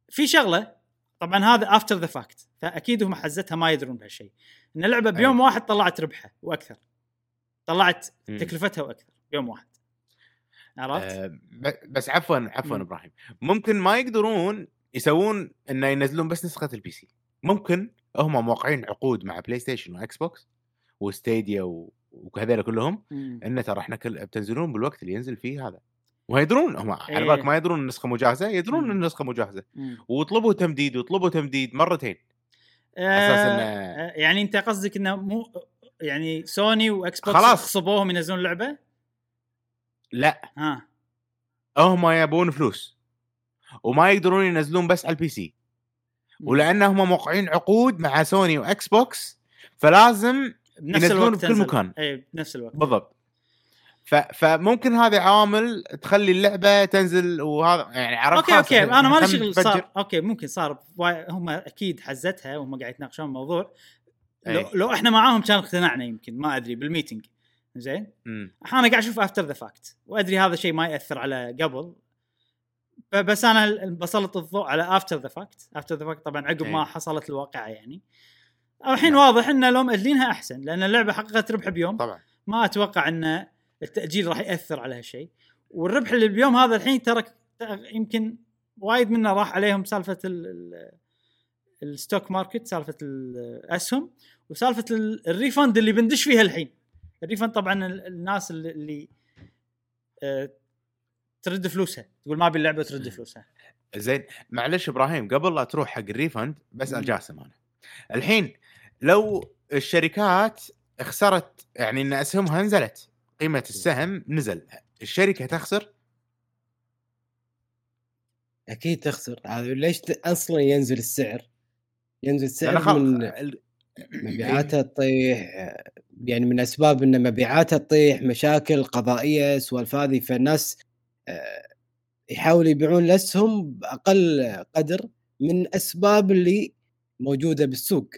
في شغلة طبعا هذا after the fact فأكيد هم حزتها ما يدرون بهالشيء إن اللعبه بيوم واحد طلعت ربحها وأكثر طلعت مم. تكلفتها وأكثر بيوم واحد عرفت؟ ب- بس عفوا عفوا. إبراهيم ممكن ما يقدرون يسوون إنه ينزلون بس نسخة ال PC ممكن هم موقعين عقود مع PlayStation و Xbox و Stadia و- وهذول كلهم مم. انه ترى إحنا كل بتنزلون بالوقت اللي ينزل فيه هذا ويدرون هم على إيه. بالك ما يدرون النسخة مجهزة يدرون. إن النسخة مجهزة مم. وطلبوا تمديد وطلبوا تمديد مرتين آه إنه- آه، يعني أنت قصدك إنه مو يعني سوني و Xbox خلاص. غصبوهم ينزلون لعبة؟ لا ها هم يبون فلوس وما يقدرون ينزلون بس على ال PC ولانهم موقعين عقود مع سوني و Xbox فلازم بنفس ينزلون الوقت بكل. مكان. اي بنفس الوقت بالضبط ف... فممكن هذا عوامل تخلي اللعبة تنزل وهذا يعني عرفت okay okay إحنا أنا خلنا شغل. صار okay ممكن صار هم أكيد حزتها وهم قاعد يتناقشون الموضوع لو, أي. لو إحنا معاهم كان اقتنعنا يمكن ما أدري بال meeting زين. أنا قاعد أشوف after the fact وأدري هذا الشيء ما يأثر على قبل بس أنا بسلط الضوء على after the fact after the fact طبعا عقب ما أي. حصلت الواقعة يعني. الحين نعم. واضح إن لو مأجلينها أحسن لأن اللعبة حققت ربح بيوم. طبعا. ما أتوقع إن التأجيل راح يأثر على هالشيء. والربح اللي بيوم هذا الحين ترى يمكن وايد منا راح عليهم سالفة ال- ال- ال stock market سالفة الاسهم وسالفة ال- ال refund اللي بندش فيها الحين. ال refund طبعا ال- الناس اللي, اللي آه، ترد فلوسها. تقول ما أبي اللعبة ترد فلوسها. زين معلش إبراهيم قبل لا تروح حق الريفند بسال. جاسم أنا. الحين لو الشركات خسرت يعني إن أسهمها نزلت قيمة السهم نزل الشركة تخسر؟ أكيد تخسر. هذا ليش أصلا ينزل السعر؟ ينزل السعر خل- من مبيعاتها تطيح يعني من أسباب إن مبيعاتها تطيح مشاكل قضائية سوالف هذه فالناس يحاولوا يبيعون الاسهم بأقل قدر من أسباب اللي موجودة بالسوق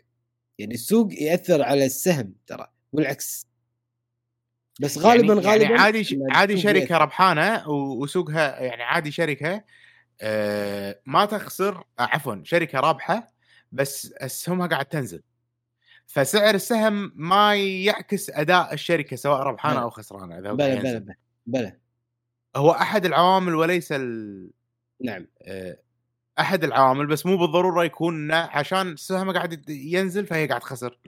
يعني السوق يأثر على السهم ترى والعكس بس غالبا يعني غالبا يعني عادي عادي شركة. ربحانة وسوقها يعني عادي شركة آه ما تخسر آه عفوا شركة رابحة بس اسهمها قاعد تنزل فسعر السهم ما يعكس أداء الشركة سواء ربحانة. أو خسرانة إذا بلى ينزل. بلى, بلى. هو أحد العوامل وليس ال... نعم آه، أحد العوامل بس مو بالضرورة يكون عشان السهم قاعد ينزل فهي قاعد تخسر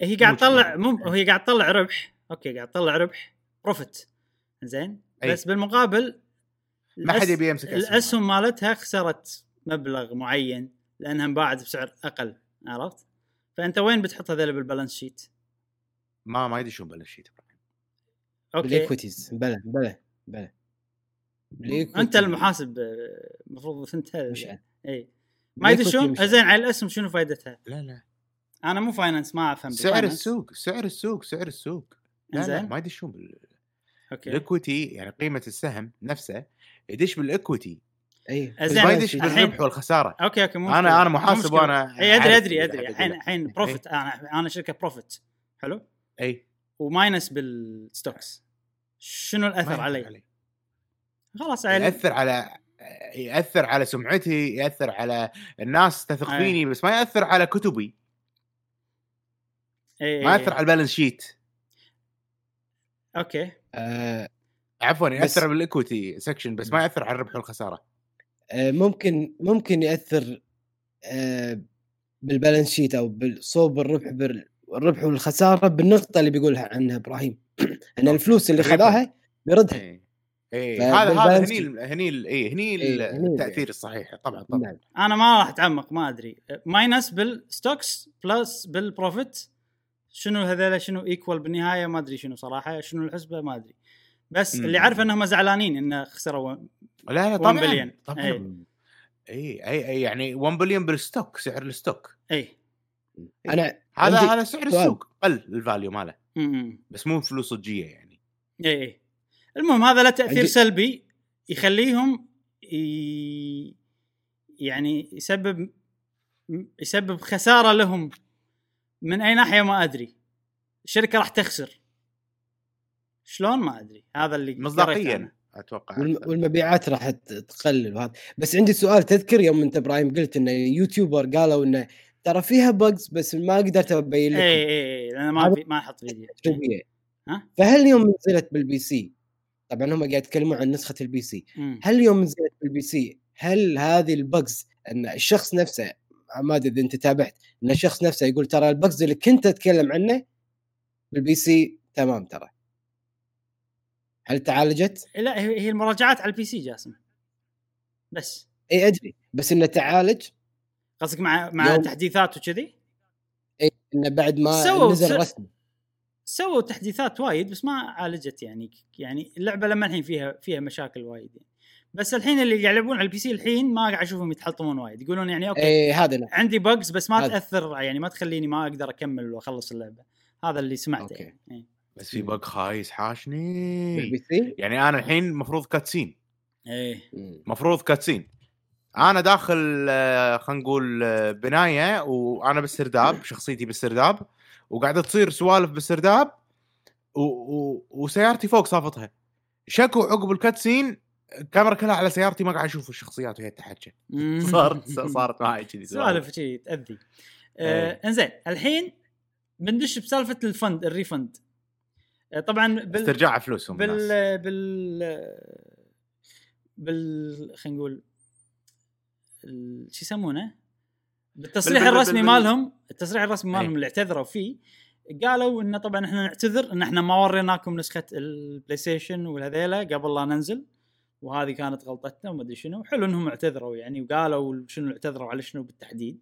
هي قاعد تطلع. مو هي قاعد تطلع ربح okay قاعد تطلع ربح profit زين أي. بس بالمقابل ما حد يبي يمسك. الأسهم مالتها خسرت مبلغ معين لأنها انباعت بسعر أقل عرفت؟ فأنت وين بتحط هذول بال balance sheet؟ ما ما يدشون balance sheet okay بال equities bla bla bla بالإيكوتي. أنت المحاسب آه، المفروض إنت مش أنا. اي ما يدشون مش زين على الاسم شنو فائدتها؟ لا لا. أنا مو finance ما أفهم سعر. السوق سعر السوق سعر السوق. لا لا إنزين. ما يدشون بال... okay. ال equity يعني قيمة السهم نفسه يدش بال equity اي زين، ما يدش بالربح والخسارة. okay okay مو أنا. أنا محاسب. وأنا اي أدري أدري أدري. الحين. الحين profit أنا أنا شركة profit حلو؟ اي و minus بال stocks شنو الأثر علي؟ علي. خلاص علي يأثر على يأثر على سمعتي يأثر على الناس تثق. فيني بس ما يأثر على كتبي. إي ما يأثر. على ال balance sheet. okay. آه عفوا بس- يأثر بال equity section بس ما يأثر على الربح والخساره آه ممكن ممكن يأثر آه بال balance sheet أو بالصوب الربح بالربح والخسارة بالنقطة اللي بيقولها عنها إبراهيم. <clears throat> إن الفلوس اللي الربح. خذاها بيردها اي اي ف- هذا هذا هني ال- هني ال- اي هني إيه، هني التأثير الصحيح طبعا طبعا. نعم. أنا ما راح أتعمق ما أدري. minus بال stocks plus بال profit شنو هذول شنو equal بالنهاية؟ ما أدري شنو صراحة. شنو الحسبة؟ ما أدري. بس مم. اللي عارف إنهم زعلانين انه خسروا لا لا 1 طبعا بليون. طبعا. اي اي اي يعني 1 billion بال stock سعر ال stock اي أنا هذا هذا سعر. السوق قل ال value ماله. بس مو فلوس صجيه يعني. اي اي المهم هذا له تأثير عندي- سلبي يخليهم ي... يعني يسبب يسبب خسارة لهم. من أي ناحية ما أدري. الشركة راح تخسر. شلون؟ ما أدري. هذا اللي. مصداقيا أتوقع. والم- والمبيعات راح تقلل. وهذا بس عندي سؤال تذكر يوم أنت إبراهيم قلت ان YouTuber قالوا إنه ترى فيها bugs بس ما قدرت أبين لكم. اي اي اي لأن ما ما أحط فيديو. تجريبيه ها؟ فهل يوم نزلت بال PC؟ طبعا هم قاعد يتكلمون عن نسخة ال PC مم. هل يوم نزلت بال PC هل هذه ال bugs إن الشخص نفسه ما أدري إذا أنت تابعت إن الشخص نفسه يقول ترى ال bugs اللي كنت أتكلم عنه بال PC تمام ترى. هل تعالجت؟ لا هي المراجعات على ال PC جاسم. بس. إي أدري. بس إنه تعالج. قصدك مع مع يوم- تحديثات وكذي؟ إي إنه بعد ما نزل سو- رسمي سووا تحديثات وايد بس ما عالجت يعني يعني اللعبة لما الحين فيها فيها مشاكل وايد يعني. بس الحين اللي قاعد يلعبون على ال PC الحين ما قاعد أشوفهم يتحطمون وايد يقولون يعني okay اي هذا لا. عندي bugs بس ما هذا. تأثر يعني ما تخليني ما أقدر أكمل وأخلص اللعبة هذا اللي سمعته okay. يعني إيه. بس في bug خايس حاشني بال PC يعني أنا الحين المفروض cutscene إيه مم. مفروض cutscene أنا داخل آه، خلينا نقول آه، بناية وأنا بالسرداب شخصيتي بالسرداب وقاعده تصير سوالف بالسرداب و... و... وسيارتي فوق صافتها شكو عقب ال cutscene الكاميرا كلها على سيارتي ما قاعد أشوف الشخصيات وهي تحكي صارت <laughs> صارت معي كذي سوالف شيء تأذي آه إيه. إنزين الحين بندش بسالفة ال fund ال refund آه طبعا بال استرجاع فلوسهم بال الناس. بال بال خلينا نقول ال- شو يسمونه؟ بالتصريح بال- الرسمي بال- مالهم التصريح الرسمي. مالهم اللي اعتذروا فيه قالوا انه طبعا إحنا نعتذر إن إحنا ما وريناكم نسخة ال PlayStation والهذيلة قبل لا ننزل وهذه كانت غلطتنا وما أدري شنو. حلو إنهم اعتذروا يعني وقالوا شنو اعتذروا على شنو بالتحديد.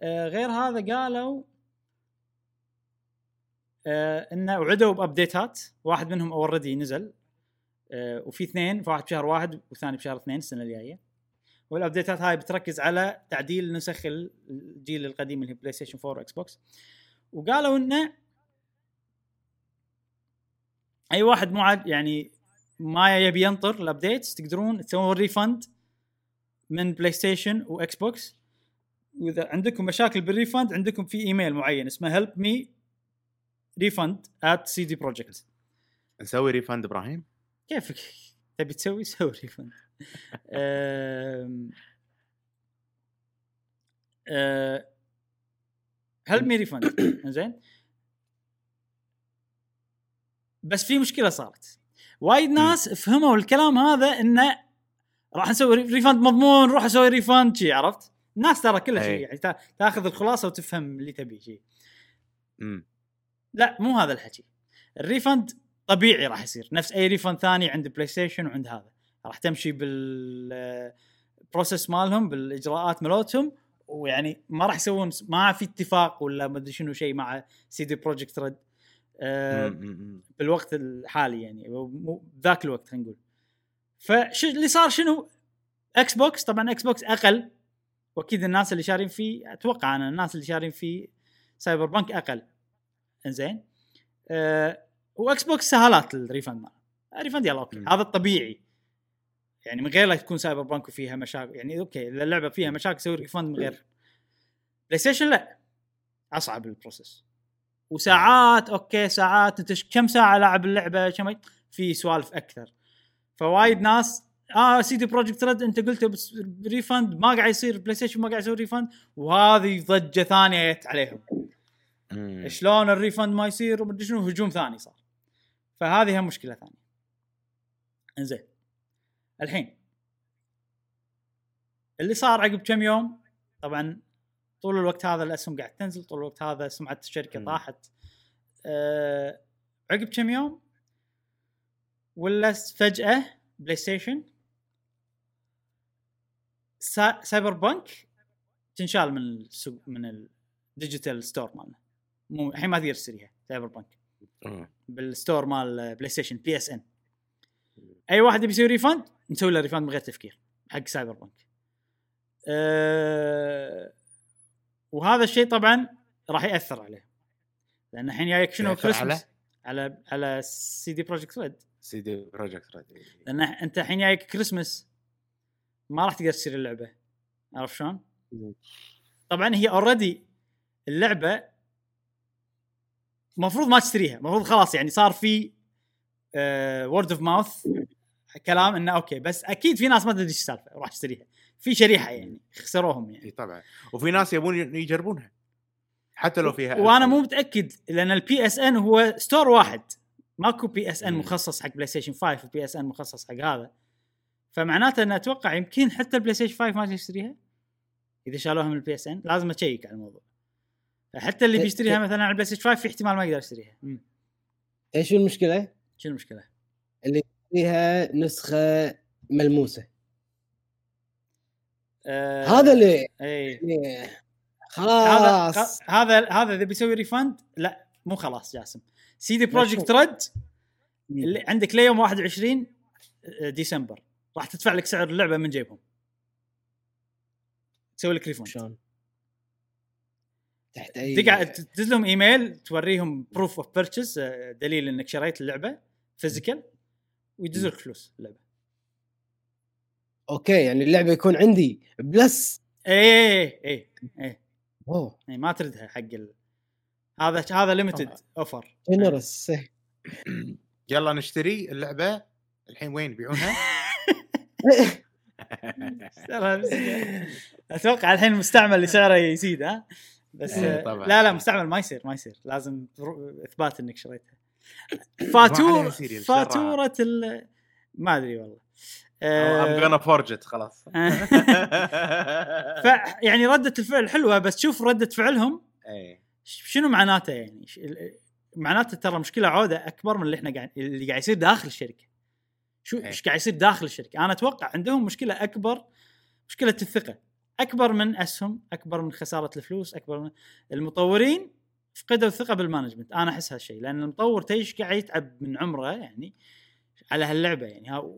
آه غير هذا قالوا آه انه وعدوا ب update ات واحد منهم already نزل آه وفي اثنين في واحد بشهر واحد والثاني بشهر اثنين السنة الجاية. وال update ات هاي بتركز على تعديل نسخ الجيل القديم اللي هي PlayStation 4 و Xbox. وقالوا إنه أي واحد مو عاد يعني ما يبي ينطر ال updates تقدرون تسوون refund من PlayStation و Xbox. وإذا عندكم مشاكل بال refund عندكم في إيميل معين اسمه help me refund at CD Projekt نسوي refund إبراهيم؟ كيفك؟ تبي تسوي؟ <laughs> سوي refund help me refund <coughs> زين. بس في مشكلة صارت. وايد ناس فهموا الكلام هذا انه راح نسوي refund مضمون روح أسوي refund شي عرفت؟ الناس ترى كلها شيء أي. يعني تا- تاخذ الخلاصة وتفهم اللي تبيه شيء لا مو هذا الحكي. ال refund طبيعي راح يصير. نفس أي refund ثاني عند PlayStation وعند هذا. راح تمشي بال process مالهم بالإجراءات مالتهم ويعني ما راح يسوون ما في اتفاق ولا ما أدري شنو شيء مع CD Projekt Red آه،. بالوقت الحالي يعني ذاك الوقت خلينا نقول. فش اللي صار شنو؟ Xbox طبعا Xbox أقل وأكيد الناس اللي شارين فيه أتوقع أنا الناس اللي شارين فيه Cyberpunk أقل. إنزين؟ أه و Xbox سهالات ال refund. ال refund يلا okay. هذا الطبيعي. يعني من غير لا تكون Cyberpunk وفيها مشاكل يعني okay إذا اللعبة فيها مشاكل تسوي refund من غير. PlayStation لا. أصعب ال process. وساعات okay ساعات أنت كم ساعة لاعب اللعبة كم في سوالف أكثر. فوايد ناس آه CD Projekt Red أنت قلت refund ما قاعد يصير PlayStation ما قاعد يسوي refund وهذه ضجة ثانية جت عليهم. شلون ال refund ما يصير ومدري شنو هجوم ثاني صار. فهذه هم مشكلة ثانية. إنزين. الحين. اللي صار عقب كم يوم؟ طبعا طول الوقت هذا الأسهم قاعد تنزل طول الوقت هذا سمعة الشركة. طاحت. أه عقب كم يوم؟ ولا فجأة PlayStation سا Cyberpunk تنشال من السوق من ال digital store مالنا. مو الحين ما تقدر تشتريها Cyberpunk. بال store مال PlayStation PSN. أي واحد يبي يسوي refund نسوي له refund من غير تفكير حق Cyberpunk أه وهذا الشيء طبعا راح يأثر عليه. لأن الحين جايك شنو يأثر على؟ كريسمس على على سي دي بروجكت ريد سي دي بروجكت ريد لأن أنت الحين جايك كريسمس ما راح تقدر تشتري اللعبة. عرفت شلون؟ طبعا هي already اللعبة المفروض ما تشتريها المفروض خلاص يعني صار في word of mouth كلام إنه okay بس أكيد في ناس ما تدري إيش السالفة راح تشتريها. في شريحة يعني خسروهم يعني. إي طبعا. وفي ناس يبون يجربونها. حتى لو فيها وأنا. مو متأكد لأن ال PSN هو store واحد. ماكو PSN. مخصص حق PlayStation 5 و PSN مخصص حق هذا. فمعناته ان أتوقع يمكن حتى ال PlayStation 5 ما تشتريها؟ إذا شالوها من ال PSN لازم أشيك على الموضوع. حتى اللي ت- بيشتريها مثلا على ال PlayStation 5 في احتمال ما يقدر يشتريها. إيش المشكلة؟ شنو المشكلة؟ فيها نسخة ملموسة آه هذا اللي اي يعني خلاص هذا هذا إذا بيسوي refund لا مو خلاص جاسم CD Projekt شوف. Red اللي عندك ليوم 21 ديسمبر راح تدفع لك سعر اللعبة من جيبهم تسوي لك refund شلون؟ تحت أي تقعد تدز لهم إيميل توريهم proof of purchase دليل إنك شريت اللعبة physical ويدز لك فلوس اللعبة. okay يعني اللعبة يكون عندي بلاش؟ اي اي اي اي اوه ما تردها حق ال... هذا هذا ليمتد اوفر جنرس يلا نشتري اللعبة الحين وين يبيعونها؟ <laughs> <laughs> أتوقع الحين المستعمل اللي سعره يزيد ها؟ بس إيه، آه، طبعاً. لا لا مستعمل ما يصير ما يصير. لازم إثبات إنك شريتها. <laughs> فاتور. فاتوره ال... ما أدري والله. ام جونا فورجت خلاص. <laughs> ف يعني ردة الفعل حلوة بس شوف ردة فعلهم. ش- شنو معناته يعني؟ معناته ترى مشكلة عودة أكبر من اللي إحنا قاعد اللي قاعد يصير داخل الشركة. شو إيه. إيش قاعد يصير داخل الشركة؟ أنا أتوقع عندهم مشكلة أكبر مشكلة الثقة. أكبر من أسهم أكبر من خسارة الفلوس أكبر من المطورين فقدوا الثقة بالمانجمنت. أنا أحس هالشيء لأن المطور تيش قاعد يتعب من عمره يعني على هاللعبة يعني. ها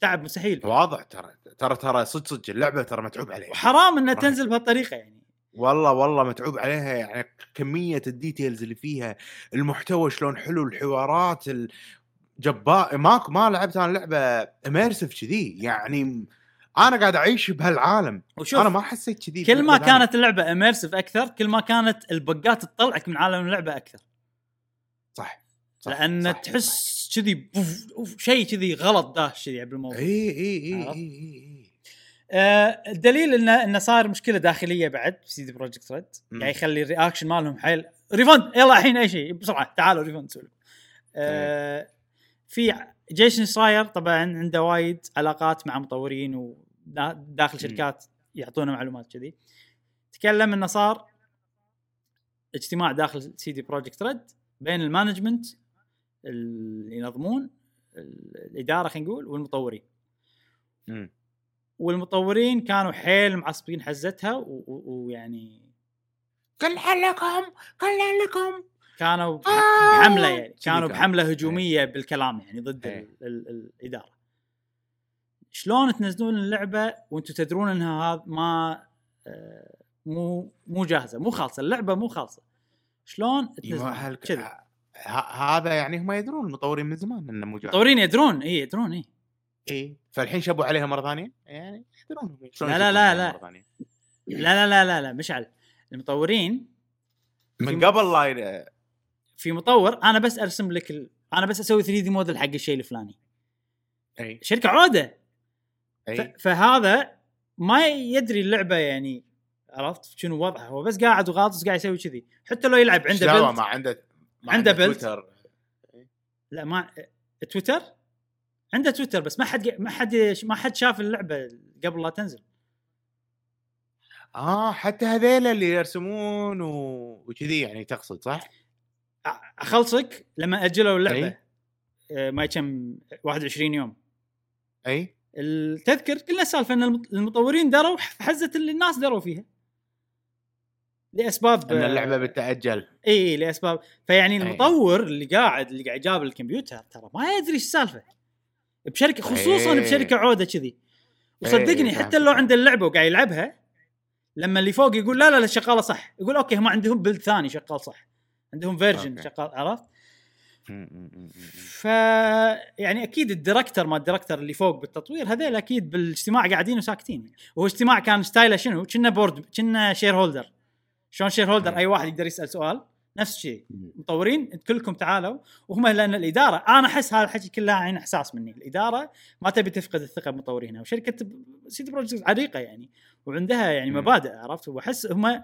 تعب مستحيل. واضح ترى ترى ترى صدق صدق اللعبة ترى متعوب عليها. وحرام إنها تنزل بهالطريقة يعني. والله والله متعوب عليها يعني. كمية ال details اللي فيها المحتوى شلون حلو الحوارات الجبار ماكو ما لعبت أنا لعبة immersive كذي يعني. أنا قاعد اعيش بهالعالم. وشوف أنا ما حسيت كذي كل ما. كانت اللعبة immersive أكثر كل ما كانت ال bugات تطلعك من عالم اللعبة أكثر. صح, صح لأن صح، تحس كذي شيء كذي غلط داش كذي بالموضوع إي إي إي؟ إي آه الدليل إنه إنه صار مشكلة داخلية بعد في سيدي بروجكت ريد. يعني يخلي ال reaction مالهم حيل. refund يلا الحين أي شيء بسرعة تعالوا refund سولف آه في Jason Schreier طبعا عنده وايد علاقات مع مطورين وداخل مم. شركات يعطونا معلومات كذي تكلم إنه صار اجتماع داخل سيدي بروجكت ريد بين ال management اللي ينظمون ال- الإدارة خلينا نقول والمطورين مم. والمطورين كانوا حيل معصبين حزتها ويعني قلنا لكم قلنا لكم كانوا آه! بحملة يعني كانوا كان. بحملة هجومية بالكلام يعني ضد إيه. ال ال الإدارة شلون تنزلون اللعبة وأنتم تدرون انها هذا ما آه، مو مو جاهزة مو خالصة اللعبة مو خالصة. شلون تنزلون؟ هذا يعني هم يدرون المطورين من زمان إنه مو جاهز. المطورين يدرون إي يدرون إي. إي فالحين شبوا عليها مرة ثانية؟ يعني يدرون لا، لا، لا، لا. لا لا لا لا لا مشعل المطورين من قبل لا ي- في مطور أنا بس أرسم لك ال... أنا بس أسوي 3 دي موديل حق الشيء الفلاني. إي. شركة عودة. فهذا ما يدري اللعبة يعني عرفت؟ شنو وضعها. هو بس قاعد وغاطس قاعد يسوي كذي. حتى لو يلعب عنده بيلد ما عنده ما عنده بيلد. تويتر. لا ما تويتر؟ عنده تويتر بس ما حد ما حد ما حد شاف اللعبة قبل لا تنزل. آه حتى هذيل اللي يرسمون و... وكذي يعني تقصد صح؟ أخلصك لما أجلوا اللعبة. أي. آه، ما كم 21 يوم. إي. التذكر قلنا السالفه إن المط- المطورين دروا في حزه اللي الناس دروا فيها لأسباب إن اللعبة بتاجل إي لأسباب فيعني أي. المطور اللي قاعد اللي قاعد جاب الكمبيوتر ترى ما يدري إيش السالفه بشركة خصوصا أي. بشركة عودة كذي وصدقني أي، حتى. لو عنده اللعبة وقاعد يلعبها لما اللي فوق يقول لا لا لا شغاله صح يقول okay هم عندهم build ثاني شغال صح عندهم version. شغال عرفت ف يعني أكيد ال director ما ال director اللي فوق بالتطوير هذول أكيد بالاجتماع قاعدين وساكتين. وهو اجتماع كان style ه شنو؟ كنه board كنه shareholder شلون shareholder. أي واحد يقدر يسأل سؤال نفس الشيء. مطورين كلكم تعالوا. وهم لأن الإدارة أنا أحس هذا الحكي كله عين إحساس مني. الإدارة ما تبي تفقد الثقة بمطورينها. وشركة سيدي بروجكت عريقة يعني. وعندها يعني. مبادئ عرفت؟ وأحس هم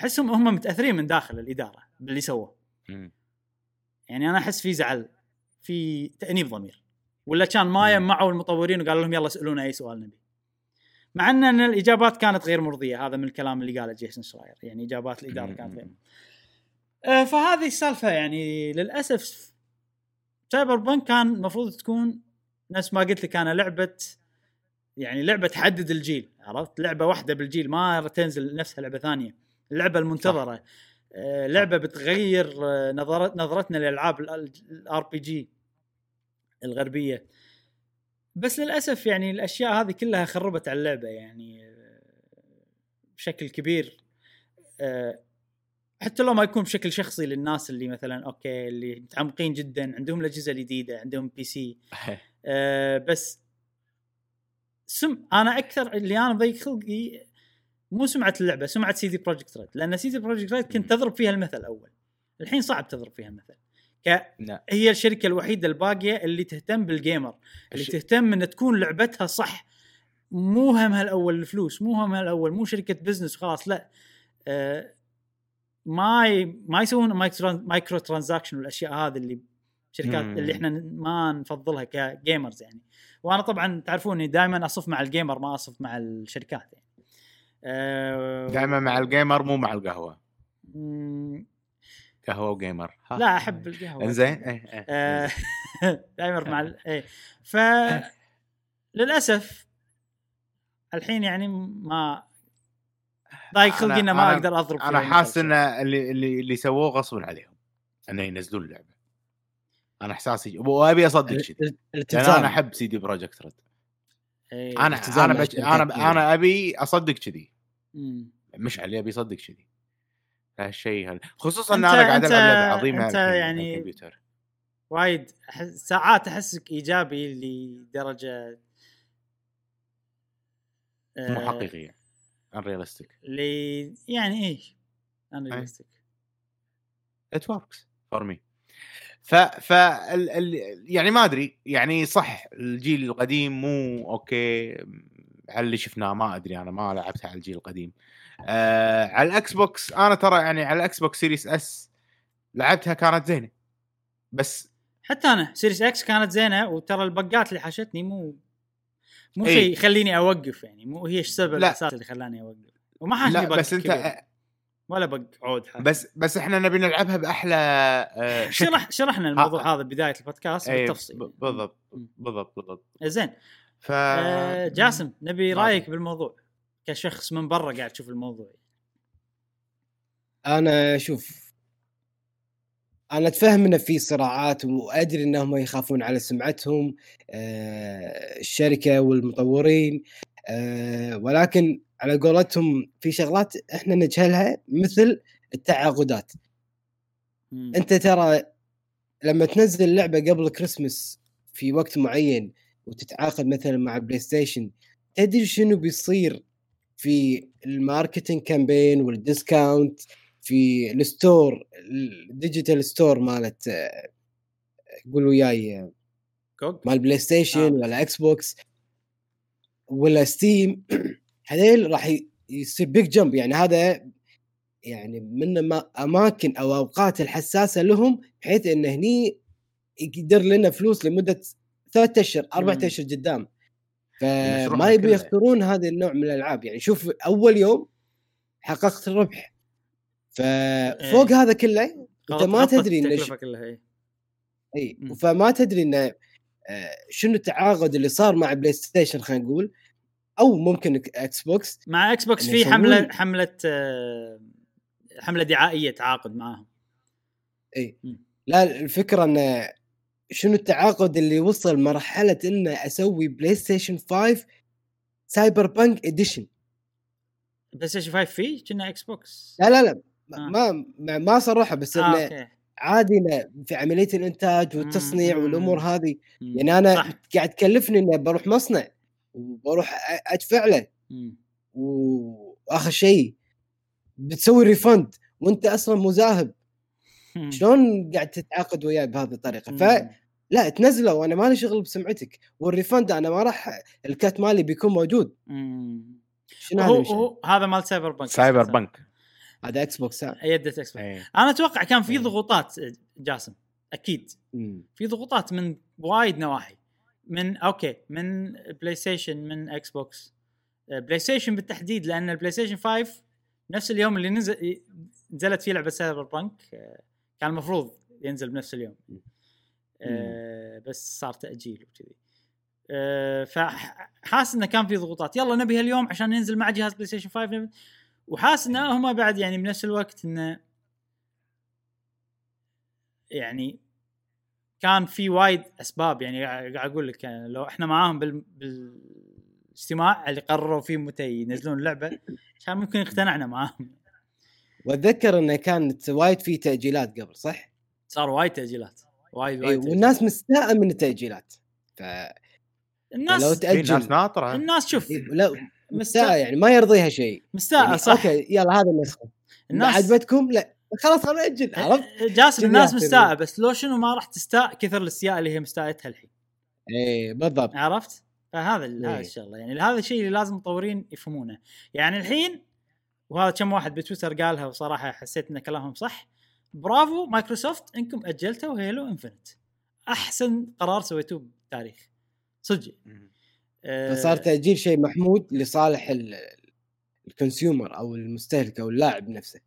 أحسهم هم متأثرين من داخل الإدارة باللي سووه. يعني أنا أحس في زعل في تأنيب ضمير. ولا كان ما. يجمعوا المطورين وقالوا لهم يلا اسالونا أي سؤال نبي. مع إن إن الإجابات كانت غير مرضية هذا من الكلام اللي قاله جيسون شراير. يعني إجابات الإدارة كانت غير آه، فهذه السالفة يعني للأسف سايبر بنك كان المفروض تكون نفس ما قلت لك أنا لعبة يعني لعبة تحدد الجيل عرفت؟ لعبة واحدة بالجيل ما تنزل نفسها لعبة ثانية. اللعبة المنتظرة. آه، لعبة بتغير آه، نظرت نظرتنا للألعاب ال RPG الغربية. بس للأسف يعني الأشياء هذه كلها خربت على اللعبة يعني آه، بشكل كبير. آه، حتى لو ما يكون بشكل شخصي للناس اللي مثلا okay اللي متعمقين جدا عندهم الأجهزة الجديدة عندهم PC آه، بس سم أنا أكثر اللي أنا ضيق خلقي مو سمعة اللعبة سمعة سيدي بروجكت ريد لأن سيدي بروجكت ريد كنت. تضرب فيها المثل اول الحين صعب تضرب فيها المثل. ك لا هي الشركة الوحيدة الباقية اللي تهتم بال gamer اللي الش- تهتم إن تكون لعبتها صح. مو همها الأول الفلوس مو همها الأول مو شركة business وخلاص لا. آه ما ي... ما يسوون micro, micro transaction والأشياء هذه اللي شركات مم. اللي إحنا ما نفضلها ك gamers يعني. وأنا طبعا تعرفوني دائما أصف مع ال gamer ما أصف مع الشركات يعني. دائما مع ال gamer مو مع القهوة. قهوة و gamer. ها. لا أحب القهوة. إنزين؟ إيه، إيه. آه، <laughs> دائما مع ال- إيه. ف للأسف الحين يعني ما ضايق خلقي إنه ما أنا- أقدر أضرب أنا حاسس إن اللي اللي اللي سووه غصب عليهم. إنه ينزلون اللعبة. أنا احساسي وأبي أصدق كذي أنا أحب سي دي بروجكت ريد. إيه. أنا أنا بج... أنا أبي أصدق كذي. مشعل يبي يصدق كذي هالشيء هذا خصوصا إن أنا قاعد ألعب لعبة عظيمة على يعني- الكمبيوتر وايد أحس ساعات أحسك إيجابي لدرجة مو آه، حقيقية unrealistic اللي يعني إيه unrealistic. it works for me ف ف ال... ال... يعني ما أدري يعني صح الجيل القديم مو okay على اللي شفناه ما أدري أنا ما لعبتها على الجيل القديم آه على الإكس بوكس أنا ترى يعني على الإكس بوكس Series S لعبتها كانت زينة بس حتى أنا Series X كانت زينة وترى ال bugات اللي حاشتني مو مو. شيء يخليني أوقف يعني مو هي السبب لا. الاساسي اللي خلاني أوقف وما حاشني بق بس أنت. ولا بق عود حاشني. بس بس إحنا نبي نلعبها بأحلى آه. شرح شرحنا الموضوع هذا بداية البودكاست بالتفصيل بالضبط. بالضبط بالضبط زين ف آه جاسم نبي ما رأيك. بالموضوع كشخص من برا قاعد تشوف الموضوع أنا شوف أنا أتفهم إنه في صراعات وأدري إنهم يخافون على سمعتهم آه، الشركة والمطورين آه، ولكن على قولتهم في شغلات إحنا نجهلها مثل التعاقدات. أنت ترى لما تنزل اللعبه قبل كريسمس في وقت معين وتتعاقد مثلا مع بلاي ستيشن تدري شنو بيصير في الماركتينج كامبين والديسكاونت في الستور الديجيتال ستور مالت آه، قول وياي آه، مال بلاي ستيشن آه. ولا إكس بوكس ولا ستيم <clears throat> هذيل راح يصير big jump يعني هذا يعني من ما أماكن أو أوقات الحساسة لهم بحيث انه هني يقدر لنا فلوس لمدة ثلاثة أشهر أربعة مم. أشهر قدام فما يبي. يخسرون هذا النوع من الألعاب يعني شوف أول يوم حققت الربح فوق هذا كله أنت ما تدري إيه. اي مم. فما تدري إنه آه، شنو التعاقد اللي صار مع بلاي ستيشن خلينا نقول أو ممكن إكس بوكس مع إكس بوكس إنه في حملة حملة آه، حملة دعائية تعاقد معاهم اي. لا الفكرة إنه شنو التعاقد اللي وصل مرحلة إنه أسوي بلاي ستيشن 5 سايبر بانك edition بلاي ستيشن 5 فيه كنا إكس بوكس لا لا لا آه. ما ما, ما صرحها بس آه، إنه أوكي عادي في عملية الإنتاج والتصنيع مم. والأمور هذه مم. يعني أنا صح قاعد تكلفني إني بروح مصنع وبروح أدفع له. واخر شيء بتسوي ريفند وأنت أصلا مذاهب مم. شلون قاعد تتعاقد وياي بهذه الطريقة مم. فلا تنزله وأنا مالي شغل بسمعتك. والريفند أنا ما راح الكات مالي بيكون موجود. شنو هذا هو؟ هو هذا مال سايبر بنك سايبر بنك. هذا إكس بوكس ها يده إكس بوكس. أنا أتوقع كان في إيه. ضغوطات جاسم أكيد. مم. في ضغوطات من وايد نواحي. من أوكي من بلاي ستيشن من إكس بوكس بلاي ستيشن بالتحديد لأن البلاي ستيشن 5 نفس اليوم اللي نزل نزلت فيه لعبة سايبر بانك آه، كان المفروض ينزل بنفس اليوم. آه، بس صار تأجيل وكذي. آه، فحاس إنه كان في ضغوطات. يلا نبي هاليوم عشان ينزل مع جهاز بلاي ستيشن 5 نبي- وحاس ان هم بعد يعني بنفس الوقت إنه يعني كان في وايد أسباب. يعني قاعد قاعد أقول لك يعني لو إحنا معاهم بال بالاجتماع اللي قرروا فيه متى ينزلون اللعبة كان ممكن اقتنعنا معاهم. وأتذكر إنه كانت وايد في تأجيلات قبل صح؟ صار وايد تأجيلات. وايد إي وايد تأجيلات. والناس مستاءة من التأجيلات. ف الناس لو في ناس تاجل ناطرة. الناس شوف لا مستاء. مستاء يعني ما يرضيها شيء. مستاء يعني صح. أوكي يلا هذا النسخه الناس عجبتكم لا خلاص أنا أجل عرفت؟ جاسم الناس يعتبر. مستاء بس لو شنو ما راح تستاء كثر الاستياء اللي هي مستاءتها الحين. إي بالضبط. عرفت؟ فهذا ال- هذا إيه. الشغلة. يعني هذا الشيء اللي لازم المطورين يفهمونه. يعني الحين وهذا كم واحد بتويتر قالها وصراحة حسيت إن كلامهم صح. برافو مايكروسوفت إنكم أجلتوا Halo Infinite أحسن قرار سويتوه بالتاريخ صدق. آه، فصار تأجيل شيء محمود لصالح ال- ال consumer أو المستهلك أو اللاعب نفسه.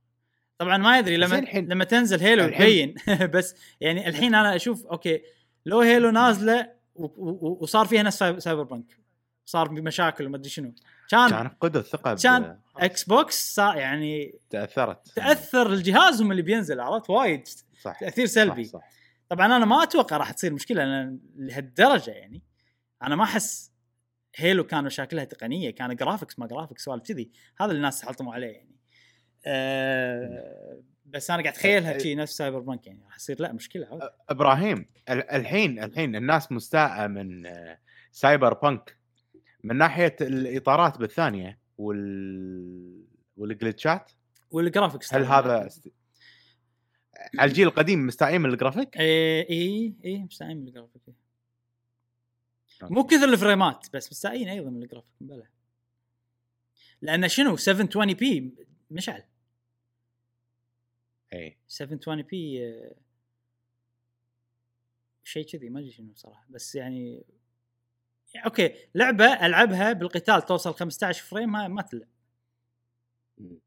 طبعا ما يدري لما لما تنزل Halo تبين <laughs> بس يعني الحين أنا أشوف أوكي لو Halo نازله وصار فيها نفس سايب- سايبر بنك صار بمشاكل وما أدري شنو. كان كان فقدوا الثقه كان إكس بوكس يعني تأثرت. تأثر الجهاز هم اللي بينزل عرفت؟ وايد. صح تأثير سلبي. صح, صح. طبعا أنا ما أتوقع راح تصير مشكلة لأن لهالدرجة يعني أنا ما أحس Halo كان مشاكلها تقنية كان graphics ما graphics سوالف كذي. هذا اللي الناس حلطموا عليه يعني. أه بس أنا قاعد اتخيلها شي نفس سايبر بانك يعني. راح يصير لا مشكلة عادي. إبراهيم ال- الحين الحين الناس مستاءة من سايبر بانك من ناحية الإطارات بالثانية وال وال glitches وال graphics هل هذا است... على الجيل القديم مستائين من الجرافيك؟ اي اي اي مستائين من الجرافيك مو كثر ال frames بس مستائين أيضا من الجرافيك بلى. لأن شنو؟ 720 p مشعل. اي 720 p آه، شيء كذي ما أدري شنو صراحة. بس يعني أوكي لعبة ألعبها بالقتال توصل 15 frame ما ما تلعب مم.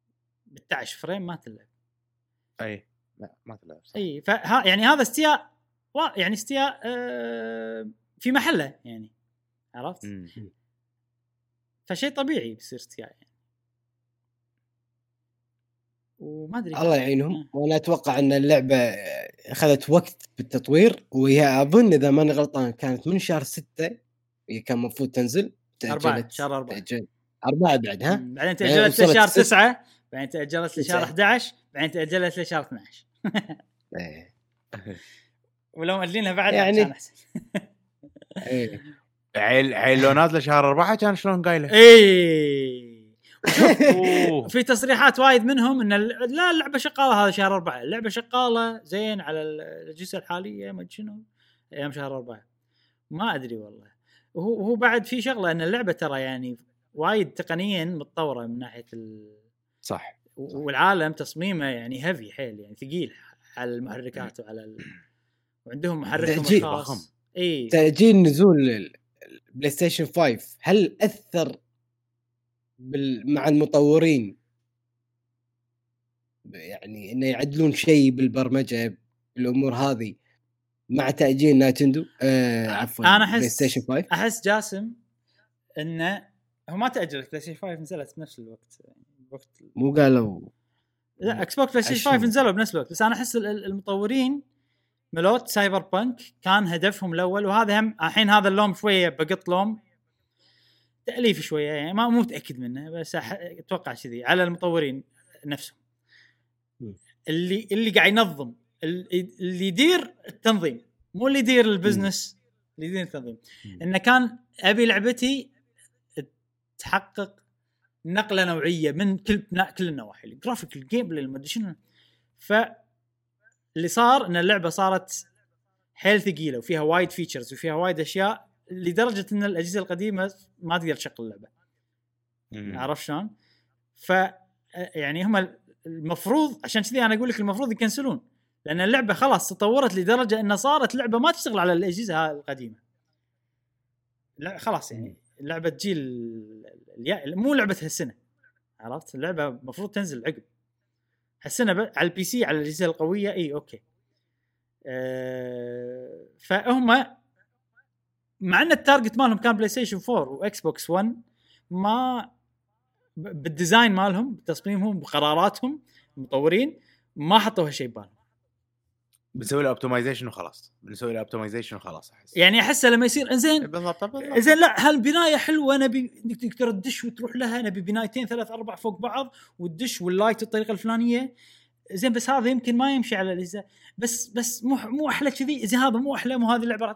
16 frame ما تلعب أي لا ما تلعب صح. أي فها يعني هذا استياء وا- يعني استياء آه، في محله يعني عرفت؟ مم. فشيء طبيعي بيصير استياء يعني وما أدري الله يعينهم آه. وأنا أتوقع أن اللعبة أخذت وقت بالتطوير وهي أظن إذا ماني غلطان كانت من شهر ستة هي كان المفروض تنزل أربعة تأجلت شهر أربعة تأجل أربعة بعد ها؟ بعدين وصلت لشهر 9 بعدين تأجلت لشهر تسعة. 11 بعدين تأجلت لشهر 12 إيه. <laughs> ولو مأجلينها بعد يعني- كان أحسن إيه. عيل عيل لو نازلة شهر أربعة كان شلون قايلة؟ <laughs> اي. في تصريحات وايد منهم إن ال- لا اللعبة شغاله هذا شهر أربعة اللعبة شغاله زين على ال- الأجهزة الحالية ما شنو أيام شهر أربعة ما أدري والله وهو وهو بعد في شغلة إن اللعبة ترى يعني وايد تقنيا متطورة من ناحية ال... صح والعالم تصميمه يعني heavy حيل يعني ثقيل على المحركات وعلى ال... وعندهم محركهم تأجيل الخاص ضخم. إي. تأجيل نزول ال- البلاي ستيشن 5 هل أثر بال... مع المطورين؟ يعني إنه يعدلون شيء بالبرمجة بالأمور هذه؟ مع تأجيل Nintendo آه عفوا أنا أحس- PlayStation 5 أحس جاسم إنه هو ما تاجلت PlayStation 5 نزلت بنفس الوقت وقت مو قالوا لا Xbox PlayStation عشان. 5 نزلوا بنفس الوقت بس أنا أحس ال- ال- المطورين مالوت Cyberpunk كان هدفهم الأول وهذا هم الحين هذا اللوم شوية بقط لوم تأليف شوية يعني ما مو متأكد منه بس أتوقع كذي على المطورين نفسهم. اللي اللي قاعد ينظم اللي يدير التنظيم مو اللي يدير البزنس اللي يدير التنظيم. إنه كان أبي لعبتي تحقق نقلة نوعية من كل كل النواحي ال graphic ال gameplay المدري شنو ف اللي صار إن اللعبة صارت حيل ثقيله وفيها وايد features وفيها وايد أشياء لدرجة إن الأجهزة القديمة ما تقدر تشغل اللعبة. عرفت شلون؟ ف يعني هم المفروض عشان كذي أنا أقول لك المفروض يكنسلون لأن اللعبة خلاص تطورت لدرجة انها صارت لعبة ما تشتغل على الأجهزة القديمة. لا خلاص يعني لعبه جيل مو لعبة هالسنة عرفت؟ اللعبة المفروض تنزل عقب. هالسنة على ال PC على الأجهزة القوية إي أوكي. أه فهم مع إن ال target مالهم كان PlayStation 4 و Xbox 1 ما بال design مالهم بتصميمهم بقراراتهم المطورين ما حطوا هالشيء ببالهم بنسوي له optimization وخلاص. بنسوي له optimization وخلاص أحس. يعني احسه لما يصير إنزين بالضبط بالضبط. زين لا هالبنايه حلوة؟ نبي انك تقدر تدش وتروح لها نبي بنايتين ثلاث أربع فوق بعض وتدش وال light الطريقة الفلانية. زين بس هذا يمكن ما يمشي على الاجهزه بس بس مو مو أحلى كذي. زين هذا مو أحلى مو هذه اللعبة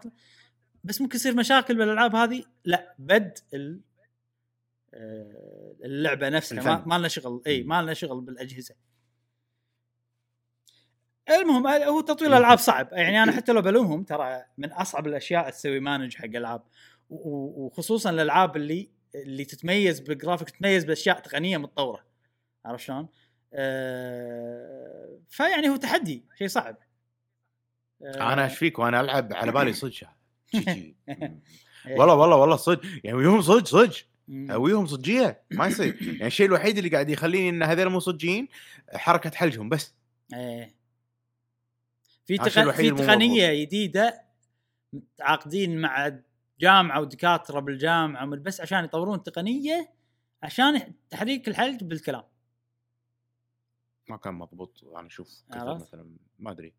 بس ممكن يصير مشاكل بالألعاب هذه. لا بد ال- آه، اللعبة نفسها. الفن. ما لنا شغل. إي ما لنا شغل بالأجهزة. المهم آه، هو تطوير الألعاب صعب. يعني أنا حتى لو بلومهم ترى من أصعب الأشياء تسوي manage حق ألعاب. وخصوصا الألعاب اللي اللي تتميز بالجرافيك تتميز بأشياء تقنية متطورة. عرفت شلون؟ أه فيعني هو تحدي شيء صعب. أه أنا إيش فيك وأنا ألعب؟ على بالي <laughs> صدق. <laughs> إيه. والله والله والله صدق. يعني ويهم صدق صدق. مم. هويهم صجيه ما يصير. يعني الشيء الوحيد اللي قاعد يخليني إن هذول مو صجيين حركة حلجهم بس. إيه. في تق... في تقنية جديدة متعاقدين مع جامعة ودكاترة بالجامعة بس عشان يطورون تقنية عشان تحريك الحلج بالكلام. ما كان مضبوط أنا أشوف كثر؟ مثلا ما أدري.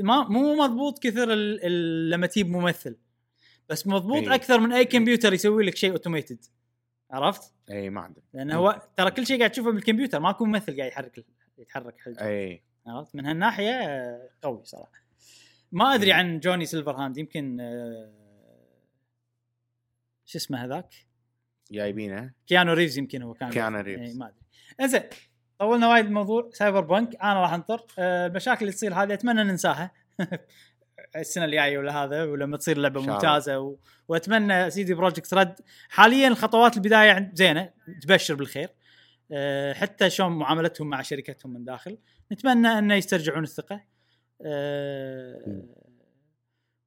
ما مو مضبوط كثر ال... ال... لما تجيب ممثل بس مضبوط إيه. أكثر من أي كمبيوتر يسوي لك شيء automated عرفت؟ اي ما أدري. لأن هو ترى كل شيء قاعد تشوفه بالكمبيوتر ماكو ممثل قاعد يحرك يتحرك حلجه اي عرفت؟ من هالناحية قوي صراحة. ما أدري عن Johnny Silverhand يمكن آه، شو اسمه هذاك؟ جايبينه. Keanu Reeves يمكن هو كان. Keanu إيه، Reeves. ما أدري. إنزين طولنا وايد الموضوع Cyberpunk. أنا راح أنطر. آه، المشاكل اللي تصير هذه أتمنى ننساها. <laughs> السنة الجاية ولا هذا ولما تصير لعبة. ممتازة و... وأتمنى CD Projekt Red. حاليا الخطوات البداية زينة. تبشر بالخير. حتى شلون معاملتهم مع شركتهم من داخل. نتمنى انه يسترجعون الثقة. آه،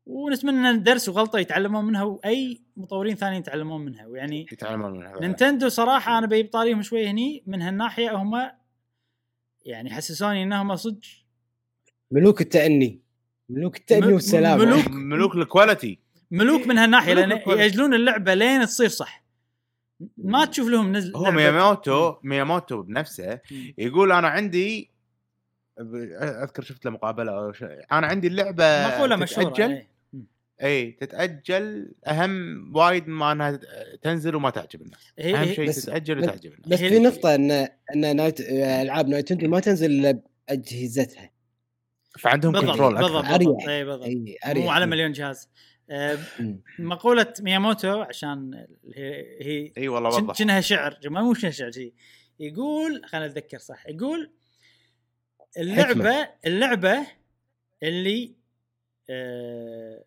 ونتمنى أن درس وغلطة يتعلمون منها وأي مطورين ثانيين يتعلمون منها. ويعني يتعلمون من هذا Nintendo صراحة أنا بجيب طاريهم شوي هني من هالناحية هم يعني حسسوني إنهم صدق. ملوك التأني. ملوك التأني م- والسلام ملوك- ملوك ال quality. ملوك من هالناحية لأن. يأجلون اللعبة لين تصير صح. ما تشوف لهم نزل هو مياموتو مياموتو بنفسه. يقول أنا عندي أذكر شفت له مقابله أو شيء أنا عندي اللعبة مقولة مشهورة تتأجل. إيه. اي تتأجل. أهم وايد ما أنها تنزل وما تعجب الناس. هي أهم شيء تتأجل وتعجب الناس. بس في نقطة ان إن نايت ألعاب Nintendo ما تنزل إلا بأجهزتها. فعندهم بالضبط control بالضبط. بالضبط إي بالضبط. مو على مليون جهاز. آه، مم. مقولة مياموتو عشان هي هي إي والله وضح شنها شعر ما مو شنها شعر شي. يقول خلينا اتذكر صح يقول اللعبة اللعبة اللي آه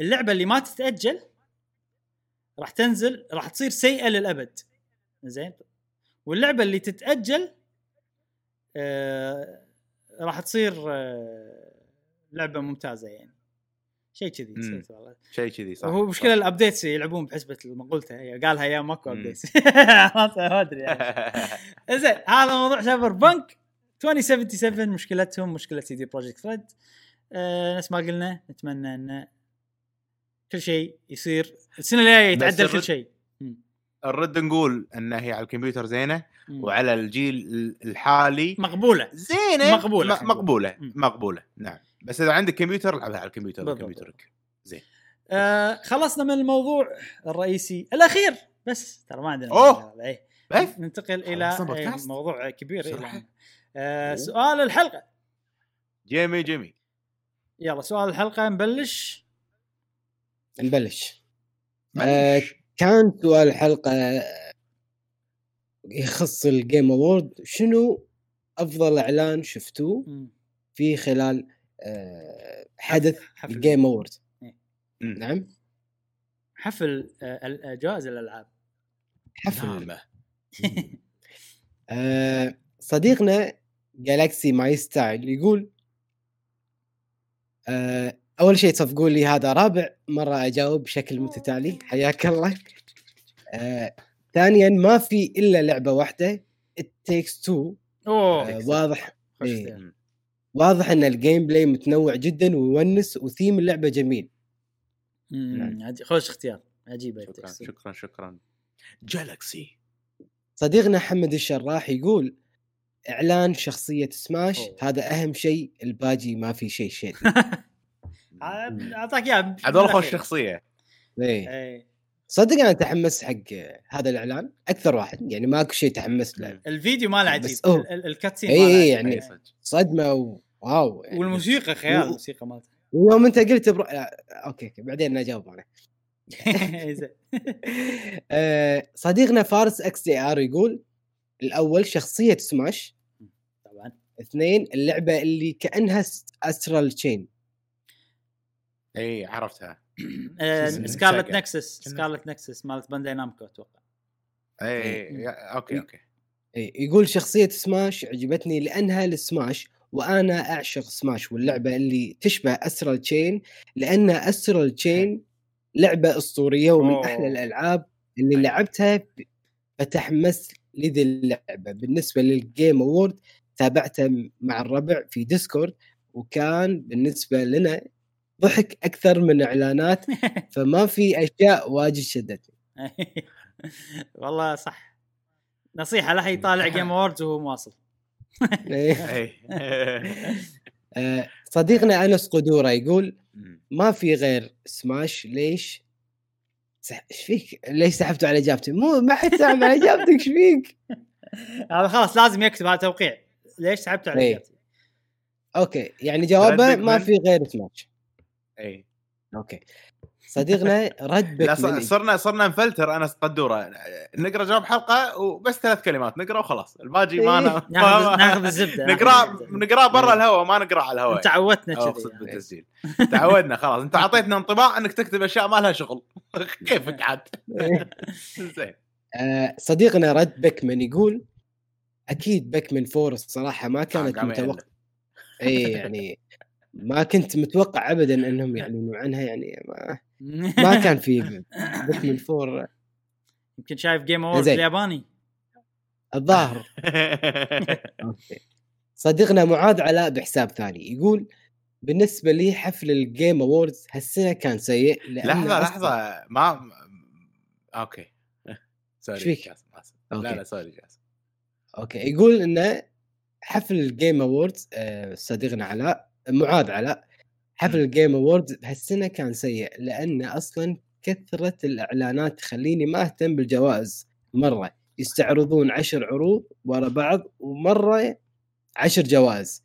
اللعبة اللي ما تتأجل راح تنزل راح تصير سيئة للأبد. زين؟ واللعبة اللي تتأجل آه راح تصير آه لعبة ممتازة يعني. شيء كذي. نسيت والله. شيء كذي صح هو مشكلة ال updates يلعبون بحسبة مقولته هي قالها يا ماكو. <laughs> updates ما أدري يعني. <laughs> زين هذا موضوع Cyberpunk 2077 مشكلتهم مشكلة CD Projekt Red آه نفس ما قلنا نتمنى إن كل شيء يصير السنة الجاية يتعدل كل شيء. نرد نقول إن هي على الكمبيوتر زينة مم. وعلى الجيل الحالي. مقبولة. زينة. مقبولة، م- خلينا مقبولة مم. مقبولة. نعم. بس إذا عندك كمبيوتر العبها على الكمبيوتر. كمبيوترك زين. آه خلصنا من الموضوع الرئيسي الأخير. بس ترى ما عندنا. موضوع. إيه. بس ننتقل إلى إيه،؟ موضوع كبير آه سؤال الحلقة. جيمي جيمي. يلا سؤال الحلقة. نبلش. نبلش. آه، كان سؤال الحلقة يخص ال Game Award شنو أفضل إعلان شفتوه. في خلال آه، حدث حفل. ال Game Award إيه. نعم. حفل آه، آه، جوائز الألعاب. حفل. نعم. <laughs> آه، صديقنا Galaxy My Style يقول آه، أول شيء تصفقوا لي هذا رابع مرة أجاوب بشكل متتالي. حياك الله. آه، ثانيا ما في إلا لعبة واحدة It takes two. أوه آه، واضح. خوش إيه. اختيار. واضح إن ال gameplay متنوع جدا ويونس وثيم اللعبة جميل. مم، عج- خوش اختيار. عجيبة شكرا text. شكرا شكرا. Galaxy صديقنا حمد الشراح يقول إعلان شخصية سماش أوه. هذا أهم شيء الباجي ما في شيء شيء <laughs> أعطاك اياه هذول خوش. شخصيه إيه. إيه. صدق أنا تحمس حق هذا الإعلان أكثر واحد يعني ماكو شيء تحمس له الفيديو ماله عجيب ال cutscene إيه، ماله إيه، عجيب. يعني صدق. صدمة و... واو يعني والموسيقى خيال و- الموسيقى مالته ويوم أنت قلت برو... أوكي أوكي بعدين أجاوب أنا <laughs> إيه،. <laughs> آه، صديقنا فارس XDR يقول الأول شخصية سماش طبعا اثنين اللعبة اللي كأنها Astral Chain إي إيه، عرفتها <clears throat> آه،؟ Scarlet. Nexus Scarlet Nexus مالت Bandai Namco أتوقع إي إيه. أوكي أوكي إيه، يقول شخصية سماش عجبتني لأنها السماش وأنا أعشق سماش واللعبة اللي تشبه Astral Chain لأن Astral Chain لعبة أسطورية ومن أوه. أحلى الألعاب اللي. لعبتها فتحمست لذي اللعبة بالنسبة لل Game Award تابعته مع الربع في Discord وكان بالنسبة لنا ضحك أكثر من إعلانات <laughs> فما في أشياء واجد شدتني <laughs> والله صح نصيحة لا حد يطالع Game Awards <laughs> وهو مواصل إيه. اي آه، صديقنا أنس قدورة يقول. ما في غير سماش ليش سح... إيش فيك؟ ليش سحبتوا على إجابتي؟ مو ما حد سحب على إجابتك إيش فيك؟ هذا خلاص لازم يكتب هذا توقيع ليش سحبت على إيه. إجابتي؟ أوكي يعني جوابه رد ما. في غير سماش اي okay. صديقنا رد لا صرنا صرنا نفلتر أنس قدورة. نقرأ جواب حلقة وبس ثلاث كلمات نقرأ وخلاص. الباقي ما إيه. أنا- <laughs> ناخذ الزبدة نقرأ. نقرأ برا الهواء ما نقرأ على الهواء. أو كذي. اقصد. بالتسجيل تعودنا خلاص. أنت <laughs> أعطيتنا انطباع أنك تكتب أشياء ما لها شغل. <laughs> كيفك عاد؟ زين. آه، صديقنا رد Pikmin يقول أكيد Pikmin Four الصراحه ما كانت قام يعلم. متوقع اي يعني ما كنت متوقع ابدا إنهم يعلنون عنها يعني ما, <laughs> ما كان في Pikmin Four. يمكن شايف Game Awards زين. الياباني. الظاهر. <laughs> Okay. صديقنا معاذ علاء بحساب ثاني يقول بالنسبة لي حفل ال Game Awards هالسنة كان سيء لحظة أصلاً- لحظة. ما okay. <laughs> Sorry فيك؟ لا. لا sorry جاسم. Okay. يقول إنه حفل ال Game Awards آه، صديقنا علاء معاذ علاء حفل. ال Game Awards بهالسنه كان سيء لأن أصلا كثرة الإعلانات تخليني ما أهتم بالجوائز مرة يستعرضون عشر عروض ورا بعض ومرة عشر جوائز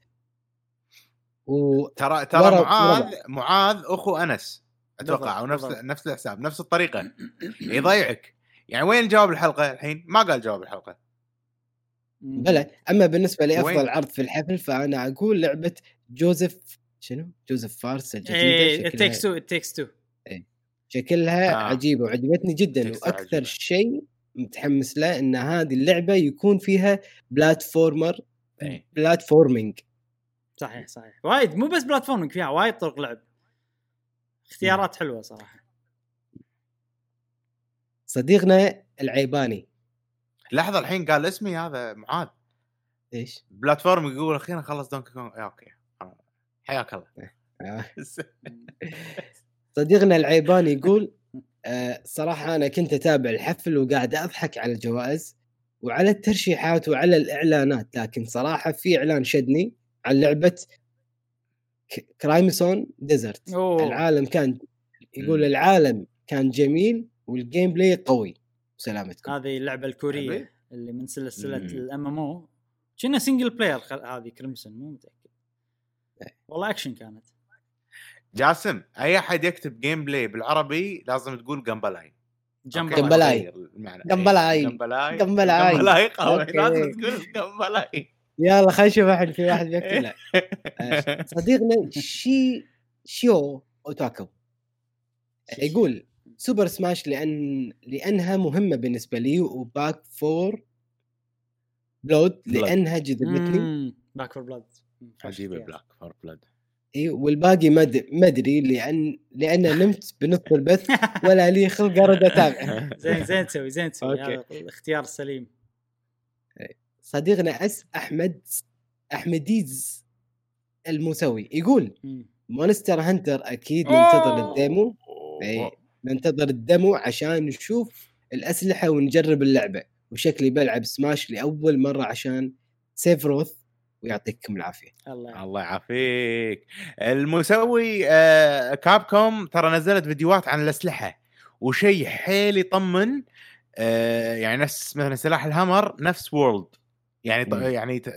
و ترى ترى ورا- معاذ ورا. معاذ أخو أنس أتوقع أو نفس الحساب نفس الطريقة <clears throat> يضيعك يعني وين جواب الحلقة الحين؟ ما قال جواب الحلقة. بلى أما بالنسبة لي وين؟ عرض في الحفل فأنا أقول لعبة جوزيف شنو؟ Josef Fares الجديدة إيه شكلها- It Takes Two شكلها آه. عجيبة وعجبتني جدا وأكثر. شيء متحمس له إن هذه اللعبة يكون فيها platformer إيه. platforming صحيح صحيح وايد مو بس platforming فيها وايد طرق لعب اختيارات حلوة صراحة صديقنا العيباني لحظة الحين قال اسمي هذا معاذ إيش؟ platform يقول أخيرا خلص Donkey Kong آه، okay. حياك الله آه. <laughs> صديقنا العيباني يقول آه صراحة أنا كنت أتابع الحفل وقاعد أضحك على الجوائز وعلى الترشيحات وعلى الإعلانات لكن صراحة في إعلان شدني عن لعبة ك- Crimson Desert أوه. العالم كان يقول. العالم كان جميل وال gameplay قوي سلامتكم هذه اللعبة الكورية. اللي من سلسلة. الام ام أو كنا single player خل... هذه Crimson مو متأكد إيه. والله اكشن كانت جاسم أي أحد يكتب gameplay بالعربي لازم تقول جمبلاي okay؟ جمبلاي. جمبلاي. إيه، جمبلاي جمبلاي. قوي. لازم تقول جمبلاي يلا خلينا نشوف أحد في واحد بيكتب لا آه، صديقنا شي شيو Otaku يقول Super Smash لأن لأنها مهمة بالنسبة لي و Back 4 Blood لأنها جذبتني. Back 4 Blood عجيبة Back 4 Blood إي والباقي ما ما أدري لأن لأن نمت بنص البث ولا لي خلق أرد أتابع. <laughs> زين زين تسوي زين تسوي. هذا الاختيار السليم صديقنا أس أحمد أحمديز الموسوي يقول. Monster Hunter أكيد ننتظر. ال demo. إيه. ننتظر ال demo عشان نشوف الأسلحة ونجرب اللعبة وشكلي بلعب سماش لأول مرة عشان Sephiroth ويعطيكم العافية الله يعافيك. الله يعافيك المسوي آه Capcom ترى نزلت فيديوهات عن الأسلحة وشيء حيل يطمن آه يعني نفس مثلا سلاح الهامر نفس وورلد يعني. يعني ت-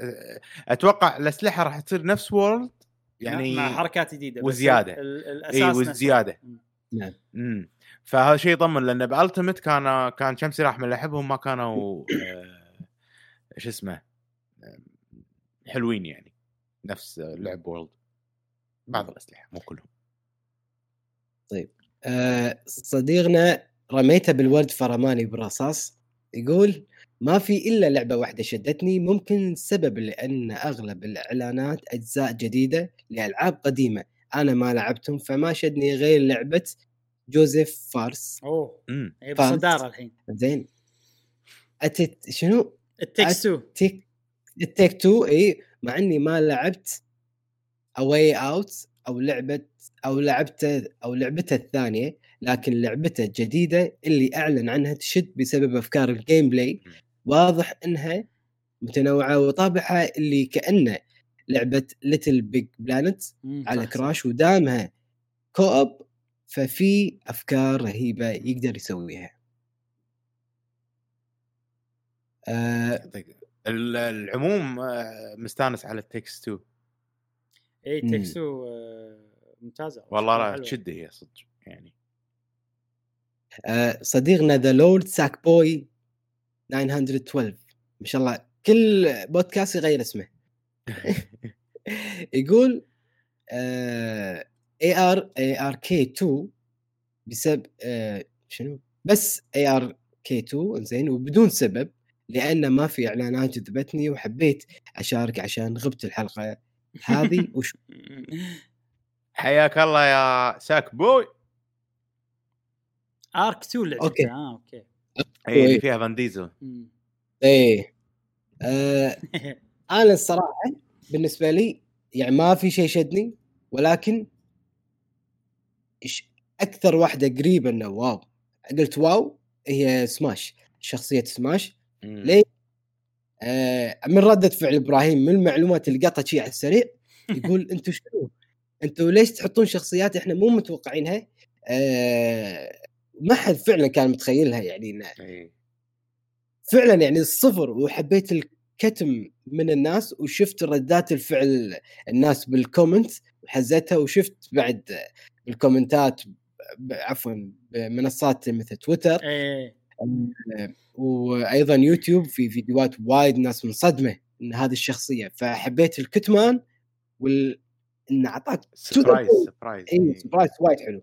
أتوقع الأسلحة راح تصير نفس وورلد يعني مع حركات جديدة وزيادة. ال- الاساس إي نفسه. نعم. امم فهذا شيء يطمن لأن بالتمت كان كان كم سلاح من اللي احبهم ما كانوا آه، إيش اسمه آه، حلوين يعني. نفس لعب وورلد بعض الأسلحة مو كلهم. آه صديقنا رميته بالورد فرماني بالرصاص يقول ما في إلا لعبة واحدة شدتني ممكن السبب لأن أغلب الإعلانات أجزاء جديدة لألعاب قديمة. أنا ما لعبتهم فما شدني غير لعبة جوزيف فارس. أوه. امم هي فهمت. بالصداره الحين. زين. أتت شنو؟ It Takes Two. Takes It Takes Two إي مع إني ما لعبت A Way Out أو لعبة أو لعبته أو لعبته الثانية لكن لعبته الجديدة اللي أعلن عنها تشد بسبب أفكار ال gameplay واضح إنها متنوعة وطابعها اللي كأنه لعبة LittleBigPlanet على. Crash ودامها co-op ففي أفكار رهيبة يقدر يسويها آه العموم آه، مستانس على It Takes 2 اي. Takes Two آه، ممتازة والله لا. تشد هي صدق يعني آه، صديقنا The Lord Sackboy 912 ما شاء الله كل بودكاست يغير اسمه <laughs> يقول A R A R K 2 بسبب آه، شنو؟ بس A R K 2 زين وبدون سبب لأن ما في اعلانات جذبتني وحبيت أشارك عشان غبت الحلقة هذه. <laughs> وش؟ حياك الله يا Sackboy. ARK 2 اللي okay. عجبتها آه okay. اي اللي فيها Vin Diesel. إيه. آه، <laughs> أنا الصراحة بالنسبة لي يعني ما في شيء شدني ولكن إيش أكثر واحدة قريبة إنه واو قلت واو هي سماش شخصية سماش. ليه؟ آه من ردة فعل إبراهيم من المعلومات اللي قطت شيء على السريع <laughs> يقول أنتم شنو؟ أنتم ليش تحطون شخصيات إحنا مو متوقعينها؟ آه ما حد فعلا كان متخيلها يعني إيه. فعلا يعني الصفر وحبيت الكتم من الناس وشفت ردات الفعل الناس بال comment وحزتها وشفت بعد بالكومنتات ب- عفوا بمنصات مثل تويتر. إيه. وأيضا يوتيوب في فيديوهات وايد ناس منصدمة إن هذه الشخصية. فحبيت الكتمان وال انه أعطاك surprise surprise اي إيه. surprise وايد حلو.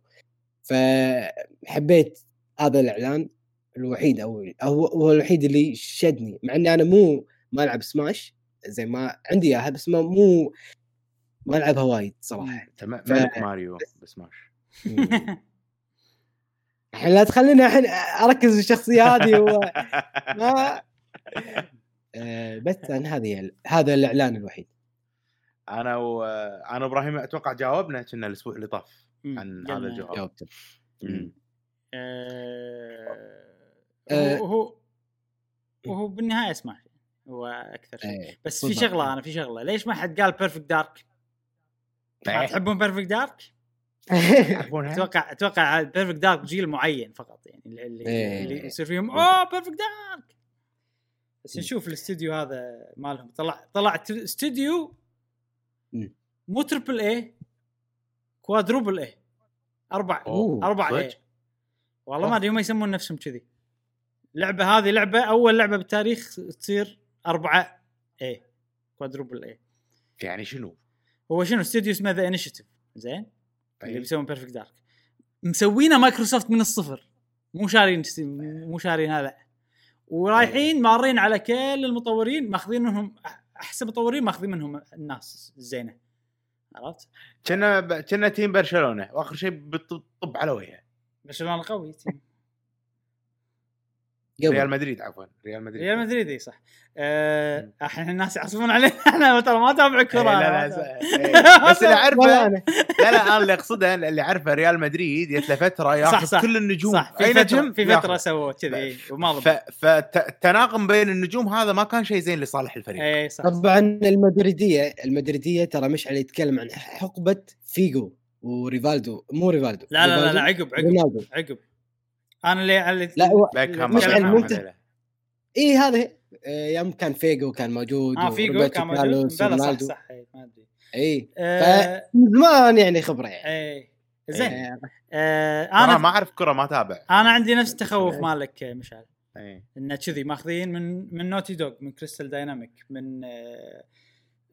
فحبيت هذا الإعلان الوحيد أو هو هو الوحيد اللي شدني مع إني أنا مو ما ألعب سماش زي ما عندي إياها بس ما مو ما ألعبها وايد صراحة. أنت م- ف- ملك ماريو بسماش الحين لا تخليني الحين أركز في الشخصيه هذه و... ما <laughs> آه، بس عن هذه هذا الإعلان الوحيد. أنا وأنا إبراهيم أتوقع جاوبنا كنا الأسبوع اللي طاف. عن هذا. الجواب. جاوبت. آه، آه. هو هو وهو بالنهاية اسمع هو أكثر شيء إيه، بس في. شغلة أنا في شغلة ليش ما حد قال Perfect Dark؟ تحبون <laughs> Perfect Dark؟ أتوقع أتوقع Perfect Dark جيل معين فقط يعني اللي, اللي, إيه. اللي يصير فيهم أوه Perfect Dark بس نشوف الاستوديو هذا مالهم طلع طلع استوديو. مو triple A quadruple A أربع أوه، أربع؟ اي والله ما. أدري هم يسمون نفسهم كذي اللعبه هذه لعبة أول لعبة بالتاريخ تصير أربعة اي quadruple A يعني شنو؟ هو شنو؟ استوديو اسمه The Initiative زين؟ اللي أي. بيسوون Perfect Dark مسوينه مايكروسوفت من الصفر. مو شارين مو شارين هذا. ورايحين مارين على كل المطورين ماخذين منهم أحسن مطورين ماخذين منهم الناس. الزينه عرفت؟ كنه كنه team برشلونة وآخر شيء بتطب على وجهه. برشلونة قوي team. ريال قبل مدريد عفوا ريال مدريد. ريال مدريد إي صح. آه،. الحين الناس يعصبون علينا <laughs> إحنا ترى ما أتابع إيه، كرة لا لا. <laughs> بس اللي اعرفه أنا. لا لا أنا اللي أقصده اللي أعرفه ريال مدريد جت له فتره ياخذ صح. كل النجوم. صح في نجم؟ في. فترة سووا كذي وما ضبط فالتناغم بين النجوم هذا ما كان شيء زين لصالح الفريق. إي صح. طبعا المدريدية المدريدية ترى مشعل يتكلم عن حقبة فيجو وريفالدو مو ريفالدو لا لا لا, لا عقب عقب. عقب. أنا اللي اللي لا هو مش هذيلا. اي هذا آه، يوم كان فيجو كان موجود آه فيجو كان موجود. صح. صح إيه، ما أدري. اي آه، من زمان يعني خبرة يعني. إيه زين. آه، آه، أنا ما أعرف كرة ما أتابع. أنا عندي نفس التخوف مالك مشعل. إيه. انه كذي ماخذين من من Naughty Dog من Crystal Dynamics من آه،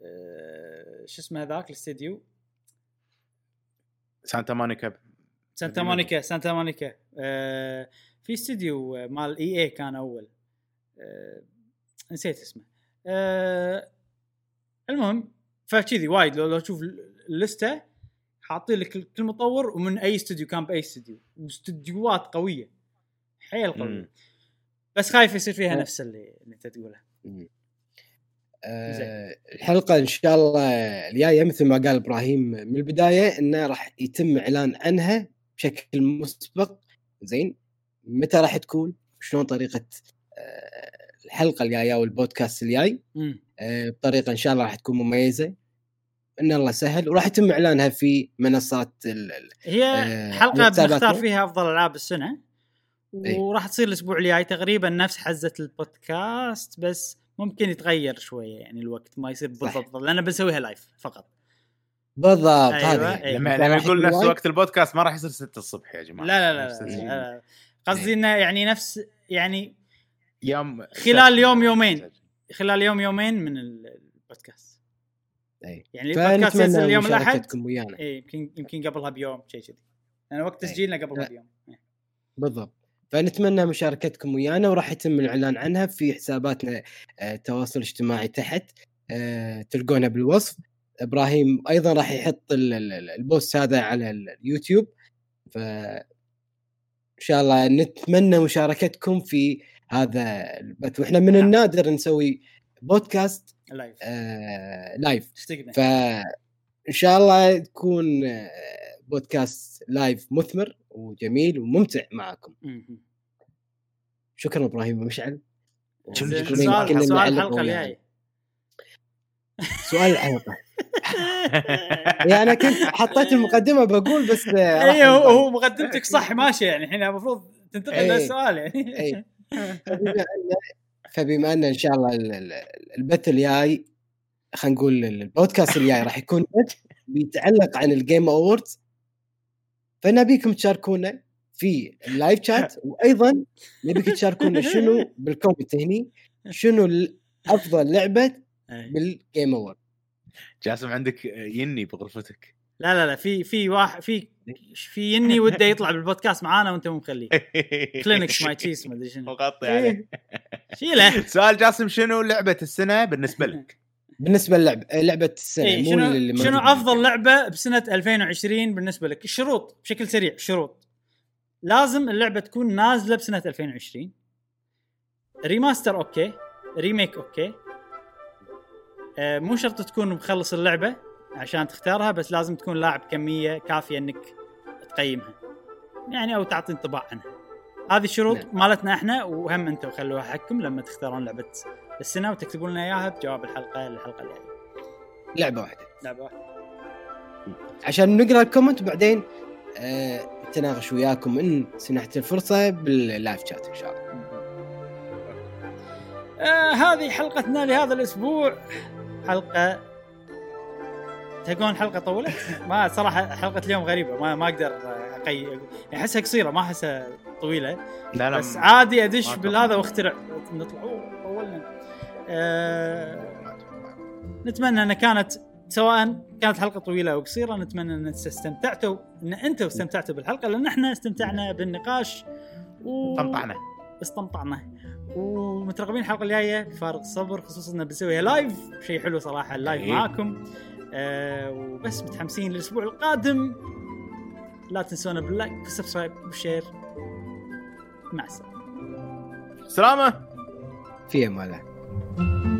آه، شو اسمه هذاك الاستديو Santa Monica Santa؟ Monica Santa Monica. آه، في استديو آه، مال EA كان أول. آه، نسيت اسمه. آه، المهم فكذي وايد لو لو تشوف اللستة حاطين لك كل مطور ومن أي استوديو كان بأي استوديو. واستديوهات قوية. حيل قوية. مم. بس خايف يصير فيها. نفس اللي, اللي أنت تقوله. آه، الحلقة إن شاء الله الجاية مثل ما قال إبراهيم من البداية إنه راح يتم إعلان عنها بشكل مسبق زين؟ متى راح تكون؟ شلون طريقة آه، الحلقة الجاية أو البودكاست الجاي؟ آه، بطريقة إن شاء الله راح تكون مميزة. إن الله سهل. وراح يتم إعلانها في منصات ال- هي آه، حلقة. بنختار فيها أفضل ألعاب السنة. وراح تصير الأسبوع الجاي تقريبا نفس حزة البودكاست بس ممكن يتغير شوية يعني الوقت ما يصير. بالضبط لأن بنسويها لايف فقط. بالضبط أيوة، هذه أيوة. لما لما يقول نفس. وقت البودكاست ما راح يصير 6 الصبح يا جماعة لا لا, لا. لا, لا. قصدي إنه يعني نفس يعني يوم خلال يوم يومين. خلال يوم يومين من ال- البودكاست أي. يعني البودكاست ينزل يوم الأحد ويانا اي يمكن يمكن قبلها بيوم شيء كذي لأن وقت إيه. تسجيلنا قبلها. بيوم إيه. بالضبط فنتمنى مشاركتكم ويانا وراح يتم الإعلان عنها في حساباتنا آه، التواصل الاجتماعي تحت آه، تلقونها بالوصف إبراهيم أيضا راح يحط ال- ال- ال- ال post هذا على ال- اليوتيوب. ف إن شاء الله نتمنى مشاركتكم في هذا البث. وإحنا من نعم. النادر نسوي بودكاست ال live آه live اشتقنا. ف إن شاء الله تكون آه، بودكاست live مثمر وجميل وممتع معكم. شكرا إبراهيم ومشعل. سؤال الحلقة. الجاية. سؤال الحلقة يعني أنا كنت حطيت المقدمة بقول بس <laughs> اي هو. هو مقدمتك صح ماشيه يعني الحين المفروض تنتقل إيه. للسؤال يعني إيه. <laughs> فبما ان فبما أن إن شاء الله ال- ال- البث الجاي خلينا نقول البودكاست الجاي راح يكون بيتعلق عن ال game awards فنبيكم تشاركونا في اللايف شات وأيضا نبيك تشاركونا شنو بال comment هني شنو أفضل لعبة. بال game award جاسم عندك يني بغرفتك. لا لا لا في في واحد في في يني وده يطلع بالبودكاست معانا وانت مو مخليه. كلينكس ماي تشيز ما أدري شنو. مغطي عليه شيله سؤال جاسم شنو لعبة السنة بالنسبة <laughs> لك؟ بالنسبة للعب لعبة السنة إيه مو شنو اللي شنو. أفضل لعبة بسنة 2020 بالنسبة لك؟ الشروط بشكل سريع الشروط لازم اللعبة تكون نازلة بسنة 2020 remaster okay remake okay. مو شرط تكون مخلص اللعبة عشان تختارها بس لازم تكون لاعب كمية كافية إنك تقيمها. يعني أو تعطي انطباع عنها. هذه الشروط نعم. مالتنا إحنا وهم أنتم خلوها حقكم لما تختارون لعبة السنة وتكتبون لنا إياها بجواب الحلقة الحلقة الجاية. لعبة واحدة. لعبة واحدة. عشان نقرأ ال comment وبعدين آه نتناقش وياكم إن سنحت الفرصة بال live chat إن شاء الله. آه هذه حلقتنا لهذا الأسبوع. حلقة تلقون حلقة طولت <laughs> ما صراحة حلقة اليوم غريبة ما ما أقدر اقي يعني أحسها قصيرة ما أحسها طويلة. لا لا بس عادي أدش بالهذا وأخترع. نطلع. أوه، طولنا آه نتمنى أن كانت سواء كانت حلقة طويلة أو قصيرة نتمنى أن استمتعتوا أن أنتم استمتعتوا بالحلقة لأن إحنا استمتعنا بالنقاش و... استمتعنا. استمتعنا. ومترقبين الحلقة الجاية بفارغ الصبر خصوصا ان بنسويها live شيء حلو صراحة ال live إيه. معاكم. آه وبس متحمسين للأسبوع القادم. لا تنسونا بال like وال subscribe وال share مع السلامة. سلامة. في أمان الله.